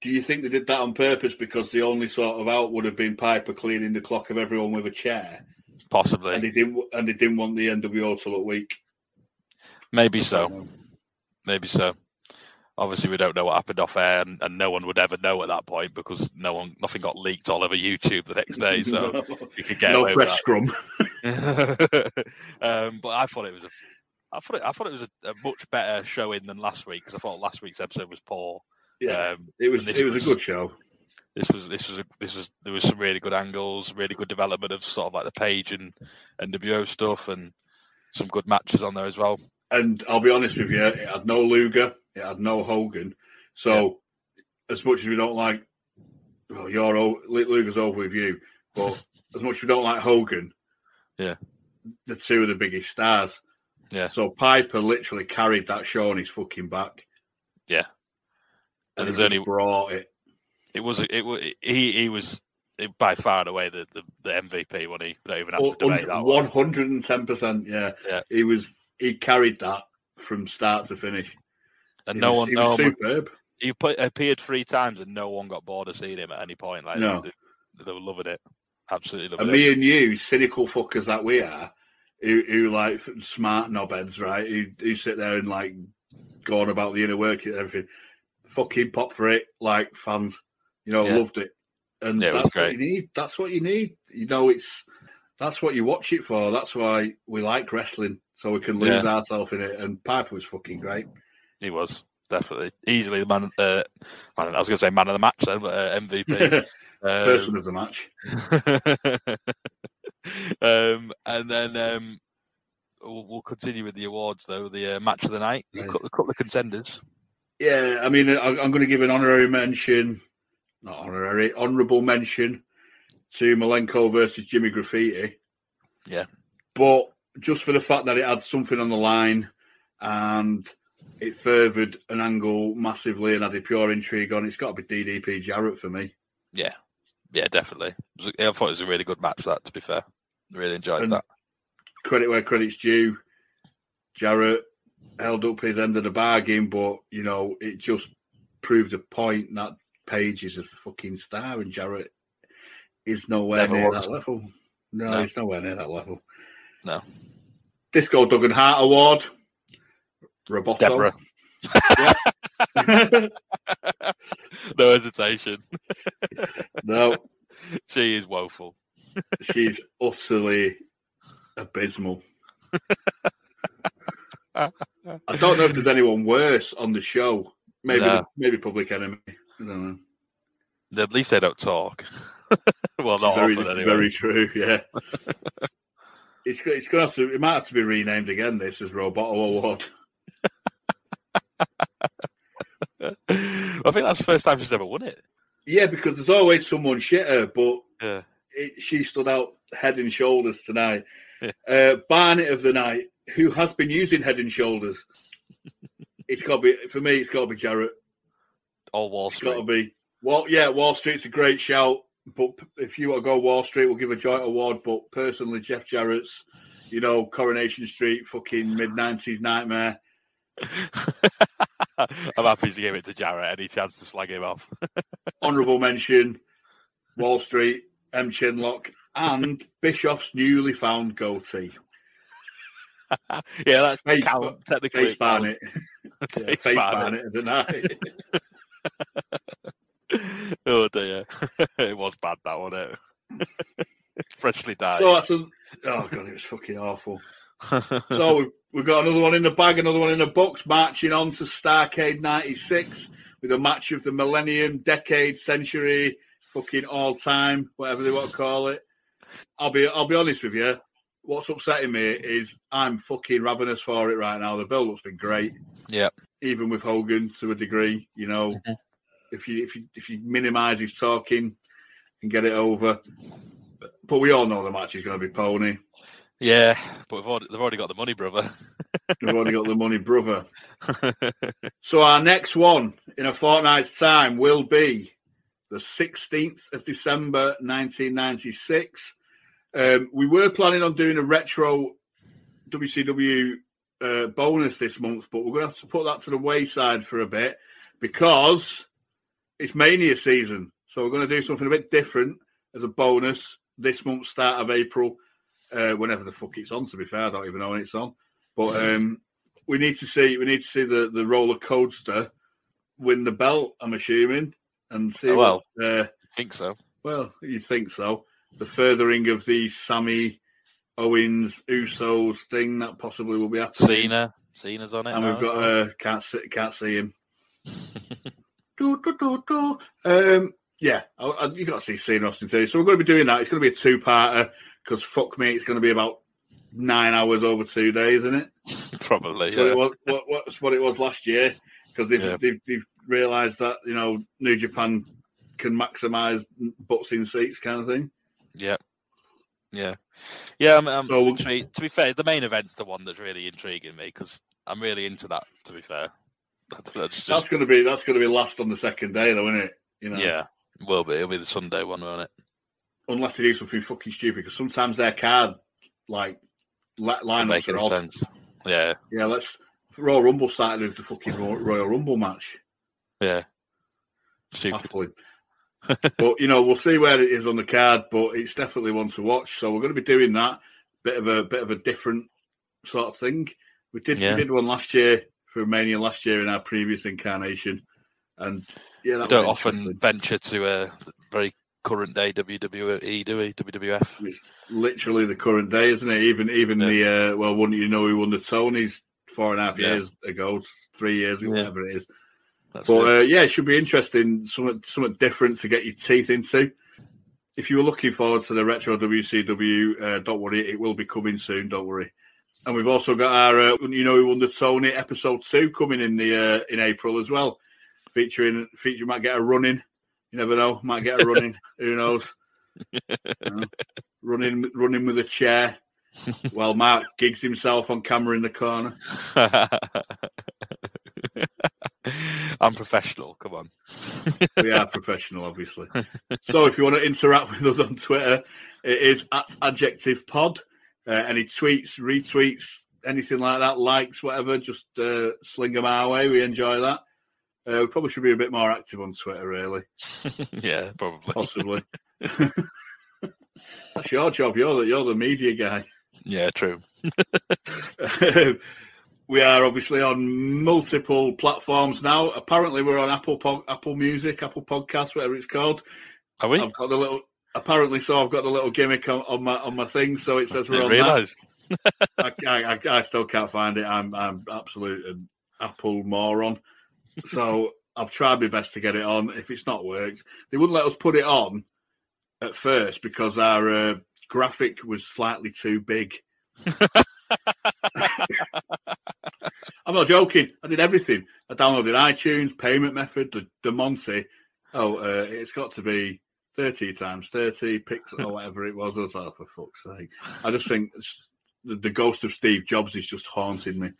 Do you think they did that on purpose because the only sort of out would have been Piper cleaning the clock of everyone with a chair, Possibly, and they didn't and they didn't want the NWO to look weak? maybe so, maybe so. Obviously, we don't know what happened off air, and, and no one would ever know at that point because no one, nothing got leaked all over YouTube the next day. So No. you could get no press scrum. um, but I thought it was a, I thought it, I thought it was a, a much better showing than last week because I thought last week's episode was poor. Yeah, Um, it was and it was a good show. This was this was a, this was there was some really good angles, really good development of sort of like the page and NWO stuff, and some good matches on there as well. And I'll be honest with you, it had no Luger, it had no Hogan. So as much as we don't like, well, you're Luger's over with you, but as much as we don't like Hogan, Yeah. the two of the biggest stars. Yeah. So Piper literally carried that show on his fucking back. Yeah, And, And there's only- brought it. it was it was he he was by far and away the, the, the MVP when he don't even have to oh, debate that one. One hundred and ten percent. Yeah, Yeah. He was. He carried that from start to finish. And He no was- one, he no was one superb. he put, appeared three times and no one got bored of seeing him at any point. Like No. they, they were loving it, absolutely And loving me it. and me and you, cynical fuckers that we are, who, who like smart knobheads, right? Who, who sit there and like go on about the inner working and everything. Fucking pop for it, like fans. You know, Yeah. loved it. And Yeah, it that's what you need. That's what you need. You know, it's that's what you watch it for. That's why we like wrestling, so we can lose Yeah. ourselves in it. And Piper was fucking great. He was definitely easily the man. Uh, man I was going to say man of the match then, but uh, MVP. Um, Person of the match. um, and then um, we'll, we'll continue with the awards though. The uh, match of the night, a couple, couple of contenders. Yeah, I mean, I, I'm going to give an honorary mention, not honorary, honourable mention to Malenko versus Jimmy Graffiti. Yeah. But just for the fact that it had something on the line and it furthered an angle massively and had a pure intrigue on, it's got to be DDP Jarrett for me. Yeah, yeah, definitely. It was a- I thought it was a really good match. That, to be fair, really enjoyed And that. Credit where credit's due. Jarrett held up his end of the bargain, but, you know, it just proved a point that Page is a fucking star and Jarrett is nowhere Never near was. that level. No, No. he's nowhere near that level. No, Disco Duggan Hart Award. Roboto. Deborah. no hesitation. No, she is woeful. she's utterly abysmal. I don't know if there's anyone worse on the show. Maybe No. maybe Public Enemy. I don't know. At least they don't talk. well, not very, often anyway. very true. Yeah. It's it's going to have to. It might have to be renamed again. This as Roboto Award. I think that's the first time she's ever won it. Yeah, because there's always someone shitter, but Yeah. it, she stood out head and shoulders tonight. Uh, Barnett of the night, who has been using head and shoulders. It's got to be for me. It's got to be Jarrett. All Wall It's got to be. Well, yeah, Wall Street's a great shout, but if you want to go Wall Street, we'll give a joint award. But personally, Jeff Jarrett's, you know, Coronation Street, fucking mid '90s nightmare. I'm happy to give it to Jarrett any chance to slag him off. Honourable mention, Wall Street, M Chinlock, and Bischoff's newly found goatee. yeah, that's Face, count, technically. face. Barnett. Yeah, Face face Barnett. Barnett of the night. oh dear, it was bad that one. It freshly died. So that's a, oh god, it was fucking awful. so we've, we've got another one in the bag, another one in the box, marching on to Starrcade '96 with a match of the millennium, decade, century, fucking all time, whatever they want to call it. I'll be I'll be honest with you. What's upsetting me is I'm fucking ravenous for it right now. The build-up's been great, yeah, even with Hogan to a degree. You know, if you if you if you minimise his talking and get it over. But we all know the match is going to be pony. Yeah, but we've already, they've already got the money, brother. they've already got the money, brother. So our next one in a fortnight's time will be the 16th of December, 1996. Um, we were planning on doing a retro WCW uh, bonus this month, but we're going to have to put that to the wayside for a bit because it's Mania season. So we're going to do something a bit different as a bonus this month, start of April, uh, whenever the fuck it's on. To be fair, I don't even know when it's on, but um, we need to see we need to see the the roller coaster win the belt. I'm assuming and see. Oh, well, what, uh, I think so. well, you think so? The furthering of the Sami Owens Usos thing that possibly will be happening. Cena, Cena's on it. and now we've got uh, can't see can't see him. do, do, do, do. Um, yeah, I, I, you got to see Cena Austin Theory. So we're going to be doing that. It's going to be a two-parter because fuck me, it's going to be about nine hours over two days, isn't it? probably. That's what, Yeah. it was, what, what's what it was last year because they've, Yeah. they've, they've realised that you know New Japan can maximise butts in seats kind of thing. Yeah. Yeah. Yeah, I'm, I'm So- intrigued. To be fair, the main event's the one that's really intriguing me because I'm really into that, to be fair. Just, That's going to be that's going to be last on the second day, though, isn't it? You know, yeah, will be. It'll be the Sunday one, won't it? unless they do something fucking stupid because sometimes their card like li- lineups make are any odd. sense. Yeah, Yeah, let's Royal Rumble started with the fucking Royal Rumble match. yeah. Stupid. But you know, we'll see where it is on the card, but it's definitely one to watch. So we're going to be doing that bit of a bit of a different sort of thing. We did Yeah. we did one last year for Mania last year in our previous incarnation, and yeah, We that don't often venture to a very current day WWE, do we? WWF. It's literally the current day, isn't it? Even even the uh, well, wouldn't you know who won the Tonys four and a half Yeah. years ago, three years, Yeah. whatever it is. That's but it. uh, yeah, it should be interesting. Something something different to get your teeth into. If you were looking forward to the retro WCW, uh, don't worry, it will be coming soon. Don't worry. And we've also got our, uh, you know, who won the Tony episode two coming in the uh, in April as well, featuring featuring might get a running. You never know, might get a running. Who knows? Know, running running with a chair. Well, Mark gigs himself on camera in the corner. I'm professional. Come on. we are professional, obviously. So if you want to interact with us on Twitter, it is at Adjective Pod. Uh, any tweets, retweets, anything like that, likes, whatever, just uh, sling them our way. We enjoy that. Uh, we probably should be a bit more active on Twitter, really, yeah, probably. possibly. That's your job. You're the, you're the media guy. Yeah, true. we are obviously on multiple platforms now. Apparently, we're on Apple Apple Music, Apple Podcasts, whatever it's called. Are we? I've got the little. Apparently, so I've got the little gimmick on, on my on my thing, so it says we're on that. I, I, I, I still can't find it. I'm I'm absolute an Apple moron. So I've tried my best to get it on. If it's not worked, they wouldn't let us put it on at first because our uh, graphic was slightly too big. I'm not joking. I did everything. I downloaded iTunes, payment method, the, the Monty. Oh, uh, it's got to be 30 times 30 pixels or whatever it was. I was like, for fuck's sake. I just think the, the ghost of Steve Jobs is just haunting me.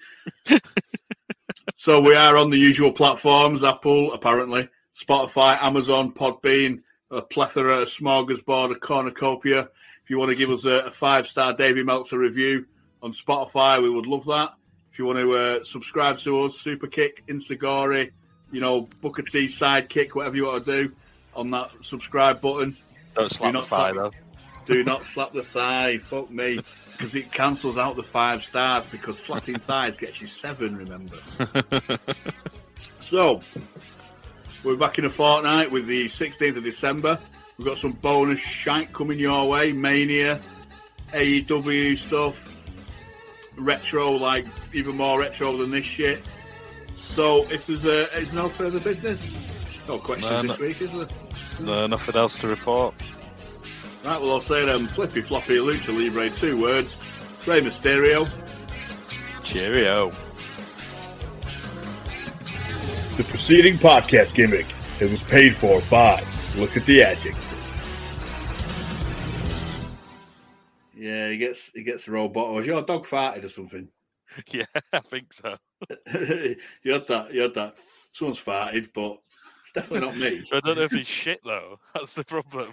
so we are on the usual platforms Apple, apparently, Spotify, Amazon, Podbean, a plethora, a smorgasbord, a cornucopia. If you want to give us a, a five star Davy Meltzer review on Spotify, we would love that. If you want to uh, subscribe to us, Superkick, Instagori, you know, Booker T sidekick, whatever you want to do on that subscribe button. Don't slap Do the thigh, slap- though. Do not slap the thigh. Fuck me. Because it cancels out the five stars because slapping thighs gets you seven, remember. So, we're back in a fortnight with the 16th of December. We've got some bonus shite coming your way Mania, AEW stuff, retro, like even more retro than this shit. So, if there's, a, there's no further business, no questions No, this no. week, is there? No, nothing else to report. Right, well, I'll say them Flippy Floppy Lucha Libre, two words. Rey Mysterio. Cheerio. The preceding podcast gimmick it was paid for by. Look at the adjective. Yeah, he gets he gets the robot. gwas your dog farted or something? Yeah, I think so. you had that. You had that. Someone's farted, but it's definitely not me. I don't know if he's shit though. That's the problem.